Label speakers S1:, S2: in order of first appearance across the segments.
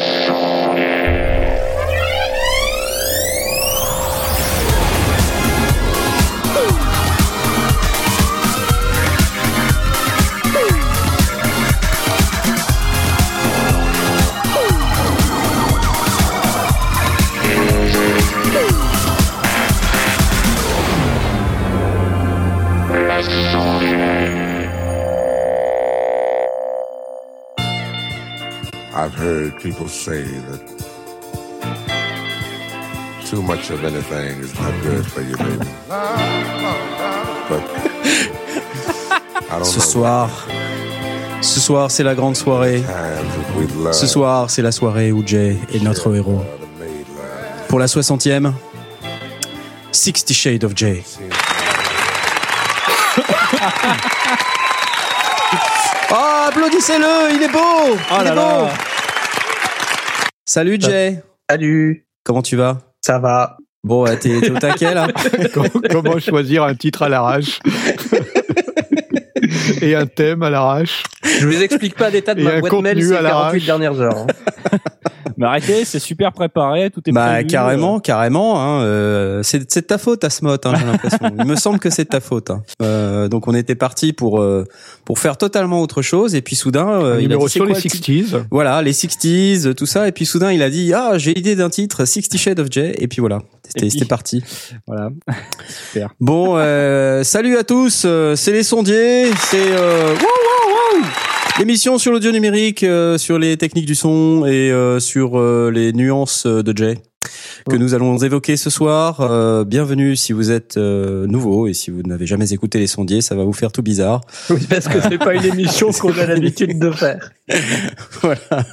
S1: Show. People say that too much of anything is not good for you, baby. But I don't
S2: Ce
S1: know.
S2: soir, ce soir c'est la grande soirée. Ce soir c'est la soirée où Jay est notre héros. Pour la 60e, 60 Shades of Jay. Oh, applaudissez-le, il est beau
S3: Oh
S2: Il
S3: là
S2: est
S3: là.
S2: Salut Jay,
S4: Salut,
S2: comment tu vas
S4: ça va
S2: Bon, ouais, t'es t'es au taquet là
S3: comment, choisir un titre à l'arrache et un thème à l'arrache
S4: Je vous explique pas l'état de
S3: Et
S4: ma
S3: un
S4: boîte mail
S3: contenu
S4: ces
S3: à l'arrache.
S4: 48 dernières heures.
S5: Mais arrêtez, c'est super préparé, tout est
S2: Bah
S5: prévu,
S2: carrément, carrément. Hein, euh, c'est c'est de ta faute, Asmot. Hein, j'ai l'impression. Il me semble que c'est de ta faute. hein. Euh, donc on était parti pour euh, pour faire totalement autre chose, et puis soudain, euh, il a
S3: numéro
S2: dit, c'est
S3: sur les
S2: quoi le titre
S3: 60s.
S2: Voilà, les 60s, tout ça, et puis soudain il a dit ah j'ai l'idée d'un titre, 60 Shades of Jay, et puis voilà, c'était parti.
S5: Voilà. Super.
S2: Bon, euh, salut à tous, euh, c'est les sondiers, c'est euh, wow, wow, wow. L'émission sur l'audio numérique, euh, sur les techniques du son et euh, sur euh, les nuances euh, de Jay que nous allons évoquer ce soir. Euh, bienvenue si vous êtes euh, nouveau et si vous n'avez jamais écouté les sondiers, ça va vous faire tout bizarre.
S4: Oui, parce que c'est pas une émission qu'on a l'habitude de faire.
S2: voilà.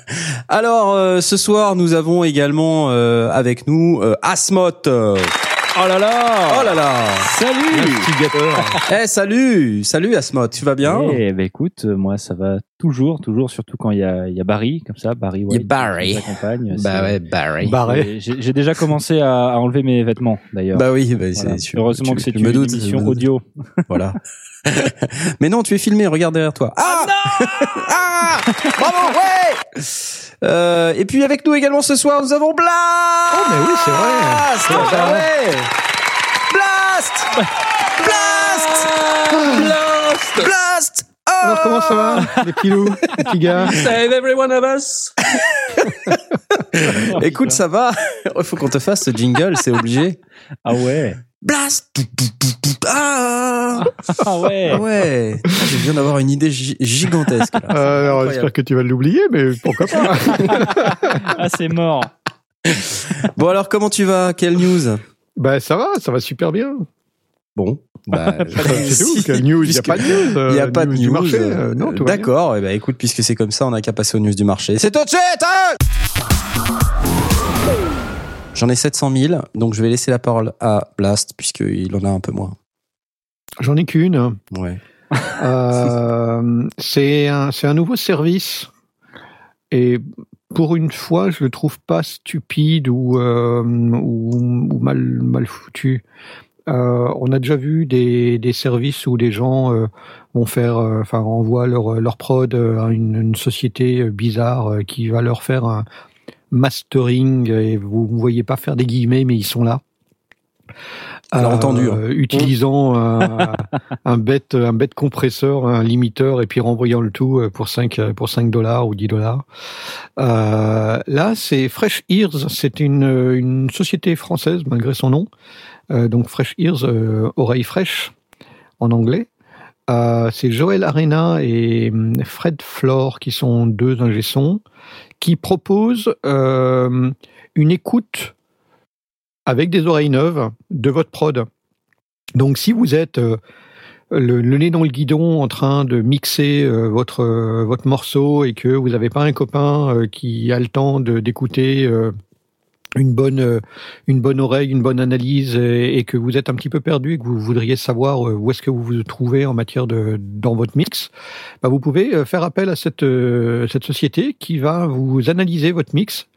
S2: Alors euh, ce soir, nous avons également euh, avec nous euh, Asmot.
S5: Oh là là
S2: Oh là là
S5: Salut.
S2: Eh salut Salut Asmot, tu vas bien?
S5: Eh ben écoute, euh, moi ça va toujours, toujours, surtout quand il y a, il y a Barry, comme ça, Barry
S2: Il y a
S5: White.
S2: Barry.
S5: qui accompagne.
S2: Bah ouais, Barry.
S3: Barré.
S5: Et J'ai déjà commencé à, à enlever mes vêtements, d'ailleurs.
S2: Bah oui, bah,
S5: Voilà.
S2: c'est- je-
S5: Heureusement
S2: tu-
S5: que c'est une
S2: doute,
S5: émission
S2: me doute.
S5: audio.
S2: Voilà. Mais non, tu es filmé, regarde derrière toi. Ah, Ah Bravo, ouais euh, Et puis avec nous également ce soir, nous avons Blast
S3: Oh, mais oui, c'est vrai.
S2: Blast ouais. Blast Blast Blast. Blast. Ah
S3: Alors, comment ça va, les petits loups, les petits gars
S4: Save every one of us.
S2: Écoute, ça va. Il faut qu'on te fasse ce jingle, c'est obligé.
S5: Ah ouais
S2: Blast Ah
S5: Ah ouais
S2: Ah ouais Je viens d'avoir une idée gi- gigantesque. là.
S3: Euh, Alors, j'espère que tu vas l'oublier, mais pourquoi pas
S5: Ah c'est mort
S2: Bon alors, comment tu vas? Quelle news?
S3: Bah, ça va, ça va super bien.
S2: Bon, bah,
S3: C'est tout.
S2: si-
S3: quelle news Il n'y a pas de news. euh,
S2: Il n'y a pas de news.
S3: du marché.
S2: euh,
S3: euh.
S2: D'accord, et ben écoute, puisque c'est comme ça, on n'a qu'à passer aux news du marché. C'est tout de suite hein J'en ai 700 000, donc je vais laisser la parole à Blast, puisqu'il en a un peu moins.
S3: J'en ai qu'une.
S2: Ouais.
S3: Euh, c'est un, nouveau service. Et pour une fois, je le trouve pas stupide ou, euh, ou, ou mal, mal foutu. Euh, on a déjà vu des, des services où des gens euh, vont faire, euh, enfin, envoient leur, leur prod à une, une société bizarre qui va leur faire un mastering et vous ne voyez pas faire des guillemets, mais ils sont là.
S2: On l'a entendu, hein.
S3: Utilisant un, un bête, un bête compresseur, un limiteur, et puis renvoyant le tout euh, pour 5 euh, pour 5 dollars ou 10 dollars. Euh, là, c'est Fresh Ears, c'est une, une société française malgré son nom. Euh, donc Fresh Ears, euh, oreille fraîche en anglais. Euh, c'est Joël Arena et hum, Fred Flore qui sont deux ingé-sons qui proposent euh, une écoute avec des oreilles neuves de votre prod. Donc si vous êtes euh, le, nez dans le guidon en train de mixer euh, votre votre morceau et que vous n'avez pas un copain qui a le temps d'écouter une bonne euh, une bonne oreille, une bonne analyse et, que vous êtes un petit peu perdu et que vous voudriez savoir euh, où est-ce que vous vous trouvez en matière de dans votre mix, bah vous pouvez euh, faire appel à cette cette société qui va vous analyser votre mix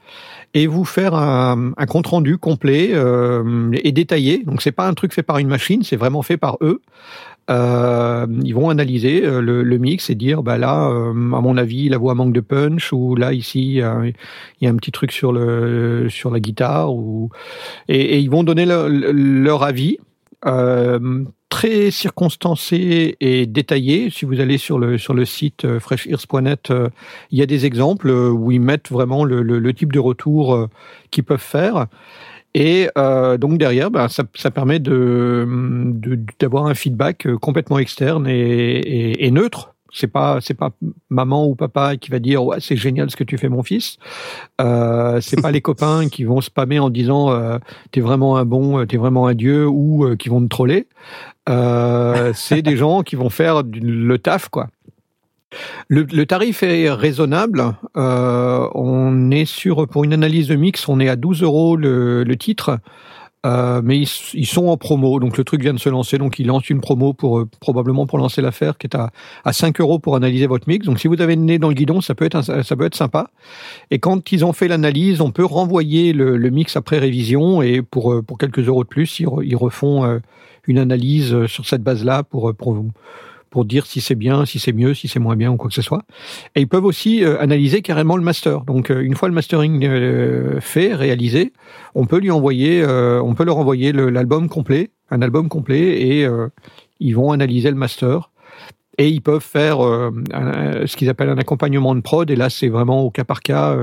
S3: et vous faire un, un compte rendu complet euh, et détaillé. Donc c'est pas un truc fait par une machine, c'est vraiment fait par eux. Euh, ils vont analyser euh, le, mix et dire bah là euh, à mon avis la voix manque de punch ou là ici il y a un petit truc sur le sur la guitare ou et, ils vont donner leur, avis très circonstancé et détaillé. Si vous allez sur le sur le site freshears.net, il y a des exemples où ils mettent vraiment le type de retour qu'ils peuvent faire. Et euh, donc derrière, ben, ça, ça permet de d'avoir un feedback complètement externe et, et, et neutre c'est pas c'est pas maman ou papa qui va dire ouais c'est génial ce que tu fais mon fils. Euh, c'est pas les copains qui vont spammer en disant euh, t'es vraiment un bon, t'es vraiment un dieu ou euh, qui vont te troller. Euh, c'est des gens qui vont faire le taf quoi. Le, tarif est raisonnable. Euh, on est sur pour une analyse de mix, on est à 12 euros le, le titre. Euh, mais ils, ils, sont en promo, donc le truc vient de se lancer, donc ils lancent une promo pour euh, probablement pour lancer l'affaire qui est à, à 5 euros pour analyser votre mix. Donc si vous avez le nez dans le guidon, ça peut être ça peut être sympa. Et quand ils ont fait l'analyse, on peut renvoyer le, le, mix après révision et pour euh, pour quelques euros de plus, ils, ils refont euh, une analyse sur cette base-là pour pour pour dire si c'est bien, si c'est mieux, si c'est moins bien ou quoi que ce soit. Et ils peuvent aussi euh, analyser carrément le master. Donc euh, une fois le mastering euh, fait, réalisé, on peut lui envoyer, euh, on peut leur envoyer l'album complet, un album complet, et euh, ils vont analyser le master. Et ils peuvent faire ce qu'ils appellent un accompagnement de prod. Et là, c'est vraiment au cas par cas,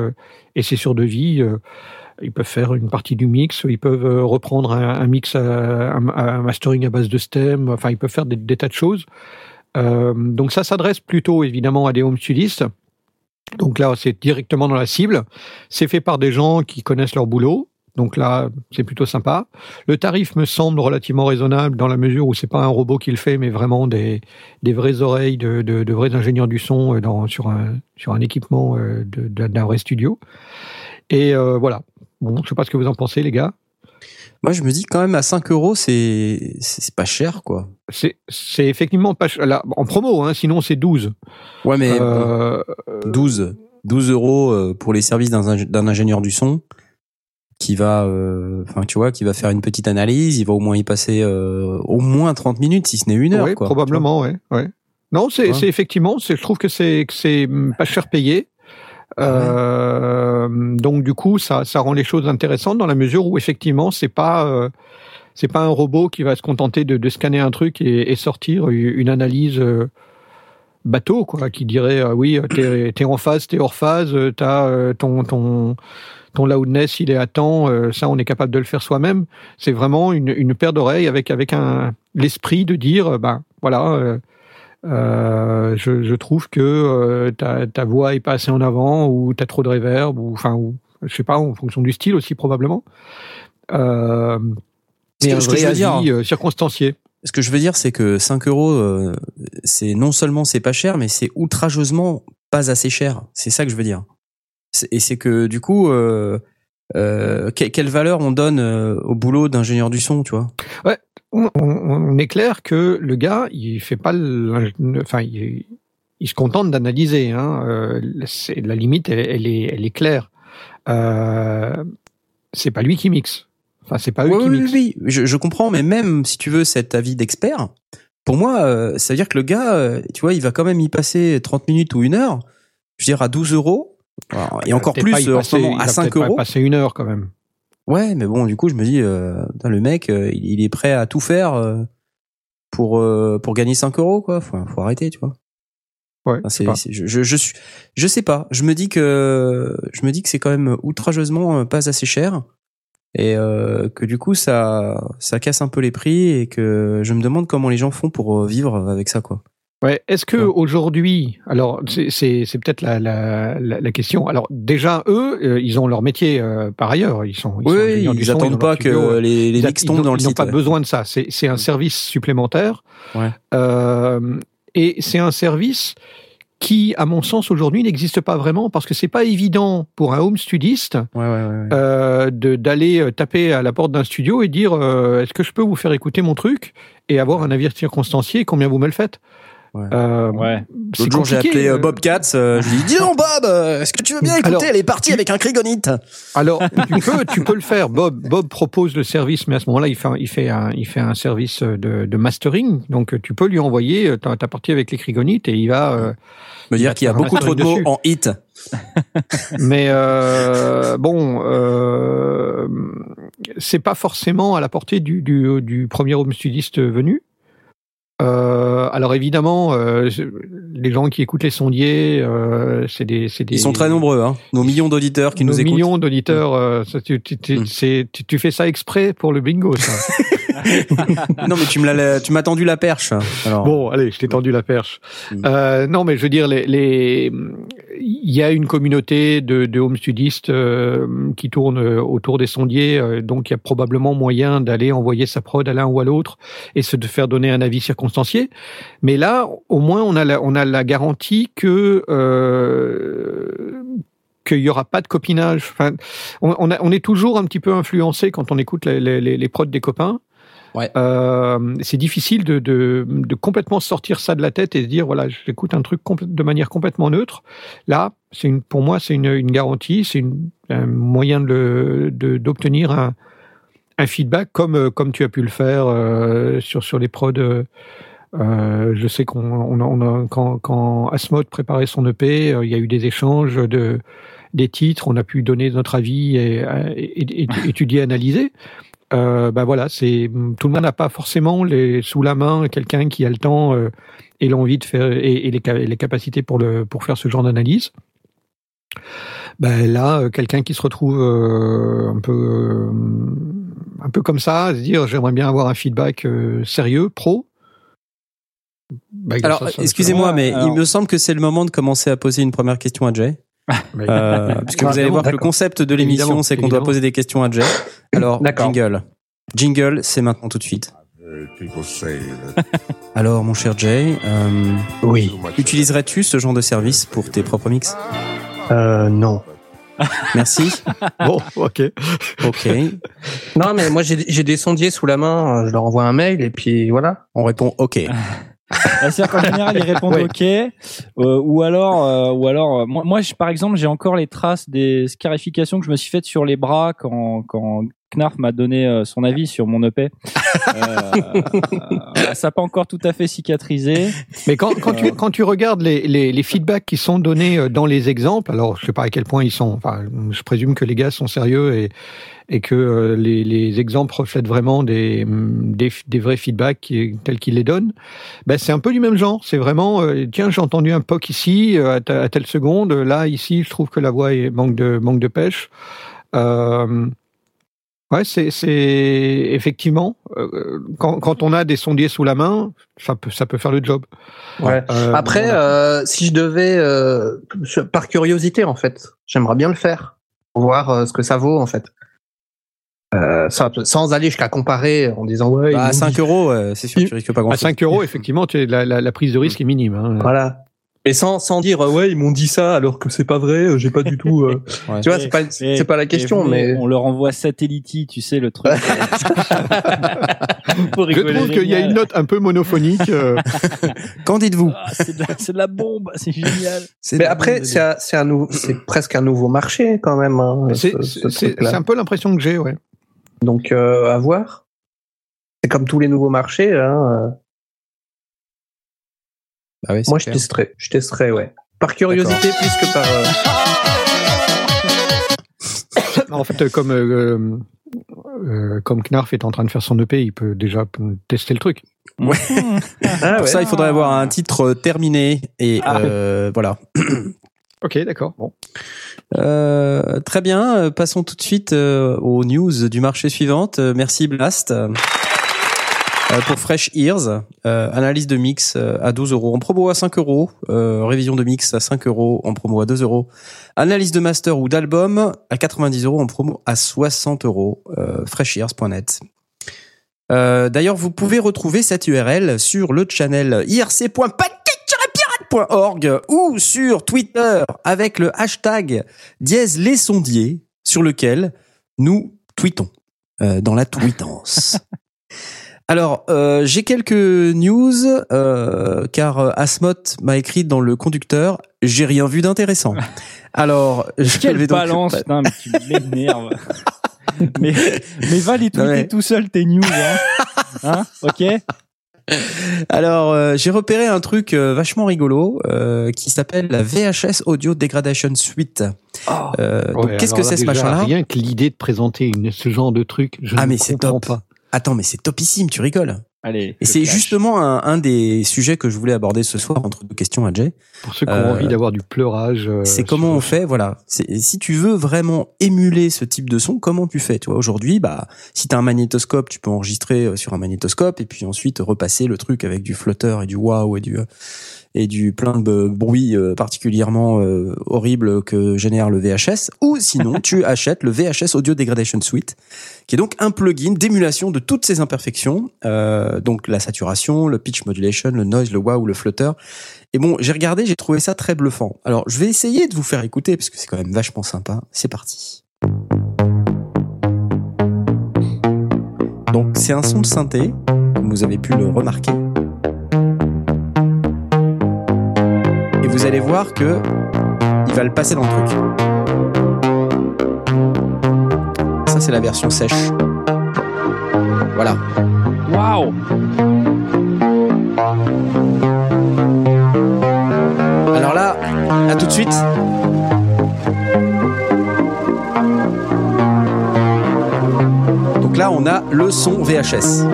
S3: et c'est sur devis. Ils peuvent faire une partie du mix, ils peuvent reprendre un, mix, un, mastering à base de stem. Enfin, ils peuvent faire des tas de choses. Euh, donc ça s'adresse plutôt évidemment à des home studistes. Donc là, c'est directement dans la cible. C'est fait par des gens qui connaissent leur boulot. Donc là, c'est plutôt sympa. Le tarif me semble relativement raisonnable dans la mesure où c'est pas un robot qui le fait, mais vraiment des, vraies oreilles de, vrais ingénieurs du son euh, sur, un, équipement euh, d'un vrai studio. Et voilà. Bon, je sais pas ce que vous en pensez, les gars.
S2: Moi, je me dis quand même à 5 euros, c'est pas cher, quoi.
S3: C'est c'est effectivement pas cher. Là, en promo, hein, sinon c'est 12.
S2: Ouais, mais euh, 12, 12 euros euh, pour les services d'un ingénieur du son qui va, euh, enfin, tu vois, qui va faire une petite analyse. Il va au moins y passer euh, au moins 30 minutes, si ce n'est une heure. Quoi,
S3: probablement, ouais, ouais. Non, c'est ouais. effectivement, je trouve que c'est que c'est pas cher payé. Euh, donc du coup, ça, ça rend les choses intéressantes dans la mesure où effectivement, c'est pas c'est pas un robot qui va se contenter de, scanner un truc et, sortir une analyse euh, bateau, quoi, qui dirait euh, oui, t'es es en phase, t'es hors phase, t'as euh, ton ton ton loudness, il est à temps, euh, ça on est capable de le faire soi-même. C'est vraiment une, une paire d'oreilles avec avec l'esprit de dire ben voilà euh, je, je, trouve que euh, ta, ta, voix est pas assez en avant ou tu as trop de reverb ou enfin ou je sais pas en fonction du style aussi probablement. Euh, mais un vrai avis dire, circonstancié.
S2: Ce que je veux dire, c'est que 5 euros, euh, c'est non seulement c'est pas cher, mais c'est outrageusement pas assez cher. C'est ça que je veux dire. Et c'est que du coup, euh, euh, quelle valeur on donne au boulot d'ingénieur du son, tu vois?
S3: Ouais, on, on, est clair que le gars, il fait pas, enfin, il, il, se contente d'analyser. Hein. Euh, la limite, elle, elle, est, elle est claire. Euh, c'est pas lui qui mixe. Enfin, c'est pas eux
S2: oui,
S3: qui
S2: oui,
S3: mixent.
S2: Oui, je, je, comprends, mais même si tu veux cet avis d'expert, pour moi, euh, ça veut dire que le gars, euh, tu vois, il va quand même y passer 30 minutes ou une heure. Je veux dire, à 12 euros. Alors, et encore plus
S3: passer,
S2: en ce moment, à 5 euros.
S3: passer une heure quand même.
S2: Ouais, mais bon, du coup, je me dis, euh, le mec, euh, il est prêt à tout faire euh, pour euh, pour gagner 5 euros, quoi. Faut, faut arrêter, tu vois.
S3: Ouais.
S2: Enfin, je, je suis, je sais pas. Je me dis que je me dis que c'est quand même outrageusement pas assez cher et euh, que du coup ça ça casse un peu les prix et que je me demande comment les gens font pour vivre avec ça, quoi.
S3: Ouais. Est-ce que ouais. aujourd'hui, alors c'est peut-être la, la, la, la, question. Alors déjà eux, euh, ils ont leur métier euh, par ailleurs. Ils sont
S2: ils, oui, sont ils
S3: son,
S2: attendent pas que les, les
S3: mix
S2: tombent dans le
S3: Ils n'ont
S2: site.
S3: pas
S2: ouais.
S3: besoin de ça. C'est un service supplémentaire.
S2: Ouais.
S3: Euh, et c'est un service qui, à mon sens, aujourd'hui n'existe pas vraiment parce que c'est pas évident pour un home studiste
S2: ouais, ouais,
S3: euh, d'aller taper à la porte d'un studio et dire euh, est-ce que je peux vous faire écouter mon truc et avoir un avis circonstancié combien vous me le faites? Euh,
S5: Ouais.
S3: c'est
S2: L'autre jour, j'ai appelé euh,
S3: euh,
S2: Bob Katz. euh, je lui ai dit, dis donc Bob, euh, est-ce que tu veux bien écouter
S3: Alors,
S2: Elle est partie avec un crigonite.
S3: Alors, tu peux, tu peux le faire. Bob, Bob propose le service, mais à ce moment-là, il fait, un- il fait un, il fait un service de, de mastering. Donc, tu peux lui envoyer euh, ta, ta partie avec les crigonites et il va. euh,
S2: Me dire qu'il y a beaucoup trop de mots en hit.
S3: mais euh, bon, euh, c'est pas forcément à la portée du, du, du premier home studiste venu. Euh, alors évidemment, euh, les gens qui écoutent les sondiers, euh, c'est des, c'est des.
S2: Ils sont très nombreux, hein. Nos millions d'auditeurs qui
S3: Nos
S2: nous écoutent.
S3: millions d'auditeurs, euh, ça, tu, tu, tu,
S2: Mm.
S3: c'est- tu- tu fais ça exprès pour le bingo, ça.
S2: non, mais tu me l'as, tu m'as tendu la perche. Alors,
S3: Bon, allez, je t'ai tendu la perche.
S2: Mm.
S3: Euh, non, mais je veux dire, les, les, il y a une communauté de, de home studistes euh, qui tourne euh, autour des sondiers, euh, donc il y a probablement moyen d'aller envoyer sa prod à l'un ou à l'autre et se de faire donner un avis circonstancié. Mais là, au moins, on a la, on a la garantie que euh, qu'il y aura pas de copinage. Enfin, on, on, a- on est toujours un petit peu influencé quand on écoute les, les, les prods des copains. Euh, c'est difficile de, de, de complètement sortir ça de la tête et se dire voilà, j'écoute un truc de manière complètement neutre. Là, pour moi, c'est une, garantie, c'est un moyen de de- d'obtenir un, feedback comme euh, comme tu as pu le faire euh, sur les prods. je sais qu'on on a, quand quand Asmod préparait son EP, il y a eu des échanges de des titres, on a pu donner notre avis et- étudier, analyser. Euh, ben voilà, c'est tout le monde n'a pas forcément les, sous la main quelqu'un qui a le temps euh, et l'envie de faire et, et les, ca- les capacités pour le pour faire ce genre d'analyse. Ben là, euh, quelqu'un qui se retrouve euh, un peu euh, un peu comme ça, à se dire j'aimerais bien avoir un feedback euh, sérieux, pro. Ben,
S2: Alors, excusez-moi, mais
S5: alors-
S2: il me semble que c'est le moment de commencer à poser une première question à Jay. Euh, puisque vous allez voir que le concept de l'émission, c'est qu'on doit poser des questions à Jay. Alors,
S4: D'accord.
S2: jingle. Jingle, c'est maintenant tout de suite. Alors, mon cher Jay, euh,
S4: Oui.
S2: utiliserais-tu ce genre de service pour tes propres mix?
S4: Euh, non.
S2: Merci.
S3: Bon, ok.
S2: Ok.
S4: Non, mais moi, j'ai des sondiers sous la main. Je leur envoie un mail et puis voilà.
S2: On répond OK.
S5: C'est-à-dire qu'en général, ils répondent
S3: Ouais.
S5: OK, euh, ou alors, euh, ou alors, euh, moi, moi, je- par exemple, j'ai encore les traces des scarifications que je me suis faites sur les bras quand, quand Knarf m'a donné euh, son avis sur mon EP. Euh, euh, ça n'a pas encore tout à fait cicatrisé.
S3: Mais quand, quand,
S2: Euh.
S3: tu, quand tu regardes les, les, les feedbacks qui sont donnés dans les exemples, alors je sais pas à quel point ils sont, enfin, je présume que les gars sont sérieux et, et que euh, les, les exemples reflètent vraiment des, des, des vrais feedbacks qui- tels qu'ils les donnent. Ben, c'est un peu du même genre. C'est vraiment, euh, tiens, j'ai entendu un poc ici, euh, à, ta- à telle seconde. Là, ici, je trouve que la voix est, manque de, manque de pêche. Euh, Ouais, c'est effectivement euh, quand, quand on a des sondiers sous la main, ça peut ça peut faire le job.
S4: Ouais.
S3: Euh,
S4: Après, euh, si je devais, par curiosité en fait, j'aimerais bien le faire, voir ce que ça vaut en fait. Euh, ça, sans aller jusqu'à comparer en disant ouais.
S2: Bah, à
S4: ils m'ont
S2: 5
S4: dit-
S2: euros, euh, c'est sûr tu risques pas grand
S3: à
S2: chose.
S3: 5 euros, effectivement, tu- la, la, la prise de risque est minime. hein.
S4: Voilà. Et sans, sans dire euh, ouais ils m'ont dit ça alors que c'est pas vrai, euh, j'ai pas du tout. euh,
S2: Ouais.
S4: Tu vois c'est pas c'est pas la question mais
S5: on leur envoie Satellity, tu sais le truc. Pour
S3: Je
S5: rigoler
S3: trouve qu'il y a une note un peu monophonique. euh,
S2: Qu'en dites-vous?
S5: Ah, c'est de, la- c'est de la bombe, c'est génial.
S4: Mais après c'est un, c'est un nouveau c'est presque un nouveau marché quand même. Hein,
S3: c'est
S4: ce- ce
S3: c'est-
S4: truc-là.
S3: c'est un peu l'impression que j'ai, ouais.
S4: Donc euh, à voir. C'est comme tous les nouveaux marchés. Hein, euh,
S2: Bah oui,
S4: moi je testerai, je testerai ouais. Par curiosité plus que par. euh,
S3: En fait, comme euh, euh, comme Knarf est en train de faire son EP, il peut déjà tester le truc.
S4: Ah
S2: Pour
S4: ouais.
S2: ça, il faudrait avoir un titre terminé et
S3: Ah.
S2: euh, voilà.
S3: Ok, d'accord. Bon.
S2: Euh, très bien, euh, passons tout de suite euh, aux news du marché suivante. Euh, merci Blast. Euh, pour Fresh Ears, analyse de mix à 12 euros en promo à 5 euros, révision de mix à 5 euros en promo à 2 euros, analyse de master ou d'album à 90 euros en promo à 60 euros, freshears.net. D'ailleurs, vous pouvez retrouver cette URL sur le channel irc.paquet-pirate.org ou sur Twitter avec le hashtag dièse les sondiers sur lequel nous tweetons euh, dans la tweetance. Alors, euh, j'ai quelques news, euh, car Asmot m'a écrit dans le conducteur, j'ai rien vu d'intéressant. Alors, je
S5: Quelle
S2: vais donc-
S5: balance, putain, mais tu m'énerves. mais, mais va les tweeter tout seul tes news, hein. Hein Ok?
S2: Alors, euh, j'ai repéré un truc euh, vachement rigolo euh, qui s'appelle la VHS Audio Degradation Suite. Euh, donc,
S3: Ouais,
S2: qu'est-ce que c'est ce machin-là
S3: Rien que l'idée de présenter une, ce genre de truc, je
S2: Ah,
S3: ne
S2: mais c'est
S3: comprends
S2: top.
S3: pas.
S2: Attends, mais c'est topissime, tu rigoles.
S5: Allez.
S2: Et c'est justement un, un des sujets que je voulais aborder ce soir entre deux questions à Jay.
S3: Pour ceux qui ont
S2: Euh,
S3: envie d'avoir du pleurage. euh,
S2: c'est comment on fait, voilà. Si tu veux vraiment émuler ce type de son, comment tu fais Tu vois, aujourd'hui, bah, si t'as un magnétoscope, tu peux enregistrer euh, sur un magnétoscope et puis ensuite repasser le truc avec du flotteur et du wow et du euh, et du plein de bruit euh, particulièrement euh, horrible que génère le VHS. Ou sinon, tu achètes le VHS Audio Degradation Suite, qui est donc un plugin d'émulation de toutes ces imperfections, euh, donc la saturation, le pitch modulation, le noise, le wow, le flotteur. Et bon, j'ai regardé, j'ai trouvé ça très bluffant. Alors, je vais essayer de vous faire écouter parce que c'est quand même vachement sympa. C'est parti. Donc, c'est un son de synthé, comme vous avez pu le remarquer. Et vous allez voir que il va le passer dans le truc. Ça, c'est la version sèche. Voilà.
S5: Waouh
S2: Alors là, à tout de suite. Donc là, on a le son VHS.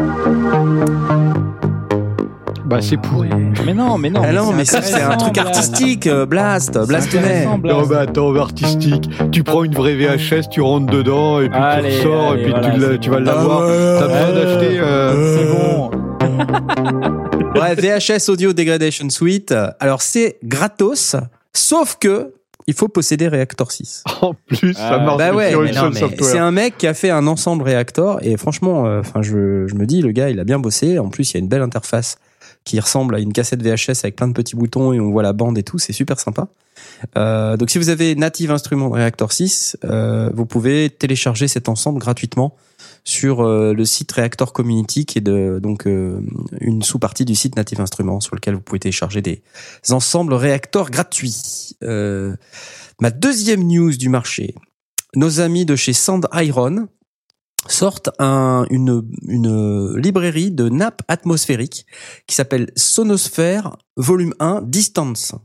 S3: Bah, c'est pourri.
S5: Mais non, mais non.
S2: Ah non, mais
S5: c'est
S2: ça, c'est un truc
S5: Blast.
S2: artistique, euh, Blast, Blast.
S3: Non, mais attends, artistique. Tu prends une vraie VHS, tu rentres dedans, et puis
S5: Allez,
S3: tu ressors,
S5: allez,
S3: et puis
S5: voilà,
S3: tu, vas l'avoir. T'as besoin
S5: Euh,
S3: d'acheter. euh,
S5: C'est bon.
S2: Bref, VHS Audio Degradation Suite. Alors, c'est gratos, sauf que il faut posséder Reactor 6.
S3: En plus, ça
S5: Ah,
S3: marche
S2: Bah ouais,
S3: sur
S2: mais
S3: une
S2: non,
S3: seule
S2: mais
S3: software.
S2: c'est un mec qui a fait un ensemble Reactor et franchement, euh, enfin, je, je me dis, le gars, il a bien bossé. En plus, il y a une belle interface qui ressemble à une cassette VHS avec plein de petits boutons et on voit la bande et tout. C'est super sympa. Euh, donc, si vous avez Native Instruments Reactor 6, euh, vous pouvez télécharger cet ensemble gratuitement sur euh, le site Reactor Community, qui est de, donc euh, une sous-partie du site Native Instruments, sur lequel vous pouvez télécharger des ensembles Reactor gratuits. Euh, ma deuxième news du marché, nos amis de chez Sand Iron sortent un, une, une librairie de nappes atmosphériques qui s'appelle Sonosphere Volume 1 Distance.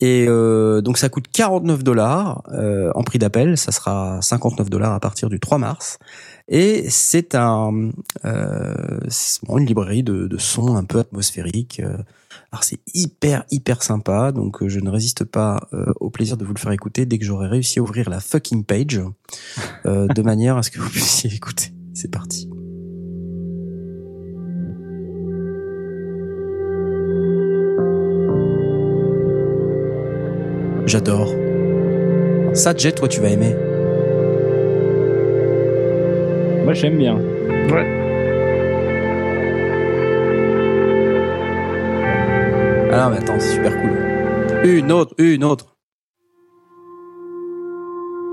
S2: Et euh, donc ça coûte 49 dollars euh, en prix d'appel, ça sera 59 dollars à partir du 3 mars. Et c'est un euh, une librairie de, de sons un peu atmosphériques. Alors c'est hyper hyper sympa, donc euh, je ne résiste pas euh, au plaisir de vous le faire écouter dès que j'aurai réussi à ouvrir la fucking page, euh, de manière à ce que vous puissiez écouter. C'est parti. J'adore. Ça, Jet, toi, tu vas aimer.
S5: Moi, j'aime bien.
S2: Ah non, mais attends, c'est super cool. Une autre, une autre.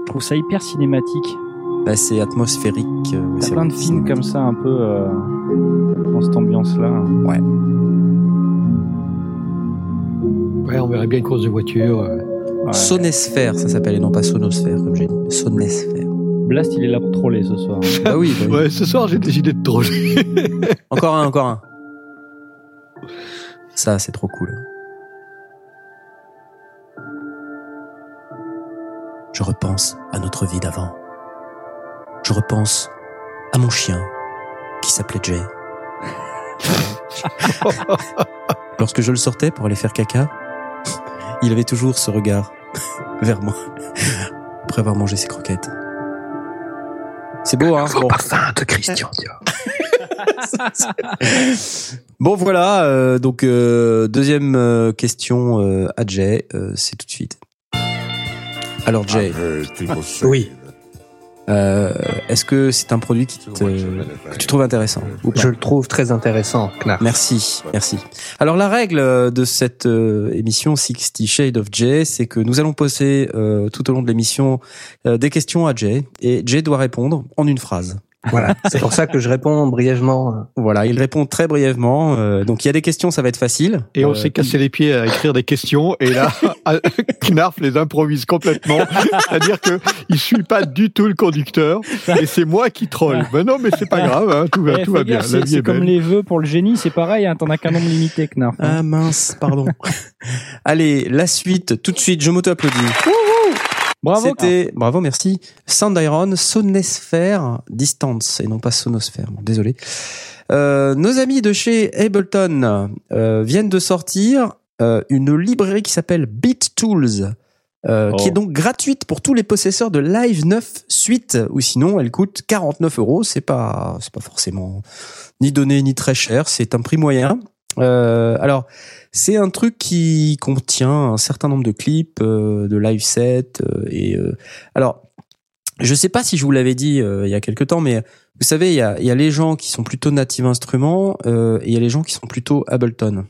S5: Je trouve ça hyper cinématique.
S2: Bah, c'est atmosphérique. euh,
S5: Il y a
S2: c'est
S5: plein de films comme ça, un peu euh, dans cette ambiance-là.
S2: Ouais.
S3: Ouais, on verrait bien une course de voiture. euh.
S5: Ouais.
S2: Sonesphère, ça s'appelle, et non pas sonosphère, comme j'ai dit. Sonesphère.
S5: Blast, il est là pour troller ce soir.
S2: Bah oui, bah oui.
S3: Ouais, ce soir, j'ai décidé de troller.
S2: Encore un, encore un. Ça, c'est trop cool. Je repense à notre vie d'avant. Je repense à mon chien qui s'appelait Jay. Lorsque je le sortais pour aller faire caca, il avait toujours ce regard vers moi après avoir mangé ses croquettes. C'est beau, hein Bon.
S4: feinte, Christian.
S2: Bon voilà, euh, donc euh, deuxième euh, question euh, à Jay, euh, c'est tout de suite. Alors Jay,
S1: say
S4: Oui.
S2: euh, est-ce que c'est un produit qui te, que tu trouves intéressant ou pas?
S4: Je le trouve très intéressant, Knarf.
S2: Merci, merci. Alors la règle de cette euh, émission 60 Shades of Jay, c'est que nous allons poser euh, tout au long de l'émission euh, des questions à Jay et Jay doit répondre en une phrase.
S4: Voilà, c'est pour ça que je réponds brièvement.
S2: Voilà, il répond très brièvement. Euh, donc il y a des questions, ça va être facile.
S3: Et on
S2: Euh,
S3: s'est cassé les pieds à écrire des questions, et là, Knarf les improvise complètement. C'est-à-dire que il suit pas du tout le conducteur, et c'est moi qui troll. Ben non, mais c'est pas grave, hein, tout va,
S5: Eh,
S3: tout va bien.
S5: C'est comme les vœux pour le génie, c'est pareil, hein, t'en as qu'un nombre limité, Knarf. hein.
S2: Ah mince, pardon. Allez, la suite, tout de suite, je m'auto-applaudis.
S5: Bravo.
S2: C'était, bravo, merci. Sound Iron, Sonesphère Distance, et non pas Sonosphère, bon, désolé. Euh, nos amis de chez Ableton euh, viennent de sortir euh, une librairie qui s'appelle Beat Tools, euh, qui
S5: Oh.
S2: est donc gratuite pour tous les possesseurs de Live 9 Suite, ou sinon elle coûte 49 euros. C'est pas, c'est pas forcément ni donné ni très cher, c'est un prix moyen. Euh, alors, c'est un truc qui contient un certain nombre de clips, euh, de live sets euh, et euh, alors je sais pas si je vous l'avais dit euh, il y a quelque temps, mais vous savez, il y a, y a les gens qui sont plutôt native instruments euh, et il y a les gens qui sont plutôt Ableton.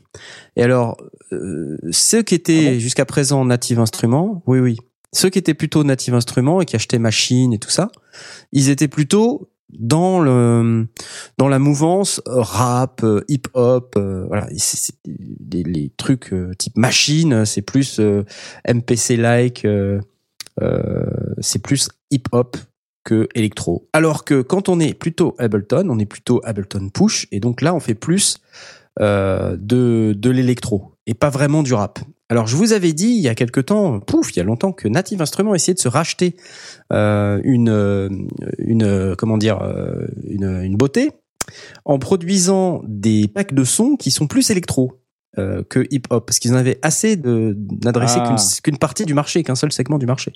S2: Et alors, euh, ceux qui étaient jusqu'à présent native instruments, oui, oui, ceux qui étaient plutôt native instruments et qui achetaient machine et tout ça, ils étaient plutôt dans le dans la mouvance euh, rap, euh, hip hop, euh, voilà, c'est- les, trucs type machine, c'est plus MPC like, c'est plus hip hop que électro. Alors que quand on est plutôt Ableton, on est plutôt Ableton push et donc là on fait plus de de l'électro et pas vraiment du rap. Alors je vous avais dit il y a quelque temps, pouf, il y a longtemps que Native Instruments essayait de se racheter euh, une euh, une euh, comment dire une une beauté en produisant des packs de sons qui sont plus électro euh, que hip hop parce qu'ils en avaient assez de n'adresser
S5: Ah.
S2: qu'une partie du marché, qu'un seul segment du marché.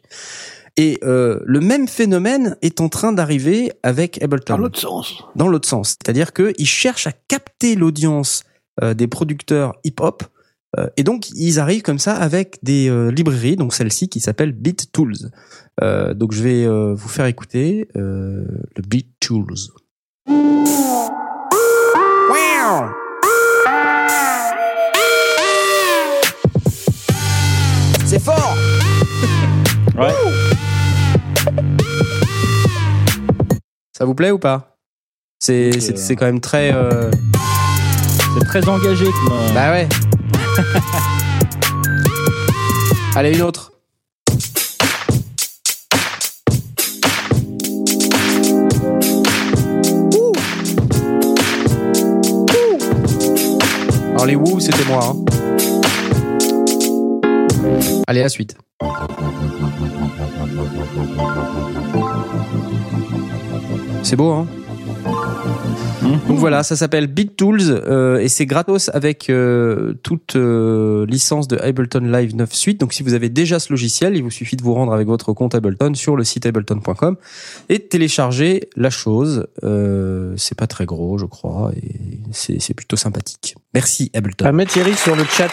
S2: Et euh, le même phénomène est en train d'arriver avec Ableton
S3: Dans l'autre sens.
S2: dans l'autre sens. C'est-à-dire qu'ils cherchent à capter l'audience euh, des producteurs hip-hop. euh, et donc, ils arrivent comme ça avec des euh, librairies, donc celle-ci qui s'appelle Beat Tools. Euh, donc, je vais euh, vous faire écouter euh, le Beat Tools. Wow C'est fort
S5: Ouais.
S2: Ça vous plaît ou pas? C'est
S5: Donc,
S2: c'est-
S5: euh,
S2: c'est quand même très... euh,
S5: C'est très engagé comme.
S2: Bah ouais. Allez, une autre. Ouh. Alors les c'était moi. hein. Allez, la suite. C'est beau, hein donc voilà, ça s'appelle BeatTools euh, et c'est gratos avec euh, toute euh, licence de Ableton Live 9 Suite. Donc si vous avez déjà ce logiciel, il vous suffit de vous rendre avec votre compte Ableton sur le site ableton.com et de télécharger la chose. C'est pas très gros, je crois, et c'est plutôt sympathique. Merci Ableton.
S4: Ah, mais Thierry sur le chat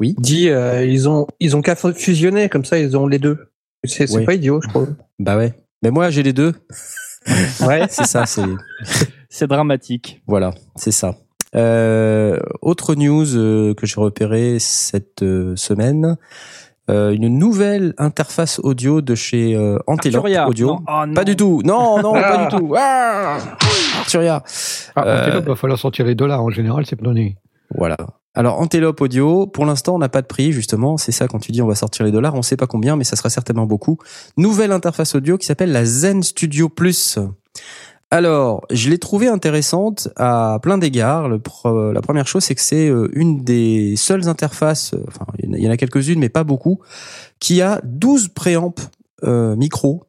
S2: Oui.
S4: dit ils ont ils ont qu'à fusionner comme ça ils ont les deux. C'est
S2: Ouais.
S4: pas idiot je trouve.
S2: Bah ouais. Mais moi j'ai les deux.
S4: Ouais.
S2: C'est ça, c'est
S5: C'est dramatique.
S2: Voilà, c'est ça. Euh, autre news euh, que j'ai repéré cette euh, semaine, euh, une nouvelle interface audio de chez euh, Antelope
S5: Arturia.
S2: Audio.
S5: Non. Oh, non.
S2: Pas du tout. Non, non, pas
S4: Ah.
S2: du tout. Ah Arturia.
S3: Ah,
S2: Euh,
S3: Antelope, va falloir sortir les dollars. En général, c'est pas donné.
S2: Voilà. Alors Antelope Audio, pour l'instant, on n'a pas de prix justement. C'est ça quand tu dis on va sortir les dollars, on sait pas combien, mais ça sera certainement beaucoup. Nouvelle interface audio qui s'appelle la Zen Studio Plus. Alors, je l'ai trouvée intéressante à plein d'égards. Pre- La première chose, c'est que c'est euh, une des seules interfaces, euh, enfin, il y en a- quelques-unes, mais pas beaucoup, qui a 12 préamps euh, micro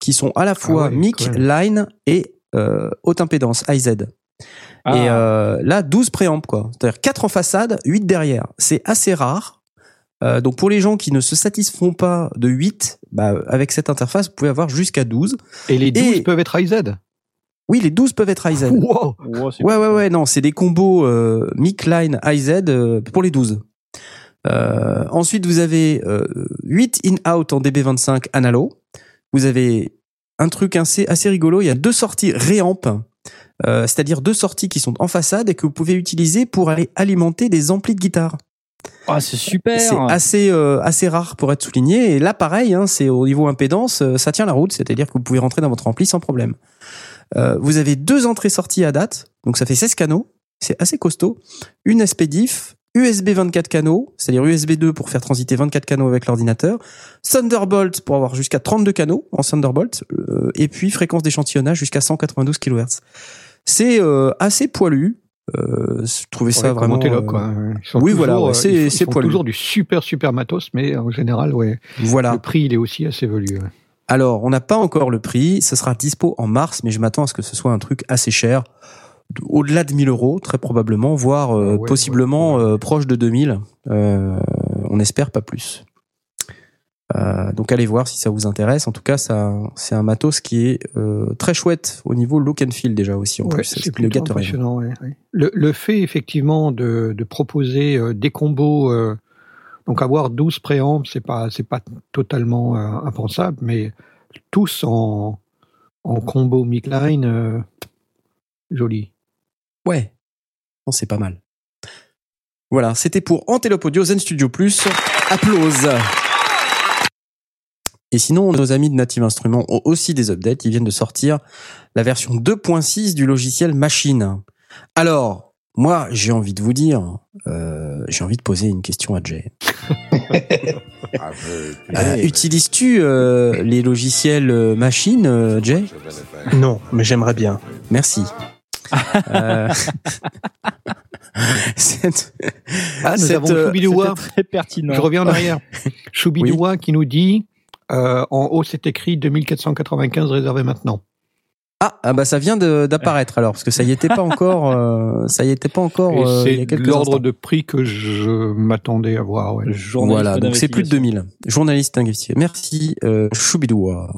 S2: qui sont à la fois
S3: Ah ouais,
S2: mic, line et euh, haute impédance, IZ.
S5: Ah.
S2: Et euh, là, 12 préamps, quoi. C'est-à-dire 4 en façade, 8 derrière. C'est assez rare. Euh, donc pour les gens qui ne se satisfont pas de 8, bah, avec cette interface, vous pouvez avoir jusqu'à 12.
S3: Et les 12
S2: Et-
S3: peuvent être IZ.
S2: Oui, les 12 peuvent être IZ.
S3: Wow.
S2: Ouais, ouais, ouais, non, c'est des combos euh, mic, line, IZ euh, pour les 12. Euh, ensuite, vous avez euh, 8 in-out en DB25 analo. Vous avez un truc assez, assez rigolo, il y a deux sorties réamp, euh, c'est-à-dire deux sorties qui sont en façade et que vous pouvez utiliser pour aller alimenter des amplis de guitare.
S5: Ah, c'est super.
S2: C'est assez, euh, assez rare pour être souligné. Et là, pareil, hein, c'est au niveau impédance, euh, ça tient la route, c'est-à-dire que vous pouvez rentrer dans votre ampli sans problème. Euh, vous avez deux entrées-sorties à date, donc ça fait 16 canaux, c'est assez costaud. Une SPDIF, USB 24 canaux, c'est-à-dire USB 2 pour faire transiter 24 canaux avec l'ordinateur, Thunderbolt pour avoir jusqu'à 32 canaux en Thunderbolt, euh, et puis fréquence d'échantillonnage jusqu'à 192 kHz. C'est euh, assez poilu. Euh, je trouvais ça vraiment. euh,
S3: quoi. Ils sont
S2: oui,
S3: toujours,
S2: voilà, ouais,
S3: euh,
S2: c'est- c'est
S3: toujours du super super matos, mais en général, ouais.
S2: Voilà.
S3: Le prix, il est aussi assez velu. ouais.
S2: Alors, on n'a pas encore le prix. Ce sera dispo en mars, mais je m'attends à ce que ce soit un truc assez cher. Au-delà de 1000 euros, très probablement, voire euh,
S3: Ah ouais,
S2: possiblement euh, proche de 2000. Euh, on espère pas plus. Euh, donc allez voir si ça vous intéresse. En tout cas, ça, c'est un matos qui est euh, très chouette au niveau look and feel déjà aussi. En
S3: Ouais,
S2: plus,
S3: c'est
S2: le
S3: impressionnant. ouais, ouais. Le, le fait effectivement de, de proposer euh, des combos, donc avoir 12 préambles, c'est pas c'est pas totalement impensable, mais tous en en combo mid-line, joli.
S2: Ouais, Non, c'est pas mal. Voilà, c'était pour Antelope Audio Zen Studio Plus. Applause. Et sinon, nos amis de Native Instruments ont aussi des updates. Ils viennent de sortir la version 2.6 du logiciel Machine. Alors, moi, j'ai envie de vous dire, euh, j'ai envie de poser une question à Jay.
S1: Heard
S2: Euh, Utilises-tu euh, les logiciels euh, Machine, euh, Jay?
S4: Non, mais j'aimerais bien.
S2: Merci. Cette-
S3: Ah, nous
S2: cette,
S3: avons Choubidoua.
S5: Très pertinent.
S3: Je reviens en arrière. Choubidoua qui nous dit euh, en haut c'est écrit 2495 réservé maintenant.
S2: Ah, ah bah ça vient d'apparaître alors parce que ça y était pas encore euh, ça y était pas encore euh, il y a
S3: c'est
S2: quelques
S3: l'ordre de prix que je m'attendais à voir. Ouais.
S2: Voilà, donc c'est plus de
S5: d'investigation.
S2: 2000. Journaliste linguistique. Merci euh, Choubidoua.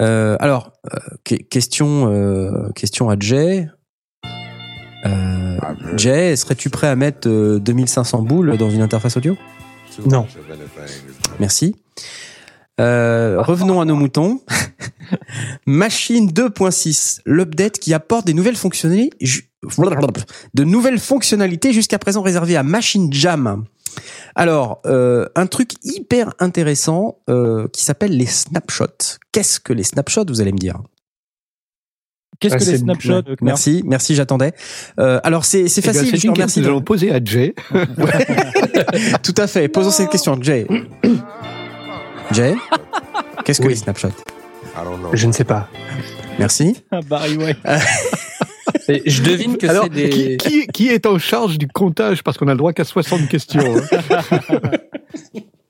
S2: Euh, alors euh, que- question euh, question à Jay. Euh,
S1: heard
S2: Jay, serais-tu prêt à mettre euh, 2500 boules dans une interface audio?
S4: Non.
S2: Merci. Euh, revenons à nos moutons. Machine 2.6, l'update qui apporte des nouvelles fonctionnalités, de nouvelles fonctionnalités jusqu'à présent réservées à Machine Jam. Alors, euh, un truc hyper intéressant euh, qui s'appelle les snapshots. Qu'est-ce que les snapshots, vous allez me dire?
S5: Qu'est-ce
S4: Ah,
S5: que les
S4: c'est-
S5: snapshots
S2: Merci, merci, j'attendais. Euh, alors c'est c'est
S3: Eh bien,
S2: facile,
S3: c'est
S2: je te
S3: une
S2: remercie.
S3: question que nous allons poser à Jay.
S2: Tout à fait. Posons cette question, Jay. Jay, qu'est-ce que
S4: Oui.
S2: les snapshots
S1: I don't know.
S4: Je ne sais pas.
S2: Merci.
S5: Barry White.
S4: Et je devine que
S3: Alors,
S4: c'est des.
S3: qui, qui, qui est en charge du comptage Parce qu'on a le droit qu'à 60 questions. hein.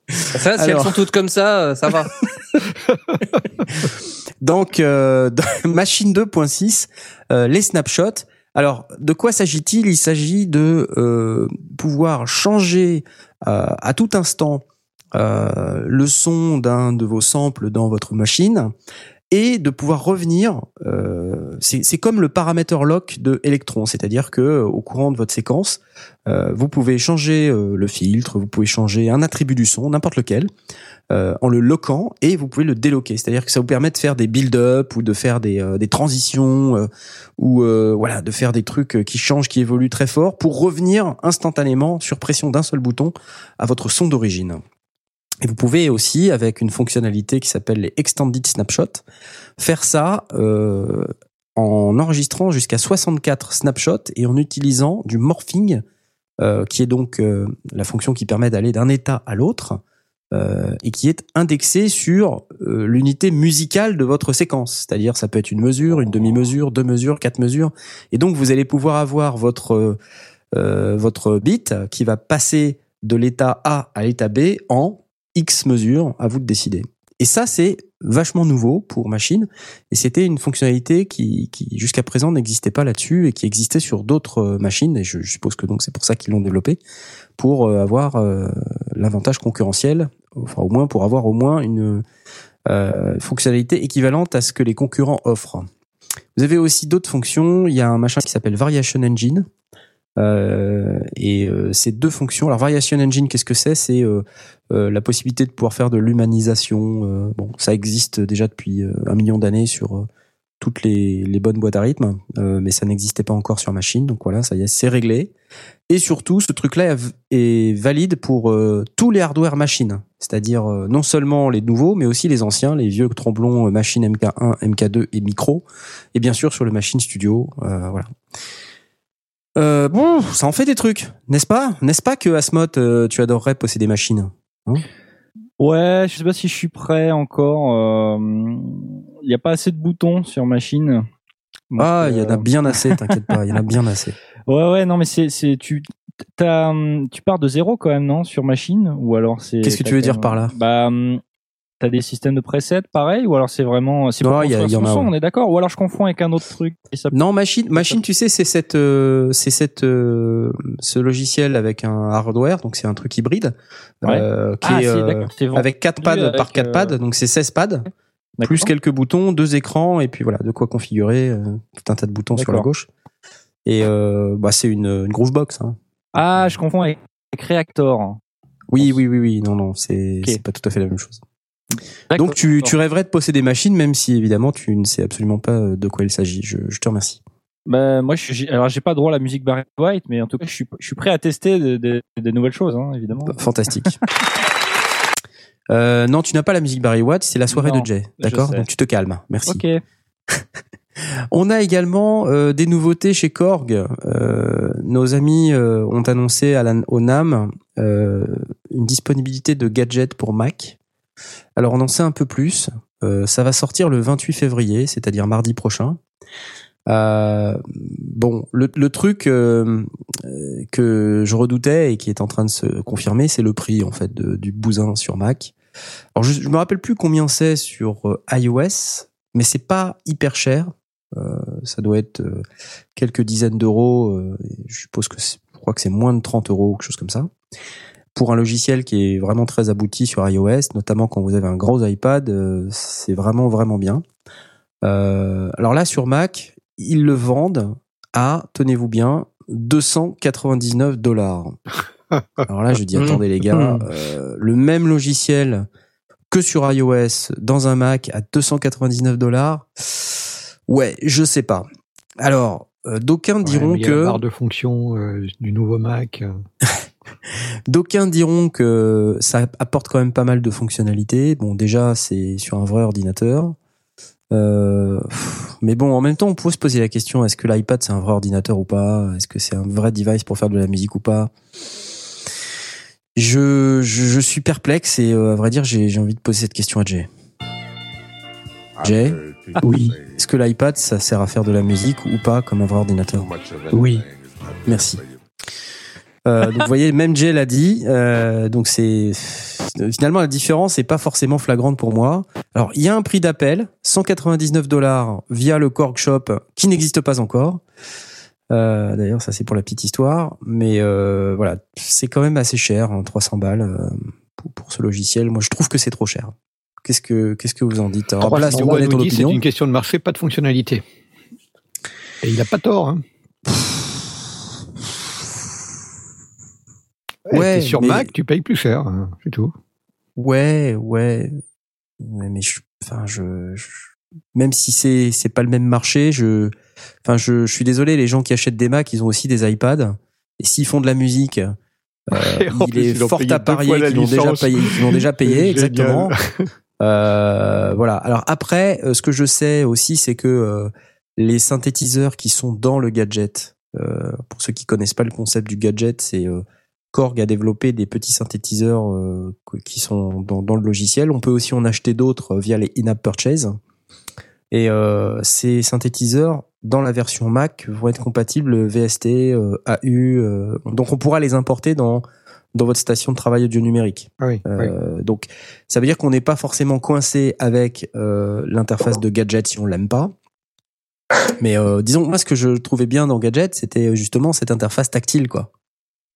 S4: Ça, si
S2: Alors.
S4: elles sont toutes comme ça, euh, ça va.
S2: Donc, euh, Machine 2.6, euh, les snapshots. Alors, de quoi s'agit-il? Il s'agit de euh, pouvoir changer euh, à tout instant euh, le son d'un de vos samples dans votre machine et de pouvoir revenir. euh, c'est comme le paramètre lock de Electron, c'est-à-dire que euh, au courant de votre séquence, euh, vous pouvez changer euh, le filtre, vous pouvez changer un attribut du son, n'importe lequel, euh, en le loquant et vous pouvez le déloquer. C'est-à-dire que ça vous permet de faire des build-up ou de faire des, euh, des transitions ou voilà de faire des trucs qui changent, qui évoluent très fort pour revenir instantanément sur pression d'un seul bouton à votre son d'origine. Et vous pouvez aussi, avec une fonctionnalité qui s'appelle les Extended Snapshots, faire ça euh, en enregistrant jusqu'à 64 snapshots et en utilisant du morphing, euh, qui est donc euh, la fonction qui permet d'aller d'un état à l'autre, euh, et qui est indexé sur euh, l'unité musicale de votre séquence. C'est-à-dire, ça peut être une mesure, une demi-mesure, deux mesures, quatre mesures. Et donc, vous allez pouvoir avoir votre, euh, votre bit qui va passer de l'état A à l'état B en X mesures, à vous de décider. Et ça, c'est vachement nouveau pour machine. Et c'était une fonctionnalité qui, qui jusqu'à présent n'existait pas là-dessus et qui existait sur d'autres euh, machines. Et je, suppose que donc c'est pour ça qu'ils l'ont développé pour euh, avoir euh, l'avantage concurrentiel, enfin au moins pour avoir au moins une euh, fonctionnalité équivalente à ce que les concurrents offrent. Vous avez aussi d'autres fonctions. Il y a un machin qui s'appelle Variation Engine. Euh, et euh, ces deux fonctions. Alors Variation Engine, qu'est-ce que c'est? C'est euh, euh, la possibilité de pouvoir faire de l'humanisation. euh, bon, ça existe déjà depuis euh, un million d'années sur toutes les, les bonnes boîtes à rythme, mais ça n'existait pas encore sur machine. Donc voilà, ça y est, c'est réglé. Et surtout, ce truc-là est valide pour tous les hardware machines, c'est-à-dire non seulement les nouveaux, mais aussi les anciens, les vieux tromblons euh, machine MK1, MK2 et micro, et bien sûr sur le machine studio. voilà. Euh, bon, ça en fait des trucs, n'est-ce pas? N'est-ce pas que Asmod, euh, tu adorerais posséder machine
S5: Ouais, je sais pas si je suis prêt encore. Il n'y a pas assez de boutons sur machine. Donc,
S2: Ah, il y en a
S5: euh,
S2: bien assez, t'inquiète pas, il y en a bien assez.
S5: Ouais, ouais, non, mais c'est, c'est, tu, t'as, tu pars de zéro quand même, non, sur machine, ou alors c'est.
S2: Qu'est-ce que tu veux dire par là?
S5: Bah, hum, t'as des systèmes de presets, pareil, ou alors c'est vraiment, c'est
S2: il y a- y en a,
S5: on est d'accord, ou alors je confonds avec un autre truc.
S2: Non, machine, machine, tu sais, c'est cette, euh, c'est cette, euh, ce logiciel avec un hardware, donc c'est un truc hybride,
S5: Ouais.
S2: euh, qui
S5: Ah,
S2: est
S5: si,
S2: euh,
S5: d'accord, c'est vendu
S2: avec 4 pads
S5: avec,
S2: par 4
S5: euh,
S2: pads, donc c'est 16 pads, plus quelques boutons, deux écrans, et puis voilà, de quoi configurer euh, tout un tas de boutons sur la gauche. Et euh, bah, c'est une, une Groovebox. Hein.
S5: Ah, je confonds avec, Reactor.
S2: Oui, oui, oui, oui, non, non, c'est
S5: Ok.
S2: c'est pas tout à fait la même chose. Donc tu, tu rêverais de posséder des machines, même si évidemment tu ne sais absolument pas euh, de quoi il s'agit. Je, je te remercie.
S5: Bah, moi, je alors j'ai pas droit à la musique Barry White, mais en tout cas, je suis, je suis prêt à tester de, de, de nouvelles choses, hein, évidemment.
S2: Fantastique. Euh, non, tu n'as pas la musique Barry White, c'est la soirée
S5: Non,
S2: de Jay. D'accord? Donc tu te calmes. Merci.
S5: Ok.
S2: On a également euh, des nouveautés chez Korg. Euh, nos amis euh, ont annoncé à la, au NAM une disponibilité de gadgets pour Mac. Alors on en sait un peu plus. Euh, ça va sortir le 28 février, c'est-à-dire mardi prochain. Euh, bon, le, truc euh, que je redoutais et qui est en train de se confirmer, c'est le prix en fait du bousin sur Mac. Alors je, je me rappelle plus combien c'est sur iOS, mais c'est pas hyper cher. Ça doit être quelques dizaines d'euros. je suppose que je crois que c'est moins de 30 euros, quelque chose comme ça. Pour un logiciel qui est vraiment très abouti sur iOS, notamment quand vous avez un gros iPad, euh, c'est vraiment vraiment bien. Euh, alors là sur Mac, ils le vendent à, tenez-vous bien, 299 dollars. Alors là, je dis attendez les gars, euh, le même logiciel que sur iOS dans un Mac à 299 dollars. Ouais, je sais pas. Alors, euh, d'aucuns
S3: Ouais,
S2: diront
S3: mais il y a
S2: que
S3: la barre de fonction du nouveau Mac. euh.
S2: D'aucuns diront que ça apporte quand même pas mal de fonctionnalités. Bon, déjà, c'est sur un vrai ordinateur. Euh, mais bon, en même temps, on peut se poser la question est-ce que l'iPad c'est un vrai ordinateur ou pas? Est-ce que c'est un vrai device pour faire de la musique ou pas? Je, je, je suis perplexe et euh, à vrai dire, j'ai j'ai envie de poser cette question à Jay. Jay?
S1: Oui.
S2: Est-ce que l'iPad ça sert à faire de la musique ou pas comme un vrai ordinateur?
S1: Oui.
S2: Merci. Euh, donc vous voyez, même Jay l'a dit. euh, donc c'est finalement la différence est pas forcément flagrante pour moi. Alors il y a un prix d'appel, 199 dollars via le Korg Shop qui n'existe pas encore. Euh, D'ailleurs ça c'est pour la petite histoire, mais euh, voilà c'est quand même assez cher, hein, 300 balles euh, pour, pour ce logiciel. Moi je trouve que c'est trop cher. Qu'est-ce que qu'est-ce que vous en dites Alors, Blas,
S3: Stéphane
S2: on
S3: c'est une question de marché, pas de fonctionnalité. Et il a pas tort. Hein. Ouais, sur
S2: mais-
S3: Mac, tu payes plus cher, hein, c'est tout.
S2: Ouais, ouais, ouais, mais je, enfin, je, je- même si c'est c'est pas le même marché, je, enfin, je, je suis désolé, les gens qui achètent des Macs, ils ont aussi des iPads, et s'ils font de la musique, euh, il est fort à parier qu'ils l'ont déjà payé, qu'ils l'ont déjà payé, exactement. Euh, voilà. Alors après, euh, ce que je sais aussi, c'est que euh, les synthétiseurs qui sont dans le gadget, euh, pour ceux qui connaissent pas le concept du gadget, c'est euh, Korg a développé des petits synthétiseurs euh, qui sont dans, dans le logiciel. On peut aussi en acheter d'autres euh, via les in-app purchase. Et euh, ces synthétiseurs, dans la version Mac, vont être compatibles VST, AU. donc on pourra les importer dans dans votre station de travail audio numérique.
S3: Ah oui, oui.
S2: Donc, ça veut dire qu'on n'est pas forcément coincé avec euh, l'interface de gadget si on l'aime pas. Mais euh, disons, moi, ce que je trouvais bien dans gadget, c'était justement cette interface tactile, quoi.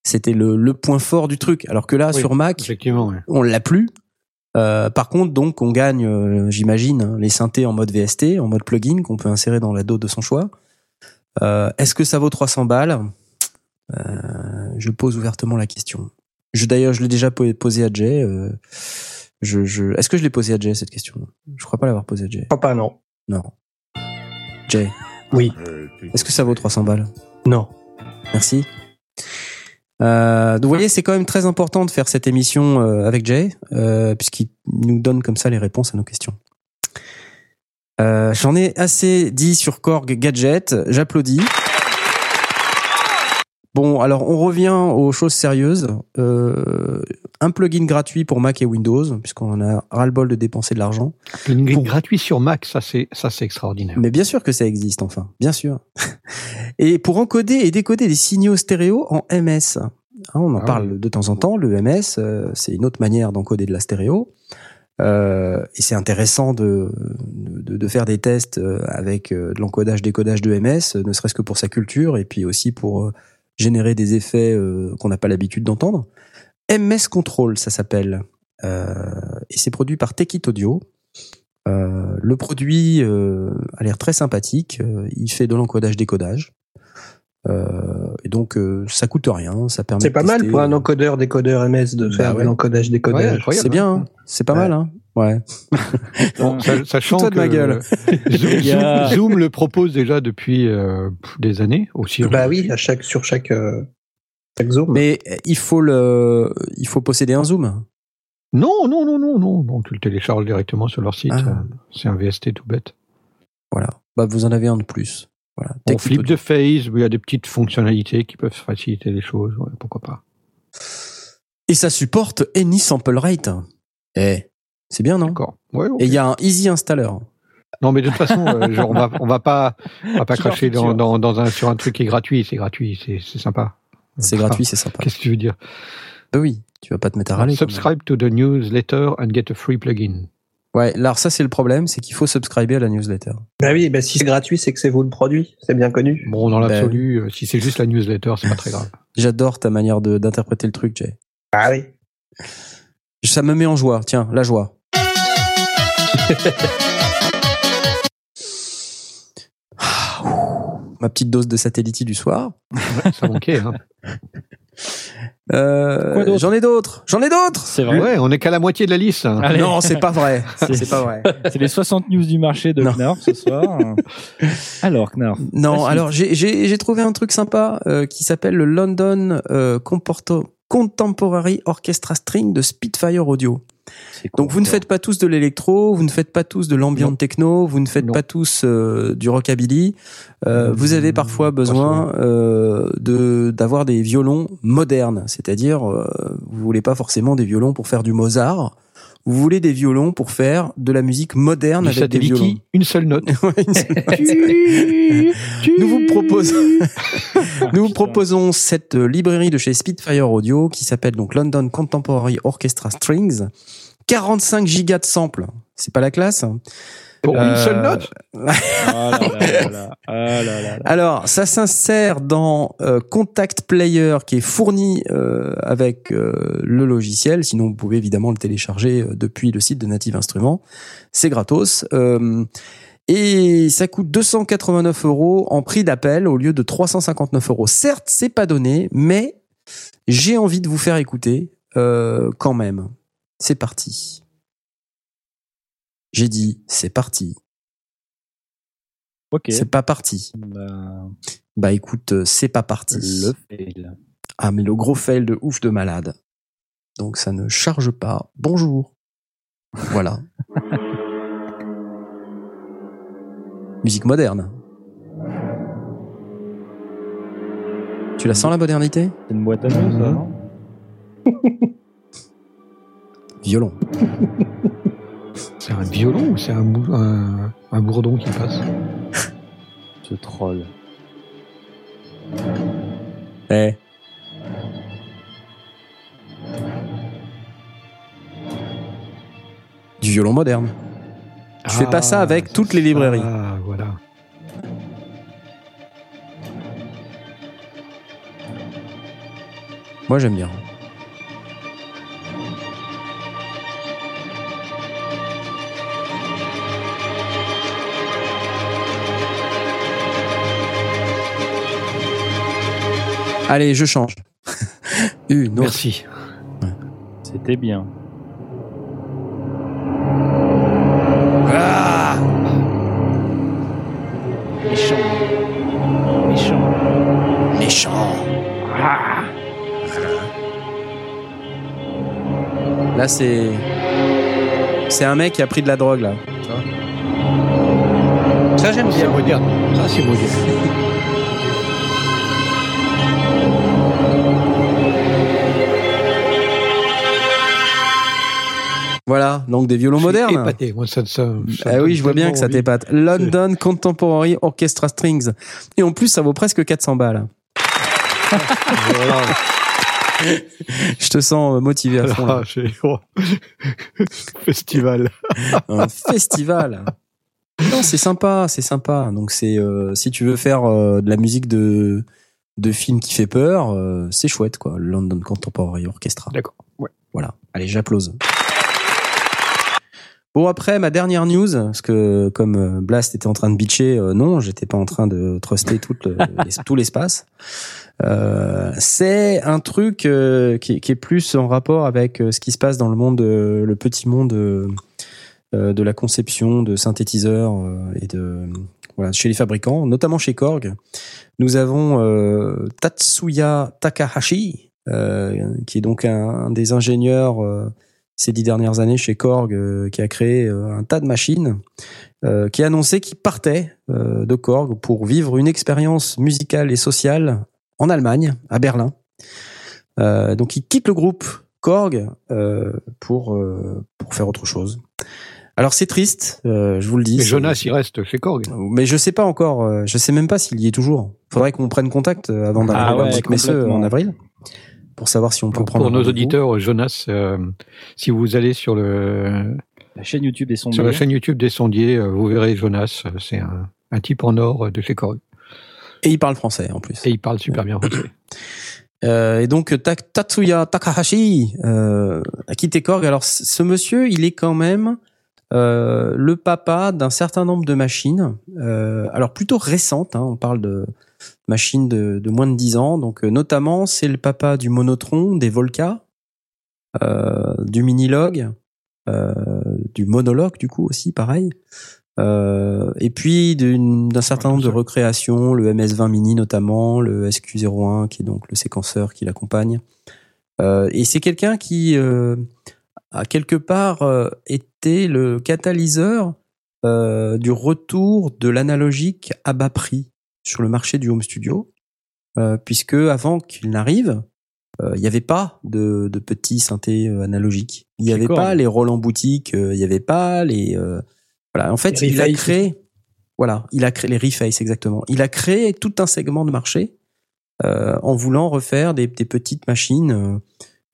S2: C'était le, le point fort du truc. Alors que là,
S3: Oui,
S2: sur Mac,
S3: ouais.
S2: on l'a plus. Euh, par contre, donc, on gagne, euh, j'imagine, hein, les synthés en mode VST, en mode plugin qu'on peut insérer dans la dos de son choix. Euh, Est-ce que ça vaut 300 balles? Euh, Je pose ouvertement la question. Je d'ailleurs, je l'ai déjà po- posé à Jay. euh, je, je... Est-ce que je l'ai posé à Jay cette question? Je crois pas l'avoir posé à Jay.
S4: Je crois pas, non.
S2: Non. Jay,
S4: Oui.
S2: est-ce que ça vaut 300 balles?
S4: Non.
S2: Merci. Euh, donc vous voyez, c'est quand même très important de faire cette émission euh, avec Jay, euh, puisqu'il nous donne comme ça les réponses à nos questions. Euh, J'en ai assez dit sur Korg Gadget, j'applaudis. Bon, alors on revient aux choses sérieuses. Euh, un plugin gratuit pour Mac et Windows, puisqu'on a ras-le-bol de dépenser de l'argent.
S3: Une
S2: Pour-
S3: gratuit sur Mac, ça c'est ça c'est extraordinaire.
S2: Mais bien sûr que ça existe, enfin, bien sûr. Et pour encoder et décoder des signaux stéréo en MS. Hein, on en
S3: Ah
S2: parle de temps en temps. Le MS, euh, c'est une autre manière d'encoder de la stéréo. Euh, et c'est intéressant de, de, de faire des tests avec de l'encodage, décodage de MS, ne serait-ce que pour sa culture et puis aussi pour générer des effets euh, qu'on n'a pas l'habitude d'entendre. MS Control, ça s'appelle. Euh, et c'est produit par Techit Audio. Euh, le produit euh, a l'air très sympathique. Euh, il fait de l'encodage-décodage. Euh, et donc, euh, ça coûte rien. Ça permet
S4: C'est pas mal pour un encodeur décodeur MS de
S2: Bah
S4: faire
S2: ouais.
S4: de l'encodage
S3: Ouais,
S4: décodage.
S3: incroyable.
S2: C'est bien. hein. C'est pas
S4: Ouais.
S2: mal, hein. Ouais.
S3: Bon, sa- sachant
S2: Fous-toi de
S3: que
S2: ma gueule.
S3: Zoom, le propose déjà depuis euh, des années aussi.
S4: bah oui, à chaque sur chaque euh, chaque zoom.
S2: Mais il faut le, il faut posséder un zoom.
S3: Non, non, non, non, non, non, tu le télécharges directement sur leur site.
S2: Ah.
S3: C'est un VST tout bête.
S2: Voilà. Bah, vous en avez un de plus. Voilà.
S3: On flip de phase, où il y a des petites fonctionnalités qui peuvent faciliter les choses. ouais, pourquoi pas.
S2: Et ça supporte Any Sample Rate. Eh, c'est bien, non?
S3: D'accord. Ouais, ok.
S2: Et il y a un Easy Installer.
S3: Non, mais de toute façon, euh, genre, on va, on va pas, on va pas cracher dans,
S5: feature.
S3: dans, dans un, sur un truc qui est gratuit. C'est gratuit, c'est, c'est sympa.
S2: C'est gratuit, c'est sympa.
S3: Qu'est-ce que tu veux dire?
S2: Bah oui, tu vas pas te mettre à râler.
S3: Subscribe to the newsletter and get a free plugin.
S2: Ouais, alors ça c'est le problème, c'est qu'il faut subscriber à la newsletter.
S4: Bah oui, bah si c'est gratuit, c'est que c'est vous le produit, c'est bien connu.
S3: Bon, dans
S2: Ben-
S3: l'absolu, euh, si c'est juste la newsletter, c'est pas très grave.
S2: J'adore ta manière de- d'interpréter le truc, Jay.
S4: Ah oui.
S2: Ça me met en joie. Tiens, la joie. Ma petite dose de satellite du soir.
S3: Ça manquait, hein.
S2: Euh,
S5: Quoi d'autre
S2: J'en ai d'autres. J'en ai d'autres.
S5: C'est vrai.
S3: Ouais, on est qu'à la moitié de la liste.
S5: Allez.
S2: Non, c'est pas vrai.
S5: C'est-
S2: pas vrai.
S5: C'est les 60 news du marché de. Knarf ce soir. Alors, Knarf.
S2: Non, alors j'ai- j'ai j'ai trouvé un truc sympa euh, qui s'appelle le London euh, Comporto- Contemporary Orchestra String de Spitfire Audio. Donc vous ne faites pas tous de l'électro, vous ne faites pas tous de l'ambient techno, vous ne faites
S3: Non.
S2: pas tous euh, du rockabilly. Euh, vous avez parfois besoin euh, de d'avoir des violons modernes, c'est-à-dire euh, vous voulez pas forcément des violons pour faire du Mozart, vous voulez des violons pour faire de la musique moderne
S3: Du
S2: avec des violons.
S3: une seule note.
S2: Ouais, une seule- Nous vous proposons Nous vous proposons cette euh, librairie de chez Spitfire Audio qui s'appelle donc London Contemporary Orchestra Strings. 45 gigas de samples. C'est pas la classe hein.
S3: Pour une
S2: Euh,
S3: seule note
S5: Ah.
S2: Alors, ça s'insère dans euh, Contact Player qui est fourni euh, avec euh, le logiciel. Sinon, vous pouvez évidemment le télécharger depuis le site de Native Instruments. C'est gratos. Et ça coûte 289 euros en prix d'appel au lieu de 359 euros. Certes, c'est pas donné, mais j'ai envie de vous faire écouter quand même. C'est parti. J'ai dit, c'est parti.
S5: Ok.
S2: C'est pas parti.
S5: Bah,
S2: Bah écoute, euh, c'est pas parti.
S5: le fail.
S2: Ah mais le gros fail de ouf de malade. Donc ça ne charge pas. Bonjour. Voilà. Musique moderne. Tu la sens la modernité?
S5: C'est une boîte à news, ça,
S3: Mhm.
S5: non?
S2: Violon.
S3: C'est un violon ou c'est un, bou- un, un bourdon qui passe
S5: Ce troll.
S2: Eh. Du violon moderne. Je fais pas ça avec toutes les librairies.
S3: Ah, voilà.
S2: Moi j'aime bien. Allez, je change. Une autre.
S3: Merci.
S5: C'était bien.
S2: Ah Méchant. Méchant. Méchant. Là, c'est. C'est un mec qui a pris de la drogue, là.
S4: Ça, j'aime bien.
S3: Ça, c'est
S2: beau. Donc des violons modernes.
S3: Épaté. Moi, ça, ça, ça
S2: Ah oui, je vois bien que ça t'épate. London Contemporary Orchestra Strings. Et en plus, ça vaut presque 400 balles.
S3: Voilà.
S2: Je te sens euh, motivé à fond. là.
S3: Oh. Festival.
S2: Un festival. Non, c'est sympa, c'est sympa. Donc c'est euh, si tu veux faire euh, de la musique de de film qui fait peur, euh, c'est chouette quoi. London Contemporary Orchestra.
S3: D'accord. Ouais.
S2: Voilà. Allez, j'applause. Bon après ma dernière news, parce que comme euh, Blast était en train de bitcher, euh, non, j'étais pas en train de truster tout, le- l'es- tout l'espace. Euh, c'est un truc euh, qui, est- qui est plus en rapport avec euh, ce qui se passe dans le monde, le petit monde de la conception de synthétiseurs et de voilà chez les fabricants, notamment chez Korg. Nous avons Tatsuya Takahashi, qui est donc un, un des ingénieurs ces dix dernières années chez Korg, euh, qui a créé euh, un tas de machines, euh, qui a annoncé qu'il partait euh, de Korg pour vivre une expérience musicale et sociale en Allemagne, à Berlin. Euh, donc il quitte le groupe Korg euh, pour euh, pour faire autre chose. Alors c'est triste, euh, je vous le dis. C'est-
S3: Jonas, il reste chez Korg.
S2: mais je sais pas encore, euh, je sais même pas s'il y est toujours. Faudrait qu'on prenne contact avant d'aller
S5: Ah
S2: voir
S5: ouais,
S2: Musique Messeux
S5: complètement.
S2: en avril pour savoir si on peut
S3: Pour,
S2: prendre
S3: pour nos auditeurs, Jonas, euh, si vous allez sur le
S5: La chaîne YouTube est son
S3: sur la chaîne YouTube des sondiers, euh, vous verrez Jonas. euh, C'est un, un type en or de chez Korg.
S2: Et il parle français en plus.
S3: Et il parle super bien français.
S2: Euh, et donc Ta- Tatsuya Takahashi euh, a quitté Korg. Alors ce monsieur, il est quand même euh, le papa d'un certain nombre de machines. Euh, alors plutôt récentes. Hein, on parle de machines de, de moins de 10 ans. Donc euh, notamment, c'est le papa du Monotron, des Volca, euh, du Minilog, euh, du Monologue du coup aussi, pareil. Euh, et puis d'un certain nombre de recréations, le MS20 Mini notamment, le SQ01 qui est donc le séquenceur qui l'accompagne. Euh, et c'est quelqu'un qui euh, a quelque part euh, été le catalyseur euh, du retour de l'analogique à bas prix sur le marché du home studio, euh, puisque avant qu'il n'arrive, euh, il n'y avait pas de, de petits synthés euh, analogiques. Il n'y
S5: Chez
S2: avait
S5: Korg.
S2: pas les Roland boutique, euh, il n'y avait pas les euh, voilà. En fait,
S4: Les
S2: il a créé voilà, il a créé les Reface exactement. Il a créé tout un segment de marché euh, en voulant refaire des, des petites machines euh,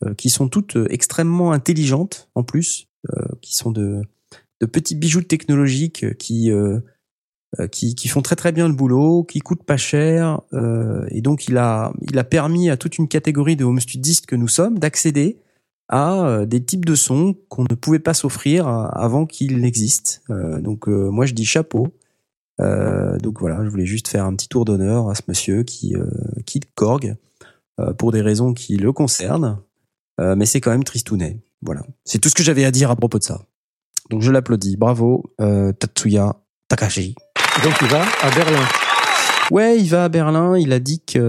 S2: euh, qui sont toutes euh, extrêmement intelligentes en plus, euh, qui sont de, de petits bijoux technologiques euh, qui, euh, euh, qui qui font très très bien le boulot, qui coûtent pas cher, euh, et donc il a il a permis à toute une catégorie de home studistes que nous sommes d'accéder à euh, des types de sons qu'on ne pouvait pas s'offrir euh, avant qu'ils n'existent. Euh, donc euh, moi je dis chapeau. Euh, donc voilà, je voulais juste faire un petit tour d'honneur à ce monsieur qui euh, quitte Korg euh, pour des raisons qui le concernent, Euh, mais c'est quand même tristounet. Voilà, c'est tout ce que j'avais à dire à propos de ça. Donc je l'applaudis, bravo euh, Tatsuya Takashi.
S3: Donc il va à Berlin.
S2: Ouais, il va à Berlin. Il a dit qu'il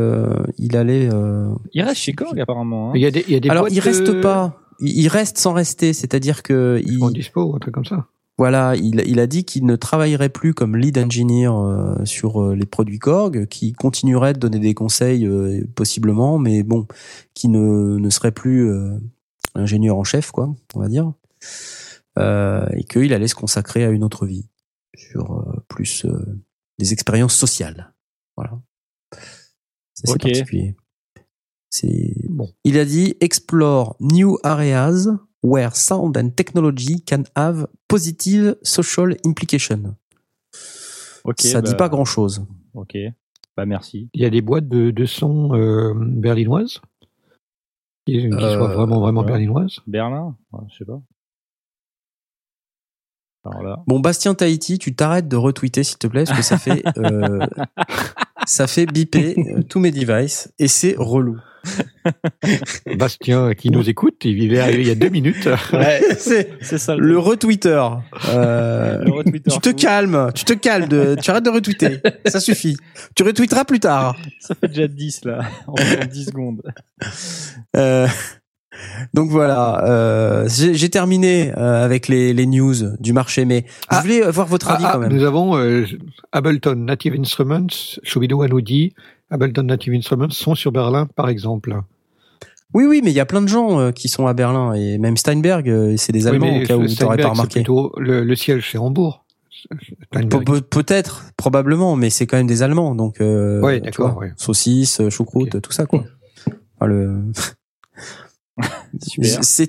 S2: allait. euh,
S5: Il reste chez Korg apparemment. hein.
S3: Il y a des, il y a des
S2: Alors il reste
S3: euh,
S2: pas. Il il reste sans rester, c'est-à-dire que il,
S3: sont dispo, un truc comme ça.
S2: Voilà, il, il a dit qu'il ne travaillerait plus comme lead engineer euh, sur euh, les produits Korg, qu'il continuerait de donner des conseils euh, possiblement, mais bon, qui ne, ne serait plus euh, ingénieur en chef, quoi, on va dire, euh, et qu'il allait se consacrer à une autre vie, sur euh, plus euh, des expériences sociales. Voilà. C'est assez
S5: Ok.
S2: particulier. C'est
S3: Bon.
S2: il a dit explore new areas where sound and technology can have positive social implication.
S5: Ok.
S2: Ça
S5: bah,
S2: dit pas grand chose.
S5: Ok. Bah merci.
S3: Il y a des boîtes de, de son euh, berlinoises? Qui, qui
S2: Euh,
S3: soient vraiment vraiment
S5: ouais.
S3: berlinoises?
S5: Berlin? Ouais, je sais pas. Alors là.
S2: Bon, Bastien Tahiti, tu t'arrêtes de retweeter s'il te plaît, parce que ça fait euh, ça fait biper euh, tous mes devices et c'est relou.
S3: Bastien qui nous écoute, il est arrivé il y a deux minutes.
S2: c'est
S5: C'est ça
S2: le retweeter. Euh,
S5: Le retweeter
S2: tu te
S5: fou.
S2: calmes, tu te calmes, de, tu arrêtes de retweeter. Ça suffit. Tu retweeteras plus tard.
S5: Ça fait déjà 10 là. En en 10 secondes.
S2: Euh, Donc voilà, euh, j'ai terminé euh, avec les, les news du marché, mais
S3: Ah.
S2: je voulais avoir votre avis
S3: Ah, ah,
S2: quand même.
S3: Nous avons euh, Ableton Native Instruments, Shubidoo nous dit, Ableton Native Instruments sont sur Berlin, par exemple.
S2: Oui, oui, mais il y a plein de gens euh, qui sont à Berlin et même Steinberg, euh, c'est des Allemands au cas où n'aurais pas remarqué.
S3: plutôt le, le siège, c'est Hambourg.
S2: Pe- Peut-être, probablement, mais c'est quand même des Allemands, donc euh,
S3: Ouais,
S2: vois, saucisses, choucroute, tout ça quoi. Enfin, le...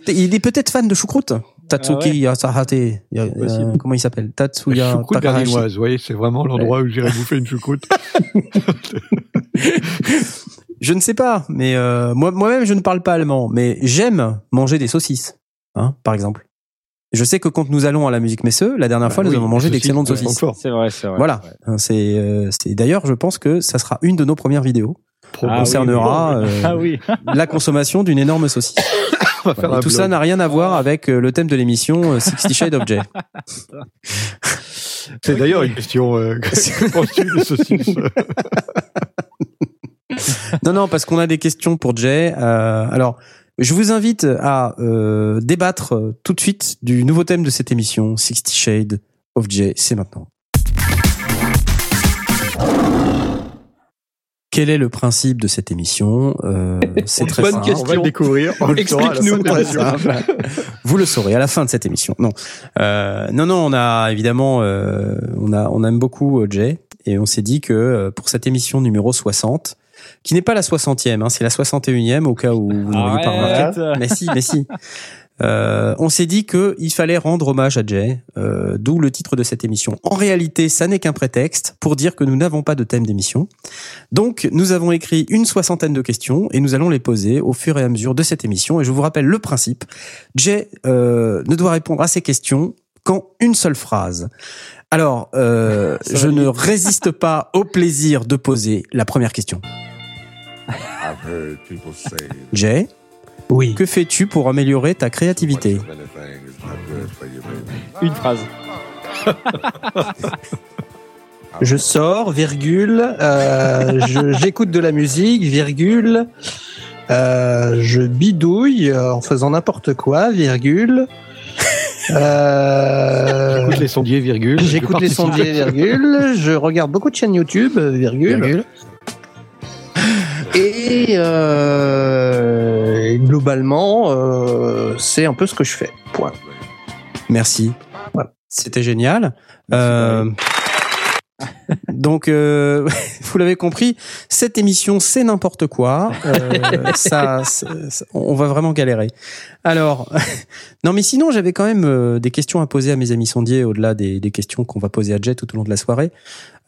S2: Il est peut-être fan de choucroute. Tatsuki
S5: Ah ouais.
S2: Euh,
S5: Possible.
S2: comment il s'appelle? Tatsuya
S3: choucroute
S2: Takahashi.
S3: berlinoise, oui, c'est vraiment l'endroit où j'irais bouffer une choucroute.
S2: Je ne sais pas, mais euh, moi moi-même je ne parle pas allemand, mais j'aime manger des saucisses, hein, par exemple. Je sais que quand nous allons à la musique Messeux, la dernière
S3: Bah
S2: fois nous
S3: oui,
S2: avons mangé d'excellentes
S3: saucisses.
S5: C'est vrai, c'est vrai.
S2: Voilà. Hein, c'est euh, c'est d'ailleurs je pense que ça sera une de nos premières vidéos.
S5: Ah
S2: concernera,
S5: oui,
S2: euh,
S5: Ah oui.
S2: La consommation d'une énorme saucisse.
S3: On va faire
S2: Et
S3: un
S2: tout ça n'a rien à voir avec euh, le thème de l'émission euh, Sixty Shades of Jay.
S3: C'est d'ailleurs une question. Euh, que de saucisses?
S2: Non, non, parce qu'on a des questions pour Jay. Euh, alors, je vous invite à euh, débattre euh, tout de suite du nouveau thème de cette émission, Sixty Shades of Jay. C'est maintenant. Quel est le principe de cette émission? Euh, C'est très
S4: Bonne
S2: simple.
S4: question.
S3: On va le découvrir.
S4: Explique-nous.
S2: Vous le saurez à la fin de cette émission. Non, euh, non, non. On a évidemment, euh, on a, on aime beaucoup euh, Jay et on s'est dit que euh, pour cette émission numéro 60, qui n'est pas la 60e, hein, c'est la 61e au cas où vous n'auriez pas remarqué. Mais si, mais si. Euh, on s'est dit que il fallait rendre hommage à Jay, euh, d'où le titre de cette émission. En réalité, ça n'est qu'un prétexte pour dire que nous n'avons pas de thème d'émission. Donc, nous avons écrit une soixantaine de questions et nous allons les poser au fur et à mesure de cette émission. Et je vous rappelle le principe. Jay euh, ne doit répondre à ces questions qu'en une seule phrase. Alors, euh, je ne résiste pas au plaisir de poser la première question.
S1: I've heard people say that
S2: Jay,
S4: Oui.
S2: que fais-tu pour améliorer ta créativité.
S5: Une phrase.
S4: Je sors, virgule, euh, je- j'écoute de la musique, virgule, euh, je bidouille en faisant n'importe quoi, virgule. Euh,
S3: J'écoute les sondiers, virgule. Je
S4: J'écoute les sondiers, virgule. Je regarde beaucoup de chaînes YouTube, virgule.
S2: Virgule.
S4: Et, euh, globalement, euh, c'est un peu ce que je fais. Point.
S2: Merci.
S4: Voilà.
S2: C'était génial. Euh, donc, euh, vous l'avez compris, cette émission, c'est n'importe quoi. Euh, ça, ça- on va vraiment galérer. Alors, non, mais sinon, j'avais quand même euh, des questions à poser à mes amis sondiers, au-delà des, des questions qu'on va poser à Jet tout au long de la soirée.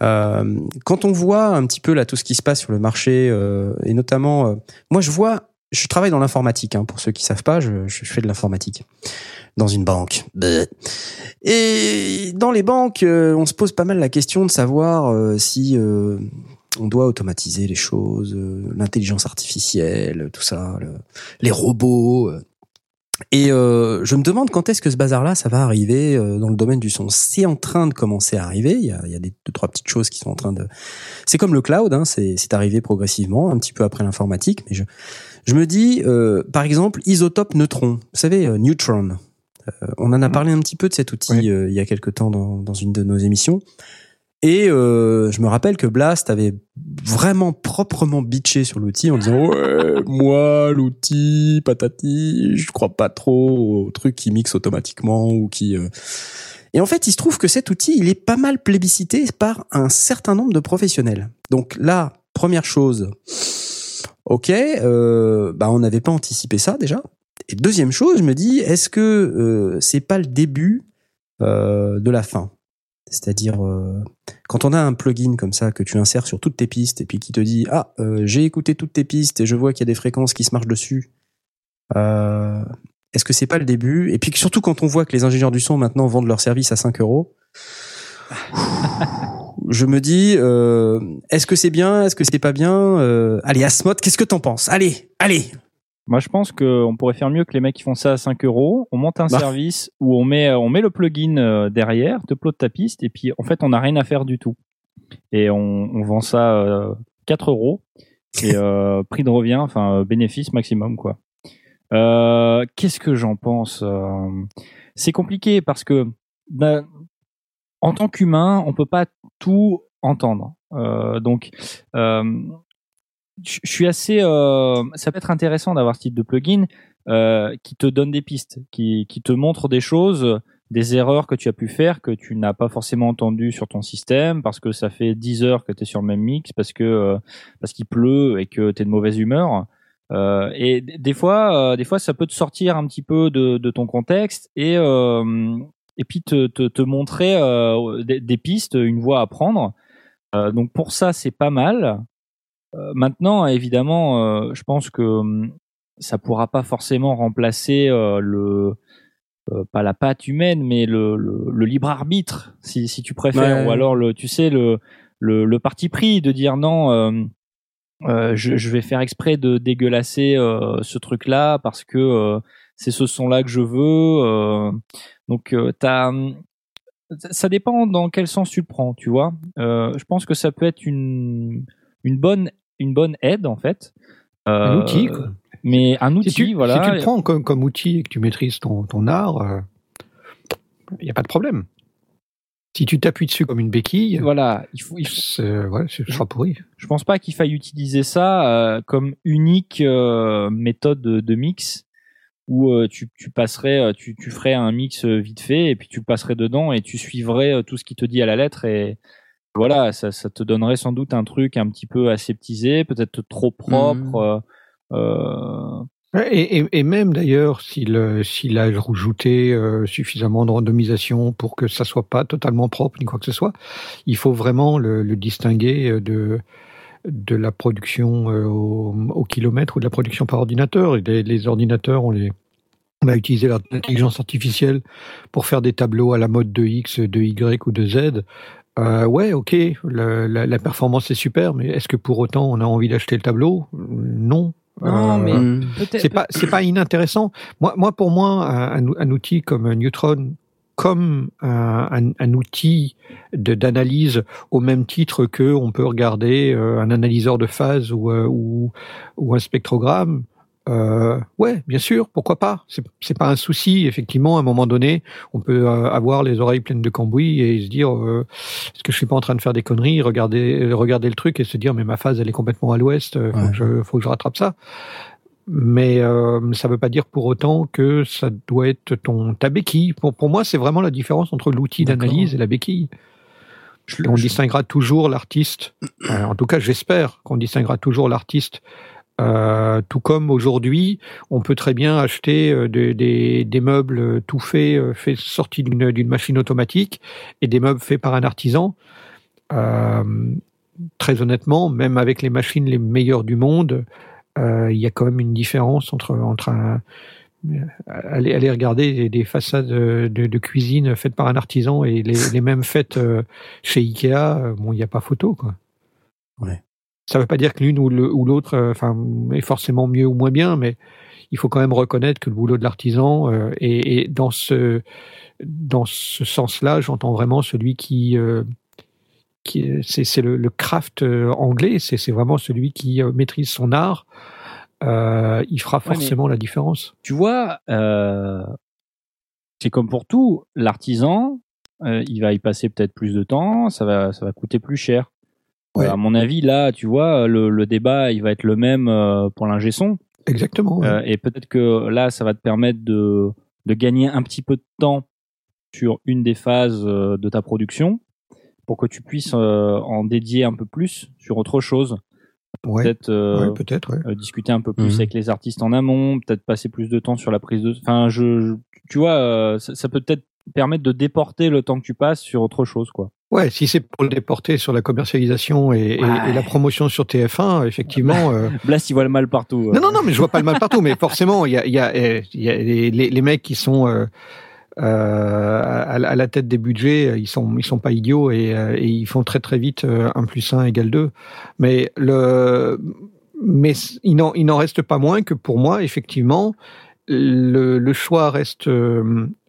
S2: Euh, quand on voit un petit peu là tout ce qui se passe sur le marché, euh, et notamment, euh, moi, je vois, je travaille dans l'informatique. Hein, pour ceux qui savent pas, je, je fais de l'informatique dans une banque. Et dans les banques, euh, on se pose pas mal la question de savoir euh, si on doit automatiser les choses, l'intelligence artificielle, tout ça, le- les robots. Et euh, je me demande quand est-ce que ce bazar-là, ça va arriver euh, dans le domaine du son. C'est en train de commencer à arriver. Il y a, il y a des deux trois petites choses qui sont en train de. C'est comme le cloud, hein, c'est c'est arrivé progressivement, un petit peu après l'informatique. Mais je je me dis, euh, par exemple, isotope neutron. Vous savez, euh, neutron. Euh, on en a parlé un petit peu de cet outil
S3: Oui.
S2: euh, il y a quelque temps dans, dans une de nos émissions. Et euh, je me rappelle que Blast avait vraiment proprement bitché sur l'outil en disant ouais moi l'outil patati je crois pas trop au truc qui mixe automatiquement ou qui euh. et en fait il se trouve que cet outil il est pas mal plébiscité par un certain nombre de professionnels. Donc là première chose ok euh, bah on n'avait pas anticipé ça déjà. Et deuxième chose je me dis est-ce que euh, c'est pas le début de la fin? C'est-à-dire euh, quand on a un plugin comme ça que tu insères sur toutes tes pistes et puis qui te dit ah euh, j'ai écouté toutes tes pistes et je vois qu'il y a des fréquences qui se marchent dessus euh, est-ce que c'est pas le début? Et puis surtout quand on voit que les ingénieurs du son maintenant vendent leurs services à 5 euros je me dis est-ce que c'est bien? Est-ce que c'est pas bien? Euh, allez Asmod qu'est-ce que t'en penses? Allez allez
S5: Moi, je pense qu'on pourrait faire mieux que les mecs qui font ça à 5 euros. On monte un
S2: Bah.
S5: service où on met, on met le plugin euh, derrière, te upload ta piste, et puis en fait, on n'a rien à faire du tout. Et on, on vend ça euh, 4 euros. Et euh, prix de revient, enfin euh, bénéfice maximum, quoi. Euh, Qu'est-ce que j'en pense Euh, C'est compliqué parce que ben, en tant qu'humain, on peut pas tout entendre. Euh, donc, euh, je suis assez. euh, ça peut être intéressant d'avoir ce type de plugin euh, qui te donne des pistes, qui, qui te montre des choses, des erreurs que tu as pu faire que tu n'as pas forcément entendu sur ton système parce que ça fait 10 heures que tu es sur le même mix, parce que euh, parce qu'il pleut et que tu es de mauvaise humeur. Euh, et des fois, euh, des fois, ça peut te sortir un petit peu de, de ton contexte et euh, et puis te, te, te montrer des, des pistes, une voie à prendre. Donc pour ça, c'est pas mal. Euh, maintenant, évidemment, euh, je pense que hum, ça pourra pas forcément remplacer euh, le pas la patte humaine, mais le, le, le libre arbitre, si, si tu préfères,
S2: Ouais.
S5: ou alors le, tu sais, le, le, le parti pris de dire non, euh, je, je vais faire exprès de dégueulasser euh, ce truc-là parce que euh, c'est ce son-là que je veux. donc, t'as, ça- ça dépend dans quel sens tu le prends, tu vois. Je pense que ça peut être une, une bonne, une bonne aide en fait.
S3: Un
S5: Euh,
S3: outil, quoi.
S5: Mais un outil,
S3: Si tu,
S5: voilà.
S3: si tu le prends comme, comme outil et que tu maîtrises ton, ton art, il n'y a pas de problème. Si tu t'appuies dessus comme une béquille,
S5: Voilà, il faut, il faut-
S3: c'est- ouais, ce sera pourri.
S5: je pense pas qu'il faille utiliser ça euh, comme unique euh, méthode de, de mix où euh, tu, tu passerais, euh, tu, tu ferais un mix euh, vite fait et puis tu passerais dedans et tu suivrais euh, tout ce qui te dit à la lettre et voilà, ça, ça te donnerait sans doute un truc un petit peu aseptisé, peut-être trop propre. euh, euh,
S3: Ouais, Et, et, et même d'ailleurs, s'il euh, s'il a rajouté euh, suffisamment de randomisation pour que ça soit pas totalement propre ni quoi que ce soit, il faut vraiment le, le distinguer euh, de de la production euh, au, au kilomètre ou de la production par ordinateur. Et les, les ordinateurs, on les on a utilisé l'intelligence artificielle pour faire des tableaux à la mode de X, de Y ou de Z. Euh, ouais, ok, le- la, la performance est super, mais est-ce que pour autant on a envie d'acheter le tableau? Non.
S5: Non,
S3: Euh,
S5: mais
S2: Hmm.
S5: peut-être.
S3: c'est pas c'est pas inintéressant. Moi moi pour moi un, outil comme Neutron comme un, un- un outil de d'analyse au même titre que on peut regarder euh, un analyseur de phase ou euh, ou, ou un spectrogramme. Euh, ouais, bien sûr, pourquoi pas C'est pas un souci. Effectivement, à un moment donné, on peut euh, avoir les oreilles pleines de cambouis et se dire euh, est-ce que je suis pas en train de faire des conneries Regarder regarder le truc et se dire mais ma phase elle est complètement à l'ouest. euh, Faut
S2: Ouais.
S3: que je faut que je rattrape ça mais euh, ça veut pas dire pour autant que ça doit être ton ta béquille. Pour, pour moi, c'est vraiment la différence entre l'outil d'analyse et la béquille.
S5: Je-
S3: on
S5: je-
S3: distinguera toujours l'artiste. euh, en tout cas, j'espère qu'on distinguera toujours l'artiste. Euh, tout comme aujourd'hui, on peut très bien acheter euh, des, des, meubles euh, tout faits, euh, faits sortis d'une machine automatique, et des meubles faits par un artisan. Euh, très honnêtement, même avec les machines les meilleures du monde, euh, il y a quand même une différence entre entre un aller, aller regarder des, des façades de, de cuisine faites par un artisan et les, les mêmes faites euh, chez Ikea, euh, bon, il n'y a pas photo, quoi.
S2: Ouais.
S3: Ça ne veut pas dire que l'une ou l'autre, euh, enfin, est forcément mieux ou moins bien, mais il faut quand même reconnaître que le boulot de l'artisan euh, et, et dans ce dans ce sens-là, j'entends vraiment celui qui euh, qui c'est le, le craft euh, anglais, c'est vraiment celui qui maîtrise son art. Euh, il fera forcément la différence.
S5: tu vois, c'est comme pour tout, l'artisan, il va y passer peut-être plus de temps, ça va, ça va coûter plus cher.
S2: Ouais.
S5: Euh, à mon avis, là, tu vois, le, le débat, il va être le même euh, pour l'ingé son.
S3: Exactement. ouais.
S5: Euh, et peut-être que là, ça va te permettre de, de gagner un petit peu de temps sur une des phases euh, de ta production pour que tu puisses euh, en dédier un peu plus sur autre chose.
S3: ouais.
S5: Peut-être euh,
S3: Ouais, peut-être. Ouais.
S5: euh, discuter un peu plus
S2: Mhm.
S5: avec les artistes en amont, peut-être passer plus de temps sur la prise de. Enfin, je, je- tu vois, euh, ça, ça peut peut-être permettre de déporter le temps que tu passes sur autre chose, quoi.
S3: Ouais, si c'est pour le déporter sur la commercialisation et, et-
S5: Ouais.
S3: et la promotion sur TF1, effectivement. euh,
S5: Blast, il voit le mal partout.
S3: Non, non, non, mais je vois pas le mal partout. Mais forcément, il y a, y a, euh, y a les, les- les mecs qui sont euh, euh, à, à la tête des budgets, ils sont, ils sont pas idiots et, euh, et ils font très très vite euh, 1 plus 1 égale 2. Mais le, mais il n'en, il n'en reste pas moins que pour moi, effectivement, le, le choix reste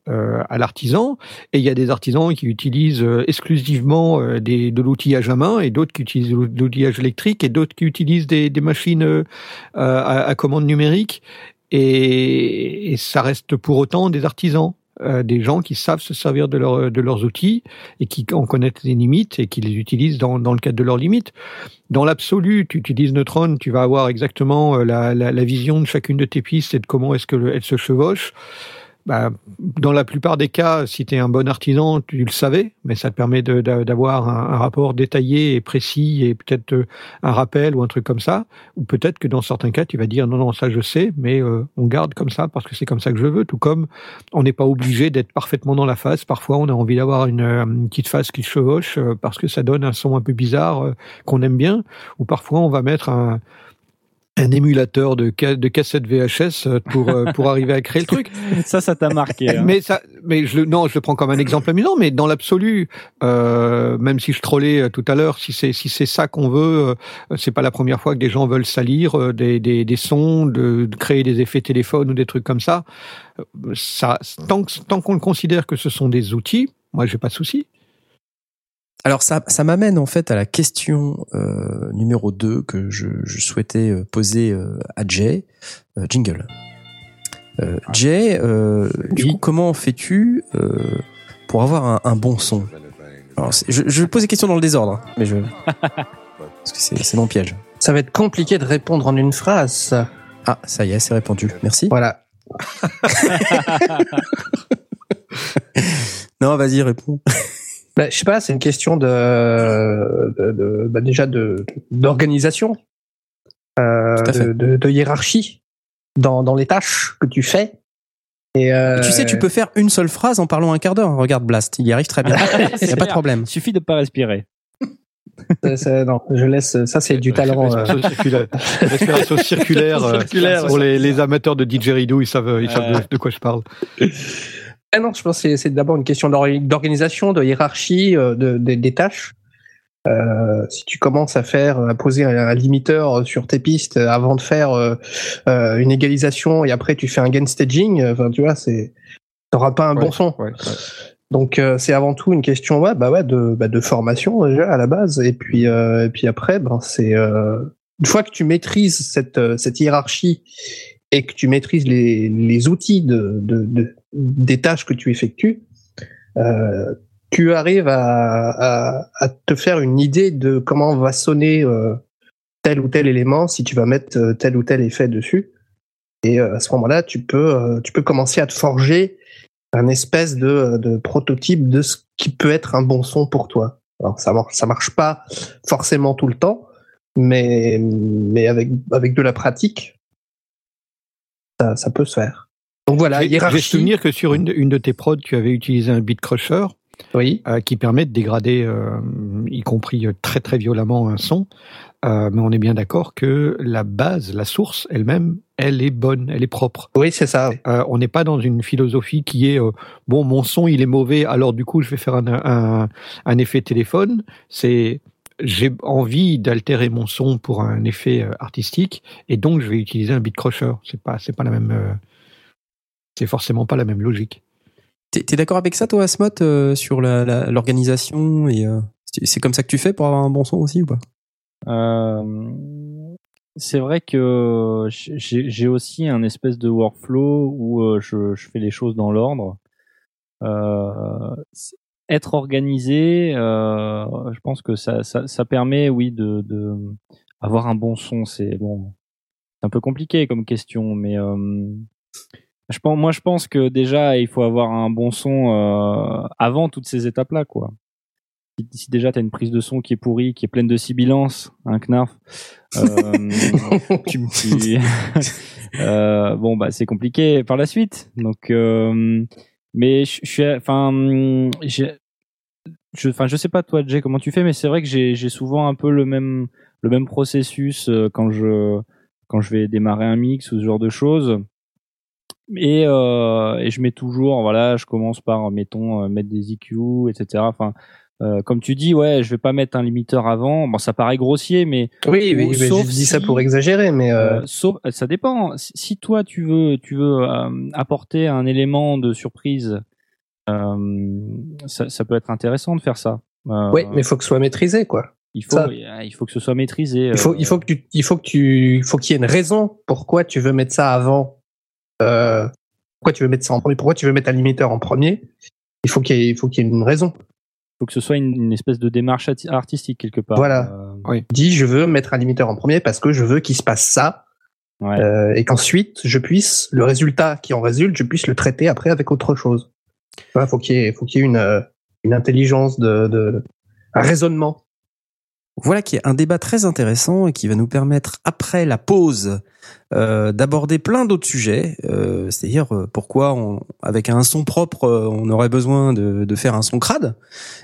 S3: euh, à l'artisan et il y a des artisans qui utilisent euh, exclusivement euh, des, de l'outillage à main et d'autres qui utilisent de l'outillage électrique et d'autres qui utilisent des, des machines euh, à, à commande numérique et, et ça reste pour autant des artisans. Euh, des gens qui savent se servir de, leur, de leurs outils et qui en connaissent les limites et qui les utilisent dans, dans le cadre de leurs limites. Dans l'absolu, tu utilises Neutron, tu vas avoir exactement la, la, la vision de chacune de tes pistes et de comment est-ce qu'elles se chevauchent bah, dans la plupart des cas, si tu es un bon artisan, tu le savais, mais ça te permet d'avoir un, rapport détaillé et précis et peut-être euh, un rappel ou un truc comme ça. Ou peut-être que dans certains cas, tu vas dire non, non, ça je sais, mais euh, on garde comme ça parce que c'est comme ça que je veux. Tout comme on n'est pas obligé d'être parfaitement dans la phase. Parfois, on a envie d'avoir une, euh, une, petite phase qui chevauche parce que ça donne un son un peu bizarre qu'on aime bien. Ou parfois, on va mettre un un émulateur de, de cassette VHS euh, pour euh, pour arriver à créer le truc.
S5: Ça, ça t'a marqué. Hein.
S3: Mais ça, mais je non, je le prends comme un exemple amusant. Mais dans l'absolu, euh, même si je trollais euh, tout à l'heure, si c'est si c'est ça qu'on veut, c'est pas la première fois que des gens veulent salir des des, des sons, de, de, créer des effets téléphone ou des trucs comme ça. Ça, tant tant qu'on le considère que ce sont des outils, moi j'ai pas de souci.
S2: Alors ça, ça m'amène en fait à la question euh, numéro 2 que je, je souhaitais euh, poser euh, à Jay. Euh, jingle. Euh, Jay, euh, du coup, comment fais-tu pour avoir un, un bon son? Alors, je, je pose des questions dans le désordre, hein, mais je parce que c'est mon piège.
S4: Ça va être compliqué de répondre en une phrase.
S2: Ah, ça y est, c'est répondu. Merci.
S4: Voilà.
S2: non, vas-y, réponds.
S4: Bah, je sais pas, c'est une question de, de, de bah déjà de d'organisation, euh, de, de, de, hiérarchie dans, dans les tâches que tu fais. Et euh...
S2: Tu sais, tu peux faire une seule phrase en parlant un quart d'heure. Regarde Blast, il y arrive très bien. Il n'y a pas de problème.
S5: Il suffit de pas respirer.
S4: c'est, non, je laisse. Ça, c'est du talent.
S3: Respiration circulaire. euh, circulaire pour les, les, amateurs de didgeridoo, ils savent, ils savent de, de quoi je parle.
S4: Ah non, je pense que c'est d'abord une question d'organisation, de hiérarchie, euh, de, de, des tâches. Euh, si tu commences à faire, à poser un, limiteur sur tes pistes avant de faire euh, une égalisation et après tu fais un gain staging, enfin tu vois, c'est, t'auras pas un
S3: ouais,
S4: bon son.
S3: Ouais, ouais.
S4: Donc euh, c'est avant tout une question ouais, bah ouais, de, bah, de formation déjà à la base et puis et puis après ben c'est une fois que tu maîtrises cette cette hiérarchie et que tu maîtrises les, les outils de, de, de, des tâches que tu effectues, euh, tu arrives à, te faire une idée de comment va sonner euh, tel ou tel élément si tu vas mettre tel ou tel effet dessus. Et euh, à ce moment-là, tu peux, euh, tu peux commencer à te forger un espèce de, prototype de ce qui peut être un bon son pour toi. Alors ça marche, marche pas forcément tout le temps, mais, avec, avec de la pratique, ça peut se faire. Donc voilà,
S3: hiérarchie. J'ai souvenir que sur une, une de tes prods, tu avais utilisé un beat crusher.
S4: Oui.
S3: Euh, qui permet de dégrader, euh, y compris très très violemment, un son. Euh, mais on est bien d'accord que la base, la source elle-même, elle est bonne, elle est propre.
S4: Oui, c'est ça.
S3: Euh, on n'est pas dans une philosophie qui est euh, bon, mon son il est mauvais, alors du coup je vais faire un, un, un effet téléphone. C'est j'ai envie d'altérer mon son pour un effet euh, artistique et donc je vais utiliser un beat crusher. C'est pas c'est pas la même euh, c'est forcément pas la même logique.
S2: T'es es, d'accord avec ça toi Asmot euh, sur l'organisation et euh, c'est comme ça que tu fais pour avoir un bon son aussi ou pas?
S5: Euh, C'est vrai que j'ai aussi un espèce de workflow où je, je fais les choses dans l'ordre. être organisé, je pense que ça, ça, ça permet, oui, de, de avoir un bon son. C'est bon, c'est un peu compliqué comme question, mais euh, je pense, moi, je pense que déjà, il faut avoir un bon son euh, avant toutes ces étapes-là, quoi. Si, si déjà tu as une prise de son qui est pourrie, qui est pleine de sibilances, un knarf, euh, tu, tu, euh, bon, bah, c'est compliqué par la suite. Donc, euh, mais je suis, enfin, je, enfin, je sais pas toi, Jay, comment tu fais, mais c'est vrai que j'ai souvent un peu le même, le même processus euh, quand je, quand je vais démarrer un mix ou ce genre de choses. Et, euh, et je mets toujours, voilà, je commence par, mettons, euh, mettre des EQ, etc. Enfin, euh, comme tu dis, ouais, je vais pas mettre un limiteur avant. Bon, ça paraît grossier, mais
S4: oui, oui, mais je dis ça pour exagérer, mais euh...
S5: Euh, sauf, ça dépend. Si toi tu veux, tu veux euh, apporter un élément de surprise, ça, ça, peut être intéressant de faire ça.
S4: oui, mais il faut que ce soit maîtrisé, quoi.
S5: Il faut, ça. il faut que ce soit maîtrisé.
S4: Il faut, il faut que tu, il faut que tu, il faut qu'il y ait une raison pourquoi tu veux mettre ça avant euh, pourquoi tu veux mettre ça en premier? Pourquoi tu veux mettre un limiteur en premier? Il faut qu'il y ait, il faut qu'il y ait une raison.
S5: faut que ce soit une, une espèce de démarche artistique quelque part.
S4: Voilà.
S5: Euh,
S4: Dis, je veux mettre un limiteur en premier parce que je veux qu'il se passe ça
S5: ouais.
S4: euh, et qu'ensuite je puisse le résultat qui en résulte, je puisse le traiter après avec autre chose. Voilà, faut qu'il y ait, faut qu'il y ait une, une intelligence de, de un raisonnement.
S2: Voilà qui est un débat très intéressant et qui va nous permettre, après la pause, euh, d'aborder plein d'autres sujets. Euh, C'est-à-dire euh, pourquoi, on, avec un son propre, on aurait besoin de, de faire un son crade.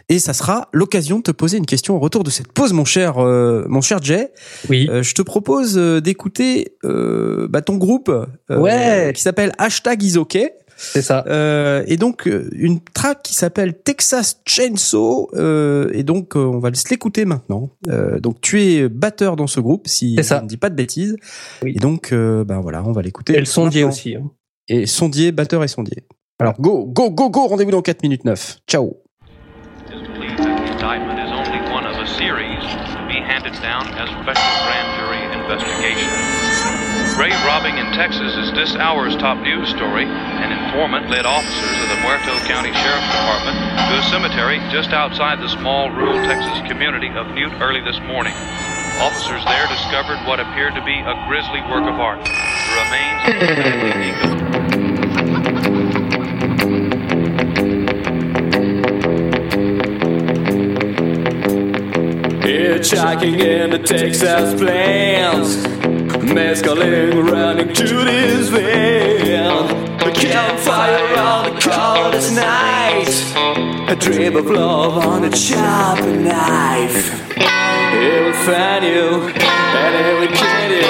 S2: Et ça sera l'occasion de te poser une question au retour de cette pause, mon cher, euh, mon cher Jay.
S4: Oui.
S2: Euh, je te propose d'écouter euh, bah, ton groupe
S4: Ouais.
S2: qui s'appelle Hashtag Isoke.
S4: C'est ça.
S2: Euh, et donc euh, une track qui s'appelle Texas Chainsaw euh, et donc on va se l'écouter maintenant. Euh, donc tu es batteur dans ce groupe si
S4: ça.
S2: je ne dis pas de bêtises.
S4: Oui.
S2: Et donc euh, ben voilà, on va l'écouter.
S4: Et le sondier aussi. hein.
S2: Et sondier, batteur et sondier. Alors go go go go, rendez-vous dans 4 minutes 9. Ciao.
S6: Down as special grand jury investigation. Grave robbing in Texas is this hour's top news story. An informant led officers of the Muerto County Sheriff's Department to a cemetery just outside the small rural Texas community of Newt early this morning. Officers there discovered what appeared to be a grisly work of art. The remains of a family eagle.
S7: Hitchhiking in the Texas plains, mescaline running to this van. A campfire on the coldest night, a drip of love on a sharpened knife. It will find you and it will kill you.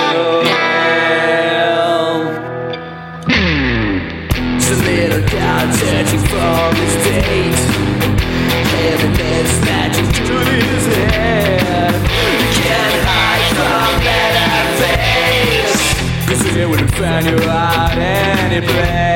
S7: It's a little girl searching for his date. Heaven is face. Cause it will find you out any place.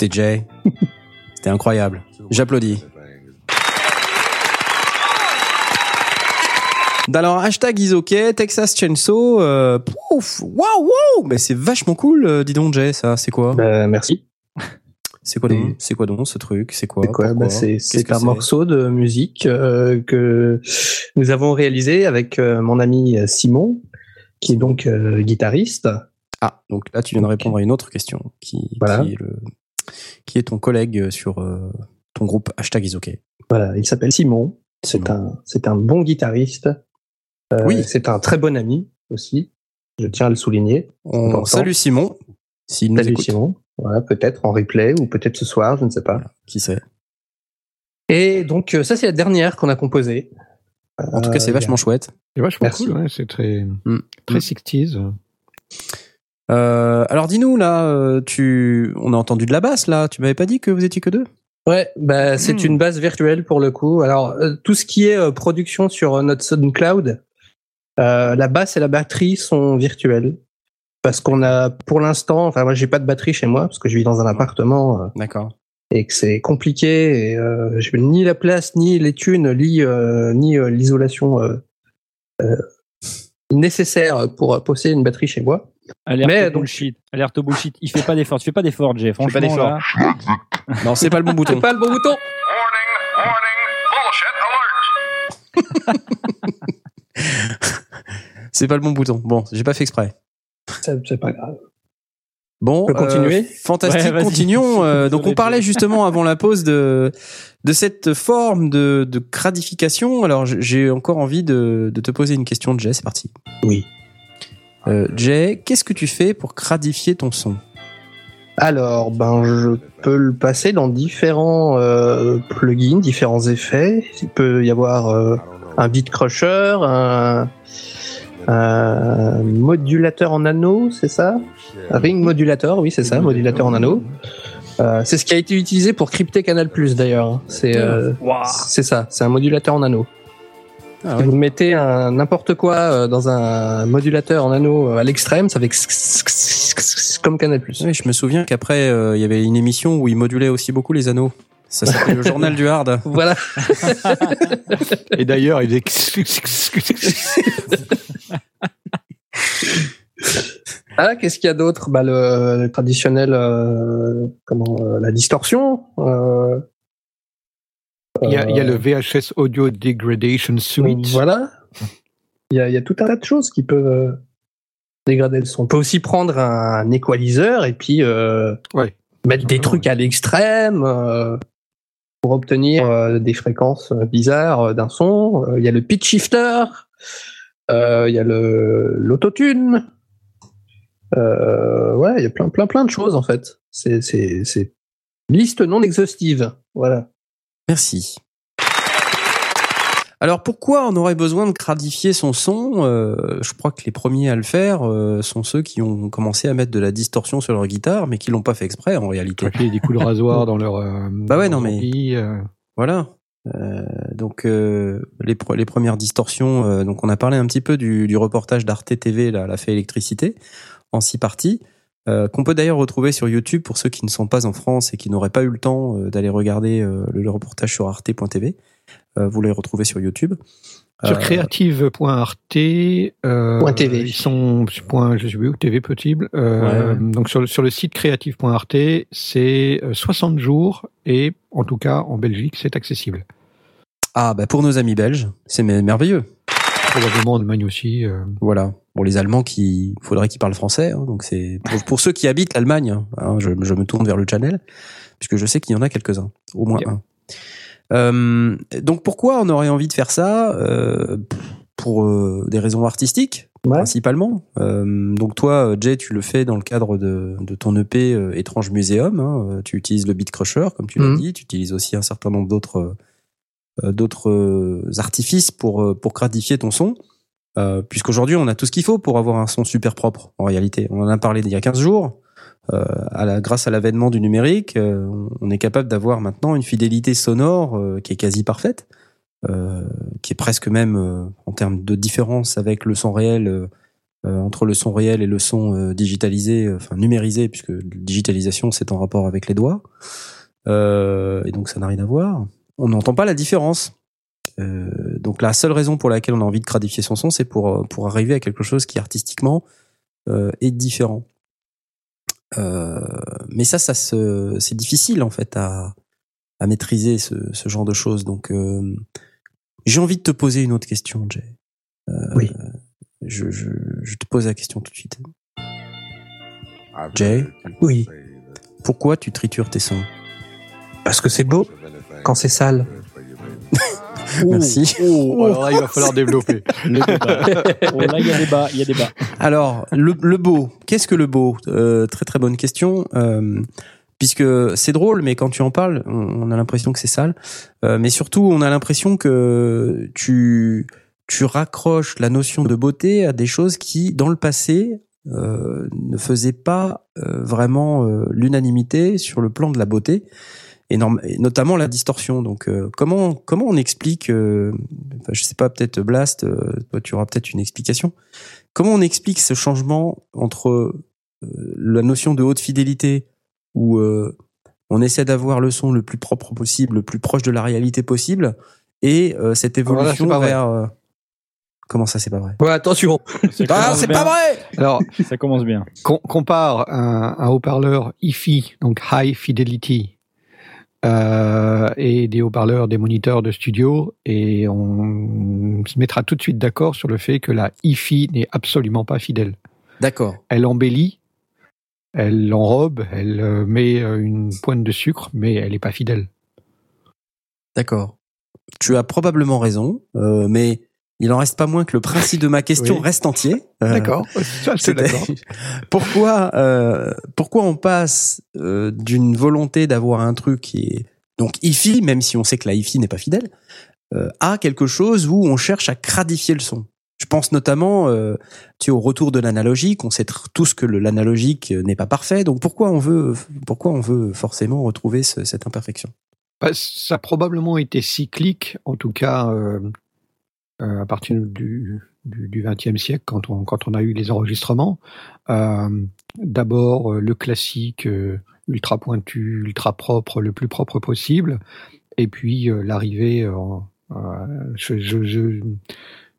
S2: C'était Jay. C'était incroyable. J'applaudis. Alors, hashtag is ok, Texas Chainsaw, euh, pouf, waouh, waouh, mais c'est vachement cool, euh, dis donc Jay, ça, c'est quoi?
S4: Bah, merci.
S2: C'est quoi donc? C'est quoi donc ce truc? C'est quoi?
S4: C'est quoi? Bah, C'est un morceau de musique euh, que nous avons réalisé avec euh, mon ami Simon, qui est donc euh, guitariste.
S2: Ah, donc là, tu viens de répondre à une autre question, qui,
S4: Voilà.
S2: qui, est, le, qui est ton collègue sur euh, ton groupe hashtag is ok.
S4: Voilà, il s'appelle Simon. C'est un, c'est un bon guitariste. Euh,
S2: Oui.
S4: C'est un très bon ami aussi. Je tiens à le souligner.
S2: On salue Simon, s'il nous
S4: Salut
S2: écoute.
S4: Simon. Voilà, peut-être en replay ou peut-être ce soir, je ne sais pas.
S2: Voilà, qui sait
S4: Et donc euh, ça c'est la dernière qu'on a composée.
S2: En tout cas, c'est vachement chouette.
S3: C'est vachement
S4: Merci.
S3: cool, ouais, c'est très,
S2: Mm.
S3: très
S2: Mm.
S3: 60s.
S2: Euh, alors dis-nous là, euh, tu, on a entendu de la basse là. Tu m'avais pas dit que vous étiez que deux?
S4: Ouais, bah c'est
S2: Hmm.
S4: une base virtuelle pour le coup. Alors euh, tout ce qui est euh, production sur notre SoundCloud, euh, la basse et la batterie sont virtuelles parce qu'on a pour l'instant, enfin moi j'ai pas de batterie chez moi parce que je vis dans un appartement
S2: D'accord.
S4: et que c'est compliqué et euh, j'ai ni la place ni les thunes ni euh, ni l'isolation nécessaire pour posséder une batterie chez moi.
S5: Alerte
S4: Mais
S5: au
S4: donc-
S5: bullshit. Alerte au bullshit. Il fait pas d'effort. Tu fais pas d'effort, Jay.
S4: fais pas
S5: Franchement,
S4: d'effort.
S5: là.
S2: Non, c'est pas le bon bouton.
S4: C'est pas le bon bouton.
S6: Warning, warning, bullshit alert.
S2: C'est pas le bon bouton. Bon, j'ai pas fait exprès.
S4: C'est pas grave.
S2: Bon,
S4: On peut continuer
S2: euh, fantastique.
S5: Ouais, vas-y.
S2: continuons. Euh, donc on parlait justement avant la pause de de cette forme de, de cradification. Alors j'ai encore envie de, de te poser une question, Jay. C'est parti.
S4: Oui.
S2: Euh, Jay, qu'est-ce que tu fais pour cradifier ton son?
S4: Alors, ben, je peux le passer dans différents euh, plugins, différents effets. Il peut y avoir euh, un beat crusher, un, un modulateur en anneau, c'est ça? Un ring modulator, oui, c'est ça, modulateur en anneau. Euh, c'est ce qui a été utilisé pour crypter Canal Plus d'ailleurs. C'est euh, c'est ça, c'est un modulateur en anneau.
S2: Ah
S4: Si vous mettez un n'importe quoi euh, dans un modulateur en anneau euh, à l'extrême, ça fait comme Canal Plus.
S2: Oui, je me souviens qu'après euh, il y avait une émission où il modulait aussi beaucoup les anneaux. Ça s'appelait le journal du hard.
S4: Voilà.
S3: Et d'ailleurs, il est...
S4: Ah, qu'est-ce qu'il y a d'autre bah, le, le traditionnel, euh, comment, euh, la distorsion. euh,
S3: il, y a, il y a le
S4: euh,
S3: VHS Audio Degradation Suite.
S4: Voilà. Il y, a, il y a tout un tas de choses qui peuvent euh, dégrader le son. On peut aussi prendre un équaliseur et puis euh,
S3: Ouais.
S4: mettre des trucs à l'extrême euh, pour obtenir euh, des fréquences bizarres d'un son. Il y a le pitch shifter. Il y a le l'autotune. Ouais, il y a plein, plein, plein de choses en fait. C'est, c'est, c'est liste non exhaustive. Voilà.
S2: Merci. Alors pourquoi on aurait besoin de cradifier son son? Euh, Je crois que les premiers à le faire euh, sont ceux qui ont commencé à mettre de la distorsion sur leur guitare, mais qui l'ont pas fait exprès en réalité.
S3: A des coups de rasoir dans leur. euh,
S2: Bah ouais, non, mais-
S3: euh.
S2: Voilà. Donc les, pre- les premières distorsions. donc on a parlé un petit peu du, du reportage d'Arte TV, là, la fait électricité, en six parties, euh, qu'on peut d'ailleurs retrouver sur YouTube pour ceux qui ne sont pas en France et qui n'auraient pas eu le temps euh, d'aller regarder euh, le, reportage sur arte.tv. Euh, vous les retrouvez sur YouTube.
S3: Sur
S2: Euh,
S3: creative.art, euh,
S4: Point TV.
S3: ils sont point, je sais plus où, TV possible. Euh, Donc sur le, sur le site creative.art, c'est euh, 60 jours et en tout cas en Belgique, c'est accessible.
S2: Ah bah pour nos amis belges, c'est mer- merveilleux.
S3: Probablement en Allemagne aussi. euh.
S2: Voilà. Pour les Allemands qui faudrait qu'ils parlent français. hein, donc c'est pour, pour ceux qui habitent l'Allemagne. hein, hein, je, je me tourne vers le channel puisque je sais qu'il y en a quelques-uns, au moins un. Euh, donc pourquoi on aurait envie de faire ça Euh, Pour euh, des raisons artistiques
S4: Ouais.
S2: principalement? Donc toi, Jay, tu le fais dans le cadre de, de ton EP Étrange Muséum. hein, tu utilises le Beat Crusher, comme tu l'as
S4: Mhm.
S2: dit. Tu utilises aussi un certain nombre d'autres d'autres artifices pour pour gratifier ton son. Euh, puisqu'aujourd'hui, on a tout ce qu'il faut pour avoir un son super propre. En réalité, on en a parlé il y a 15 jours. Euh, à la, grâce à l'avènement du numérique, euh, on est capable d'avoir maintenant une fidélité sonore euh, qui est quasi parfaite, euh, qui est presque même en termes de différence avec le son réel, entre le son réel et le son digitalisé, enfin numérisé, puisque digitalisation c'est en rapport avec les doigts, et donc ça n'a rien à voir. On n'entend pas la différence. Euh, donc la seule raison pour laquelle on a envie de gradifier son son, c'est pour euh, pour arriver à quelque chose qui artistiquement euh, est différent. Euh, mais ça, ça se, c'est difficile en fait à à maîtriser ce, ce genre de choses. Donc euh, j'ai envie de te poser une autre question, Jay. Euh,
S4: Oui.
S2: Je, je, je te pose la question tout de suite.
S1: I've
S2: Jay?
S4: Oui.
S2: Pourquoi tu tritures tes sons?
S4: Parce que c'est beau quand c'est sale.
S2: Merci.
S3: Oh, alors là, il va falloir développer.
S5: Le débat. oh, là, il y a débat, il y a débat.
S2: Alors, le, le beau, qu'est-ce que le beau? Euh, Très très bonne question. Euh, puisque c'est drôle, mais quand tu en parles, on, on a l'impression que c'est sale. Euh, mais surtout, on a l'impression que tu tu raccroches la notion de beauté à des choses qui, dans le passé, euh, ne faisaient pas euh, vraiment euh, l'unanimité sur le plan de la beauté. Et, notamment la distorsion. Donc, euh, comment comment on explique euh, enfin, Je sais pas, peut-être Blast, euh, toi, tu auras peut-être une explication. Comment on explique ce changement entre euh, la notion de haute fidélité, où euh, on essaie d'avoir le son le plus propre possible, le plus proche de la réalité possible, et euh, cette
S3: c'est
S2: évolution vers... euh, Comment ça, c'est pas vrai?
S4: Ouais, attention.
S2: Ah, c'est pas vrai
S3: Alors,
S5: Ça commence bien.
S3: com- compare un, un haut-parleur hi-fi, donc high fidelity, euh, et des haut-parleurs, des moniteurs de studio, et on se mettra tout de suite d'accord sur le fait que la hi-fi n'est absolument pas fidèle.
S2: D'accord.
S3: Elle embellit, elle enrobe, elle euh, met euh, une pointe de sucre, mais elle n'est pas fidèle.
S2: D'accord. Tu as probablement raison, euh, mais il en reste pas moins que le principe de ma question
S3: Oui.
S2: reste entier. Euh,
S3: D'accord,
S2: pourquoi, euh, pourquoi on passe euh, d'une volonté d'avoir un truc qui est donc hi-fi, même si on sait que la hi-fi n'est pas fidèle, euh, à quelque chose où on cherche à cradifier le son? Je pense notamment euh, tu sais, au retour de l'analogique. On sait tous que l'analogique n'est pas parfait. Donc pourquoi on veut, pourquoi on veut forcément retrouver ce- cette imperfection?
S3: Bah, ça a probablement été cyclique, en tout cas euh, à partir du du XXe siècle, quand on quand on a eu les enregistrements. Euh, D'abord euh, le classique euh, ultra pointu, ultra propre, le plus propre possible, et puis euh, l'arrivée. euh, en- euh, je, je, je,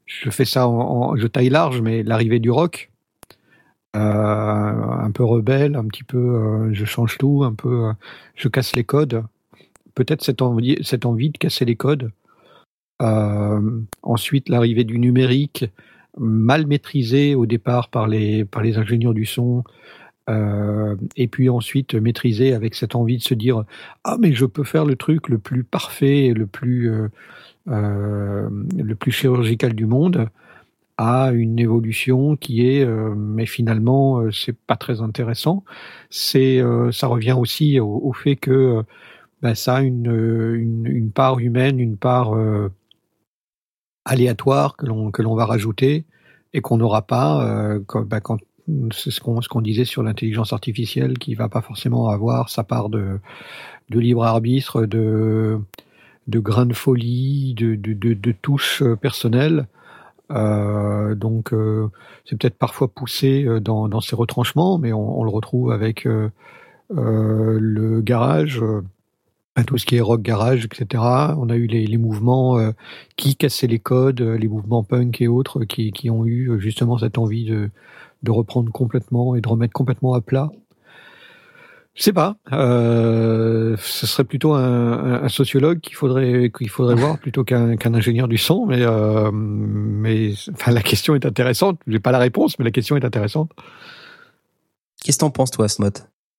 S3: je fais ça en, en- je taille large, mais l'arrivée du rock. Euh, un peu rebelle, un petit peu, euh, je change tout, un peu, euh, je casse les codes peut-être cette envie, cette envie de casser les codes. Euh, ensuite, l'arrivée du numérique, mal maîtrisé au départ par les, par les ingénieurs du son, euh, et puis ensuite maîtrisé avec cette envie de se dire ah mais je peux faire le truc le plus parfait, le plus euh, euh, le plus chirurgical du monde à une évolution qui est euh, mais finalement euh, c'est pas très intéressant. C'est ça revient aussi au, au fait que ben, ça a une, une, une part humaine, une part euh, aléatoire que l'on que l'on va rajouter et qu'on n'aura pas euh, quand, ben, quand c'est ce qu'on ce qu'on disait sur l'intelligence artificielle qui va pas forcément avoir sa part de de libre arbitre, de de grains de folie, de de, de, de touches euh, personnelles. Euh, donc euh, c'est peut-être parfois poussé euh, dans, dans ses retranchements, mais on, on le retrouve avec euh, euh, le garage, euh, tout ce qui est rock garage, etc. On a eu les, les mouvements euh, qui cassaient les codes, euh, les mouvements punk et autres qui, qui ont eu euh, justement cette envie de, de reprendre complètement et de remettre complètement à plat. Je sais pas. Euh, ce serait plutôt un, un- un sociologue qu'il faudrait qu'il faudrait voir plutôt qu'un qu'un ingénieur du son. Mais euh, mais enfin la question est intéressante. J'ai pas la réponse, mais la question est intéressante.
S2: Qu'est-ce que t'en penses toi, Smot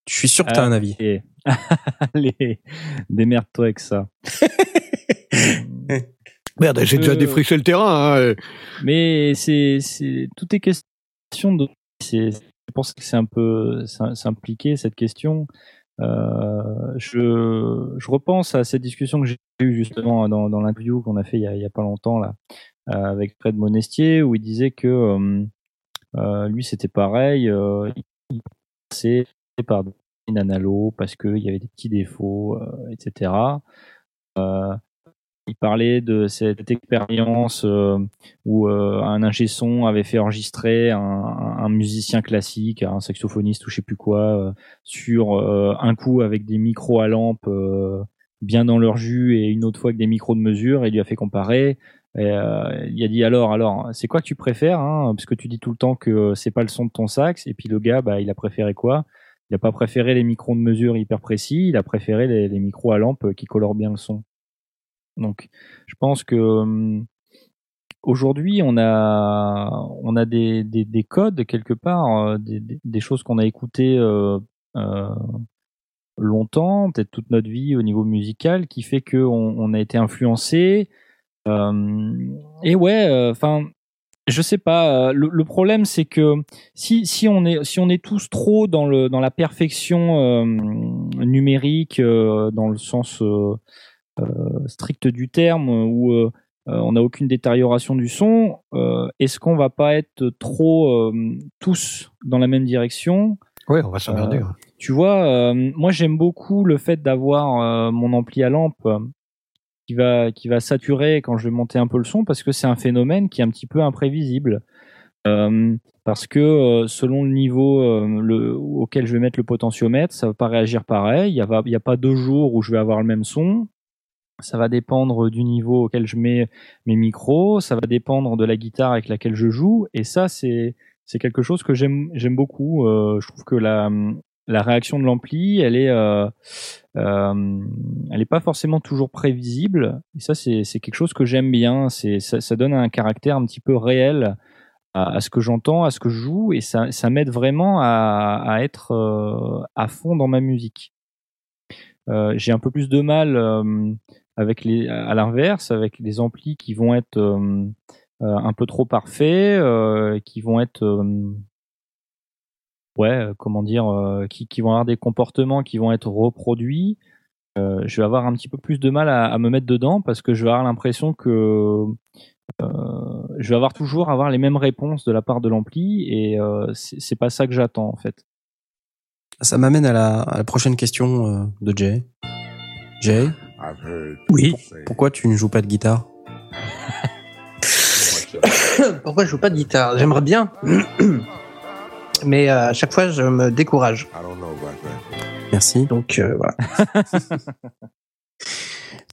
S2: Je suis sûr que t'as
S5: Ah,
S2: un avis.
S5: Et... Allez, démerde-toi avec ça.
S3: Merde, j'ai déjà
S5: Euh,
S3: défriché le terrain. hein.
S5: Mais c'est, c'est, tout est question de. C'est, je pense que c'est un peu, c'est c'est impliqué cette question. Euh, je, je repense à cette discussion que j'ai eue justement dans, dans l'interview qu'on a fait il y a, il y a pas longtemps là euh, avec Fred Monestier où il disait que euh, euh, lui c'était pareil, euh, il passait par une analo parce qu'il y avait des petits défauts, euh, etc. Euh, il parlait de cette expérience euh, où un ingé son avait fait enregistrer un, musicien classique, un saxophoniste ou je sais plus quoi, sur un coup avec des micros à lampe bien dans leur jus et une autre fois avec des micros de mesure et il lui a fait comparer. Et, il a dit alors alors c'est quoi que tu préfères hein, parce que tu dis tout le temps que c'est pas le son de ton sax et puis le gars bah il a préféré quoi? Il a pas préféré les micros de mesure hyper précis il a préféré les, micros à lampe qui colorent bien le son. Donc je pense que hum, aujourd'hui on a on a des, des, des codes quelque part euh, des, choses qu'on a écoutées euh, euh, longtemps peut-être toute notre vie au niveau musical qui fait que on, on a été influencé euh, et ouais, enfin, je sais pas. euh, Le, le problème, c'est que si si on est si on est tous trop dans le dans la perfection euh, numérique, euh, dans le sens euh, strict du terme, où on n'a aucune détérioration du son, est-ce qu'on va pas être trop tous dans la même direction?
S3: Ouais, on va s'emmerder. hein.
S5: tu vois, moi j'aime beaucoup le fait d'avoir mon ampli à lampe qui va saturer quand je vais monter un peu le son parce que c'est un phénomène qui est un petit peu imprévisible. Euh, parce que euh, selon le niveau euh, auquel je vais mettre le potentiomètre, ça va pas réagir pareil. Il y a, pas deux jours où je vais avoir le même son. Ça va dépendre du niveau auquel je mets mes micros. Ça va dépendre de la guitare avec laquelle je joue. Et ça, c'est quelque chose que j'aime beaucoup. Je trouve que la la réaction de l'ampli, elle est euh, euh, elle est pas forcément toujours prévisible. Et ça, c'est quelque chose que j'aime bien. C'est ça, donne un caractère un petit peu réel à, ce que j'entends, à ce que je joue, et ça ça m'aide vraiment à être euh, à fond dans ma musique. J'ai un peu plus de mal avec les à l'inverse avec les amplis qui vont être un peu trop parfaits, qui vont être ouais, euh, comment dire, euh, qui, qui vont avoir des comportements qui vont être reproduits. Euh, je vais avoir un petit peu plus de mal à, à me mettre dedans parce que je vais avoir l'impression que euh, je vais avoir toujours avoir les mêmes réponses de la part de l'ampli et euh, c'est c'est pas ça que j'attends en fait.
S2: Ça m'amène à la, à la prochaine question euh, de Jay. Jay,
S4: Oui.
S2: pourquoi tu ne joues pas de guitare?
S4: Pourquoi je joue pas de guitare? J'aimerais bien, mais euh, à chaque fois je me décourage.
S1: I don't know about that.
S2: Merci.
S4: Donc euh, voilà.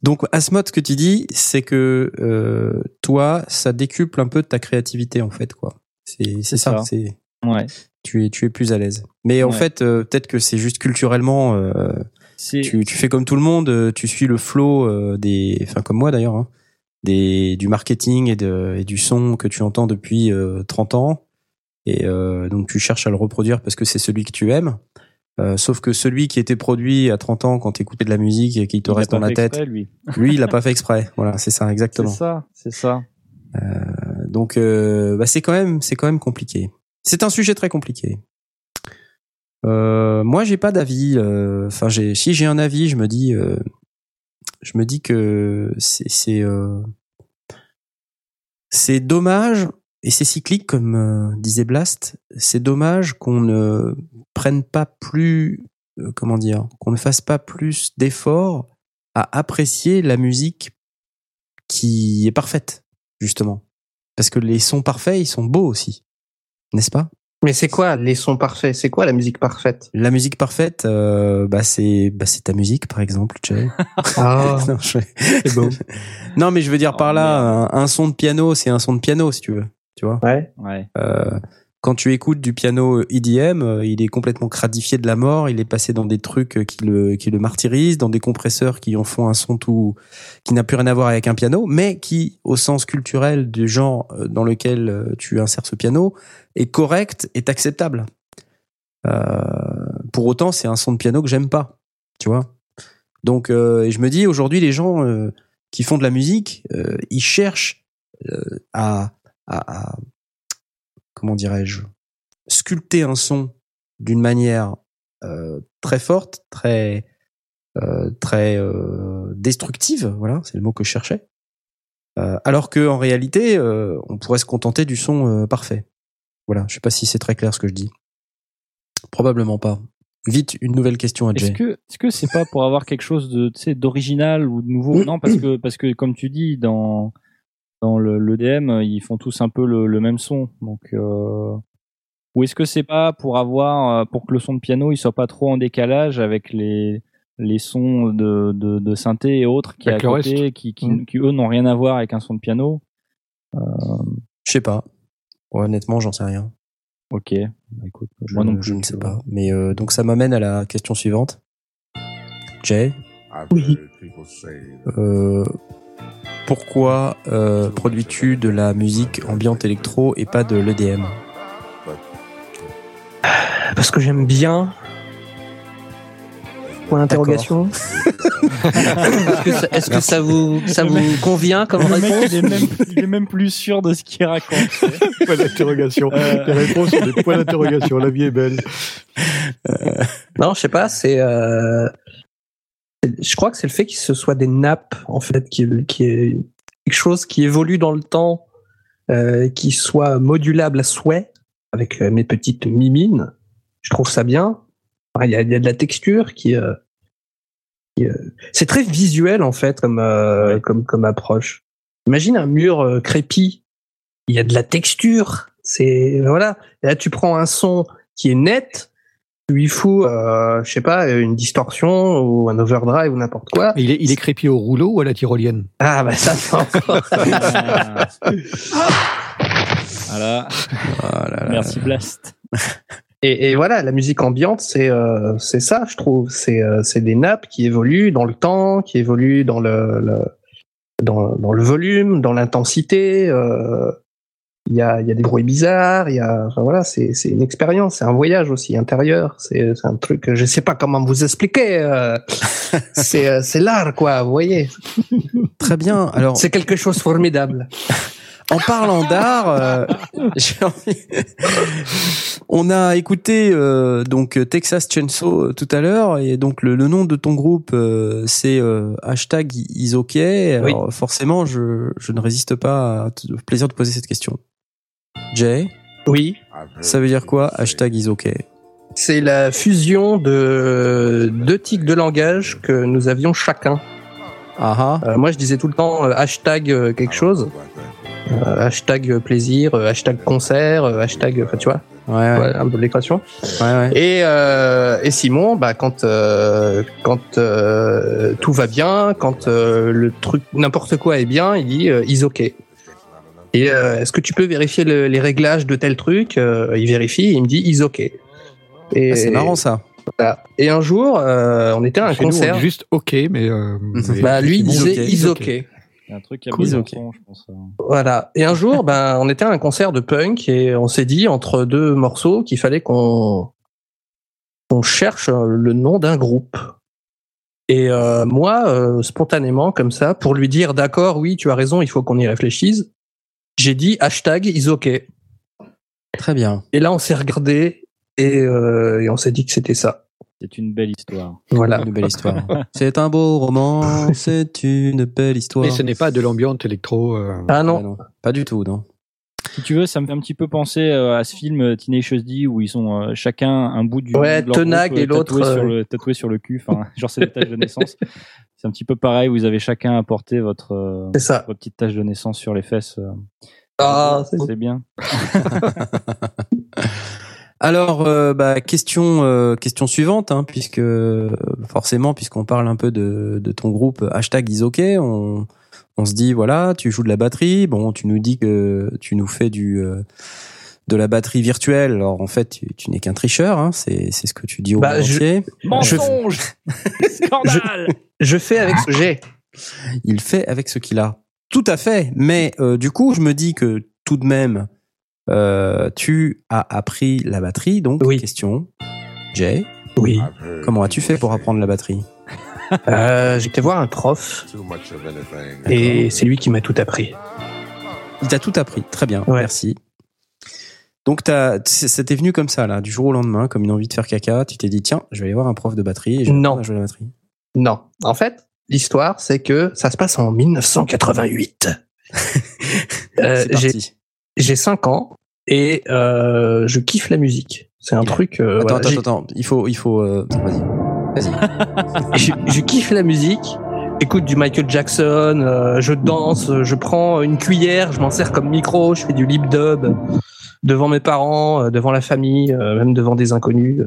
S2: Donc, Asmod, ce que tu dis, c'est que euh, toi, ça décuple un peu de ta créativité, en fait, quoi. C'est ça.
S5: ça.
S2: C'est
S5: Ouais.
S2: tu es tu es plus à l'aise. Mais en
S5: Ouais.
S2: fait, euh, peut-être que c'est juste culturellement. euh, tu, tu fais comme tout le monde, tu suis le flow euh, des, enfin comme moi d'ailleurs, hein, des du marketing et, de, et du son que tu entends depuis euh, 30 ans, et euh, donc tu cherches à le reproduire parce que c'est celui que tu aimes. Euh, sauf que celui qui était produit à 30 ans quand tu écoutais de la musique et qui te
S5: il
S2: reste dans la tête,
S5: exprès, lui.
S2: lui il l'a pas fait exprès. Voilà, c'est ça
S5: C'est
S2: exactement.
S5: ça, c'est ça.
S2: Donc euh, bah, c'est quand même c'est quand même compliqué. C'est un sujet très compliqué. Moi j'ai pas d'avis. Enfin j'ai si j'ai un avis, je me dis je me dis que c'est c'est c'est dommage et c'est cyclique comme euh, disait Blast. C'est dommage qu'on ne prenne pas plus euh, comment dire qu'on ne fasse pas plus d'efforts à apprécier la musique qui est parfaite justement. Parce que les sons parfaits ils sont beaux aussi. N'est-ce pas?
S4: Mais c'est quoi les sons parfaits? C'est quoi la musique parfaite?
S2: La musique parfaite euh, bah c'est bah c'est ta musique par exemple Jay.
S4: Ah,
S2: non, je-
S4: c'est beau.
S2: non mais je veux dire
S5: Oh,
S2: par là un, un son de piano c'est un son de piano si tu veux tu vois
S4: Ouais.
S5: Ouais.
S2: Euh, quand tu écoutes du piano EDM, euh, il est complètement cradifié de la mort. Il est passé dans des trucs euh, qui le, qui le martyrisent, dans des compresseurs qui en font un son tout, qui n'a plus rien à voir avec un piano, mais qui, au sens culturel du genre euh, dans lequel euh, tu insères ce piano, est correct, est acceptable. Euh, pour autant, c'est un son de piano que j'aime pas, tu vois. Donc, euh, et je me dis aujourd'hui, les gens euh, qui font de la musique, euh, ils cherchent euh, à, à, à comment dirais-je, sculpter un son d'une manière euh, très forte, très euh, très euh, destructive, voilà, c'est le mot que je cherchais. Euh, alors que en réalité, euh, on pourrait se contenter du son euh, parfait. Voilà, je sais pas si c'est très clair ce que je dis. Probablement pas. Vite, une nouvelle question à
S5: Est-ce
S2: Jay.
S5: que est-ce que c'est pas pour avoir quelque chose de tu sais d'original ou de nouveau? Non, parce que parce que comme tu dis dans dans le l'EDM, ils font tous un peu le, le même son. Donc euh, ou est-ce que c'est pas pour avoir euh, pour que le son de piano il soit pas trop en décalage avec les les sons de de, de synthé et autres qui est à
S3: Avec le
S5: côté,
S3: reste.
S5: qui qui,
S3: Mm.
S5: qui, eux n'ont rien à voir avec un son de piano?
S2: Je sais pas. Honnêtement, j'en sais rien.
S5: Ok, bah, écoute,
S2: Je,
S5: moi non plus.
S2: je ne sais pas. Mais euh, donc ça m'amène à la question suivante. Jay,
S4: Oui.
S2: euh, pourquoi euh, produis-tu de la musique ambiante électro et pas de l'EDM
S4: Parce que j'aime bien. Point d'interrogation. Est-ce que, ça, est-ce que ça vous, ça
S5: Le
S4: vous
S5: mec-
S4: convient comme
S5: Le mec,
S4: réponse?
S5: il est même il est même plus sûr de ce qu'il raconte.
S3: Point d'interrogation.
S5: Euh.
S3: Les réponses sont des points d'interrogation. La vie est belle.
S4: Non, je sais pas. C'est, euh, c'est- je crois que c'est le fait que ce soit des nappes en fait, qui, qui est quelque chose qui évolue dans le temps, euh, qui soit modulable à souhait avec euh, mes petites mimines. Je trouve ça bien. Enfin, Il y a, il y a de la texture qui, euh, qui, euh, c'est très visuel en fait comme
S5: Ouais.
S4: comme comme approche. Imagine un mur crépi. Il y a de la texture. C'est voilà. Et là, tu prends un son qui est net, lui fous, euh, je sais pas, une distorsion ou un overdrive ou n'importe quoi.
S3: Il est, il est crépi au rouleau ou à la tyrolienne?
S4: Ah bah ça c'est encore.
S5: voilà.
S2: Ah là là.
S5: Merci Blast.
S4: Et, et voilà, la musique ambiante, c'est euh, c'est ça, je trouve. C'est euh, c'est des nappes qui évoluent dans le temps, qui évoluent dans le, le dans, dans le volume, dans l'intensité. euh, Il y a y a des bruits bizarres. Il y a enfin, voilà, c'est c'est une expérience, c'est un voyage aussi intérieur. C'est c'est un truc. que Je sais pas comment vous expliquer. euh, c'est euh, c'est l'art quoi. Vous voyez.
S2: Très bien. Alors,
S4: C'est quelque chose de formidable.
S2: en parlant d'art, euh, j'ai envie- on a écouté euh, donc Texas Chainsaw tout à l'heure et donc le, le nom de ton groupe euh, c'est hashtag Isoke. Alors forcément, je, je ne résiste pas au plaisir de poser cette question. Jay,
S4: Oui.
S2: Ça veut dire quoi hashtag Isoke
S4: C'est la fusion de deux tics de langage que nous avions chacun.
S2: Ah ah.
S4: Euh, moi, je disais tout le temps euh, hashtag euh, quelque chose, euh, hashtag plaisir, euh, hashtag concert, euh, hashtag, enfin tu vois,
S2: Ouais ouais.
S4: ouais, un peu de l'équation.
S2: ouais, ouais.
S4: Et, euh, et Simon, bah quand euh, quand euh, tout va bien, quand euh, le truc n'importe quoi est bien, il dit euh, is ok. Et euh, est-ce que tu peux vérifier le- les réglages de tel truc? Euh, Il vérifie, et il me dit is ok. Et,
S2: Ah, c'est marrant ça.
S4: Voilà. Et un jour, euh, on était à un
S3: Chez nous, on
S4: concert.
S3: dit juste OK, mais. euh, mais
S4: Bah, lui, il disait is
S3: ok.
S4: ok.
S5: Il y a un truc à
S2: Cool,
S5: Cool,
S2: ok.
S5: je pense. euh.
S4: Voilà. Et un jour, ben, on était à un concert de punk et on s'est dit entre deux morceaux qu'il fallait qu'on qu'on cherche le nom d'un groupe. Et euh, moi, euh, spontanément, comme ça, pour lui dire d'accord, oui, tu as raison, il faut qu'on y réfléchisse, j'ai dit hashtag is ok.
S2: Très bien.
S4: Et là, on s'est regardé et, euh, et on s'est dit que c'était ça.
S5: C'est une belle histoire.
S4: Voilà.
S2: Une belle histoire. c'est un beau roman, c'est une belle histoire.
S3: Mais ce n'est pas de l'ambiance électro. euh,
S4: Ah
S2: Ah
S4: non.
S2: non, pas du tout, non.
S5: Si tu veux, ça me fait un petit peu penser euh, à ce film euh, Tenacious D où ils ont euh, chacun un bout du
S4: Ouais, Tenag et l'autre,
S5: tatoué, sur le, tatoué sur le cul. Enfin, genre c'est les taches de naissance. C'est un petit peu pareil. Vous avez chacun apporté votre,
S4: ça.
S5: votre petite tache de naissance sur les fesses.
S4: Ah, c'est-
S5: bien.
S2: Alors, euh, bah, question, euh, question suivante, hein, puisque forcément, puisqu'on parle un peu de, de ton groupe hashtag Isoke, on, on se dit voilà, tu joues de la batterie. Bon, tu nous dis que tu nous fais du euh, de la batterie virtuelle. Alors en fait, tu, tu n'es qu'un tricheur. Hein, c'est c'est ce que tu dis au
S4: Bah, je-.
S5: Mensonge, scandale.
S4: Je fais avec ce que j'ai.
S2: Il fait avec ce qu'il a. Tout à fait. Mais euh, du coup, je me dis que tout de même, euh, tu as appris la batterie. Donc,
S4: Oui.
S2: question, Jay,
S4: Oui.
S2: Comment as-tu fait pour apprendre la batterie?
S4: Euh, J'étais voir un prof et c'est lui qui m'a tout appris.
S2: Il t'a tout appris. Très bien.
S4: Ouais.
S2: Merci. Donc, t'as- ça t'est venu comme ça, là, du jour au lendemain, comme une envie de faire caca. Tu t'es dit, tiens, je vais aller voir un prof de batterie et je vais
S4: Non.
S2: jouer la batterie.
S4: Non. En fait, l'histoire, c'est que ça se passe en 1988. Euh, j'ai
S2: parti.
S4: j'ai 5 ans et euh, je kiffe la musique. C'est un truc. euh,
S2: Attends,
S4: voilà,
S2: attends, attends, il faut, il faut, euh, vas-y.
S4: Je, je kiffe la musique. Écoute du Michael Jackson, euh, je danse, je prends une cuillère, je m'en sers comme micro, je fais du lip dub devant mes parents, euh, devant la famille, euh, même devant des inconnus.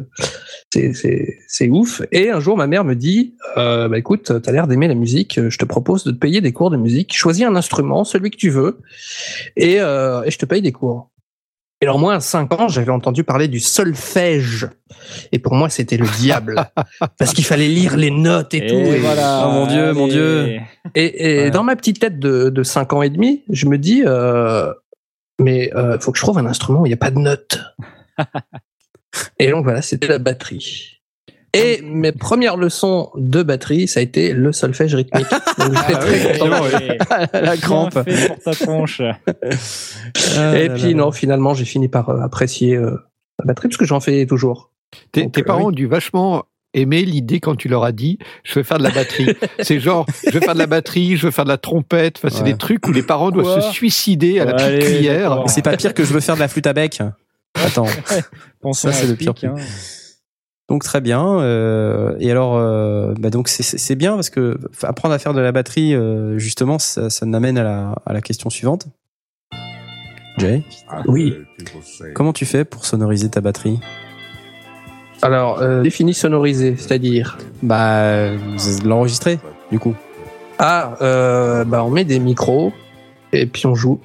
S4: C'est ouf. Et un jour, ma mère me dit, euh, bah écoute, t'as l'air d'aimer la musique, je te propose de te payer des cours de musique. Choisis un instrument, celui que tu veux, et je te paye des cours. Et alors moi, à 5 ans, j'avais entendu parler du solfège. Et pour moi, c'était le diable. parce qu'il fallait lire les notes et, tout.
S5: Et voilà.
S2: Oh, mon Dieu, mon. Dieu.
S4: et, et
S2: Ouais.
S4: dans ma petite tête de, de 5 ans et demi, je me dis, euh, mais euh, faut que je trouve un instrument où il n'y a pas de notes. et donc voilà, c'était la batterie. Et mes premières leçons de batterie, ça a été le solfège rythmique. Donc j'étais très content.
S5: Ouais.
S2: La crampe.
S5: Bien fait pour ta tronche.
S2: Ah
S4: Et
S2: là
S4: puis
S2: là.
S4: non, finalement, j'ai fini par euh, apprécier euh, la batterie parce que j'en fais toujours.
S3: Tes,
S4: Donc,
S3: tes
S4: euh,
S3: parents
S4: oui.
S3: ont dû vachement aimer l'idée quand tu leur as dit je veux faire de la batterie. c'est genre je veux faire de la batterie, je veux faire de la trompette. Enfin, c'est
S2: Ouais.
S3: des trucs où les parents doivent se suicider à la petite
S5: allez,
S3: cuillère.
S2: c'est pas pire que je veux faire de la flûte à bec. Attends. Ça, c'est le pire
S5: hein.
S2: Donc très bien. euh, et alors, euh, bah donc c'est- bien parce que apprendre à faire de la batterie, euh, justement, ça, ça m'amène à la, à la question suivante. Jay,
S4: Oui.
S2: comment tu fais pour sonoriser ta batterie?
S4: Alors, euh, défini sonorisé, c'est-à-dire?
S2: Bah, l'enregistrer, du coup.
S4: Ah, euh, bah on met des micros et puis on joue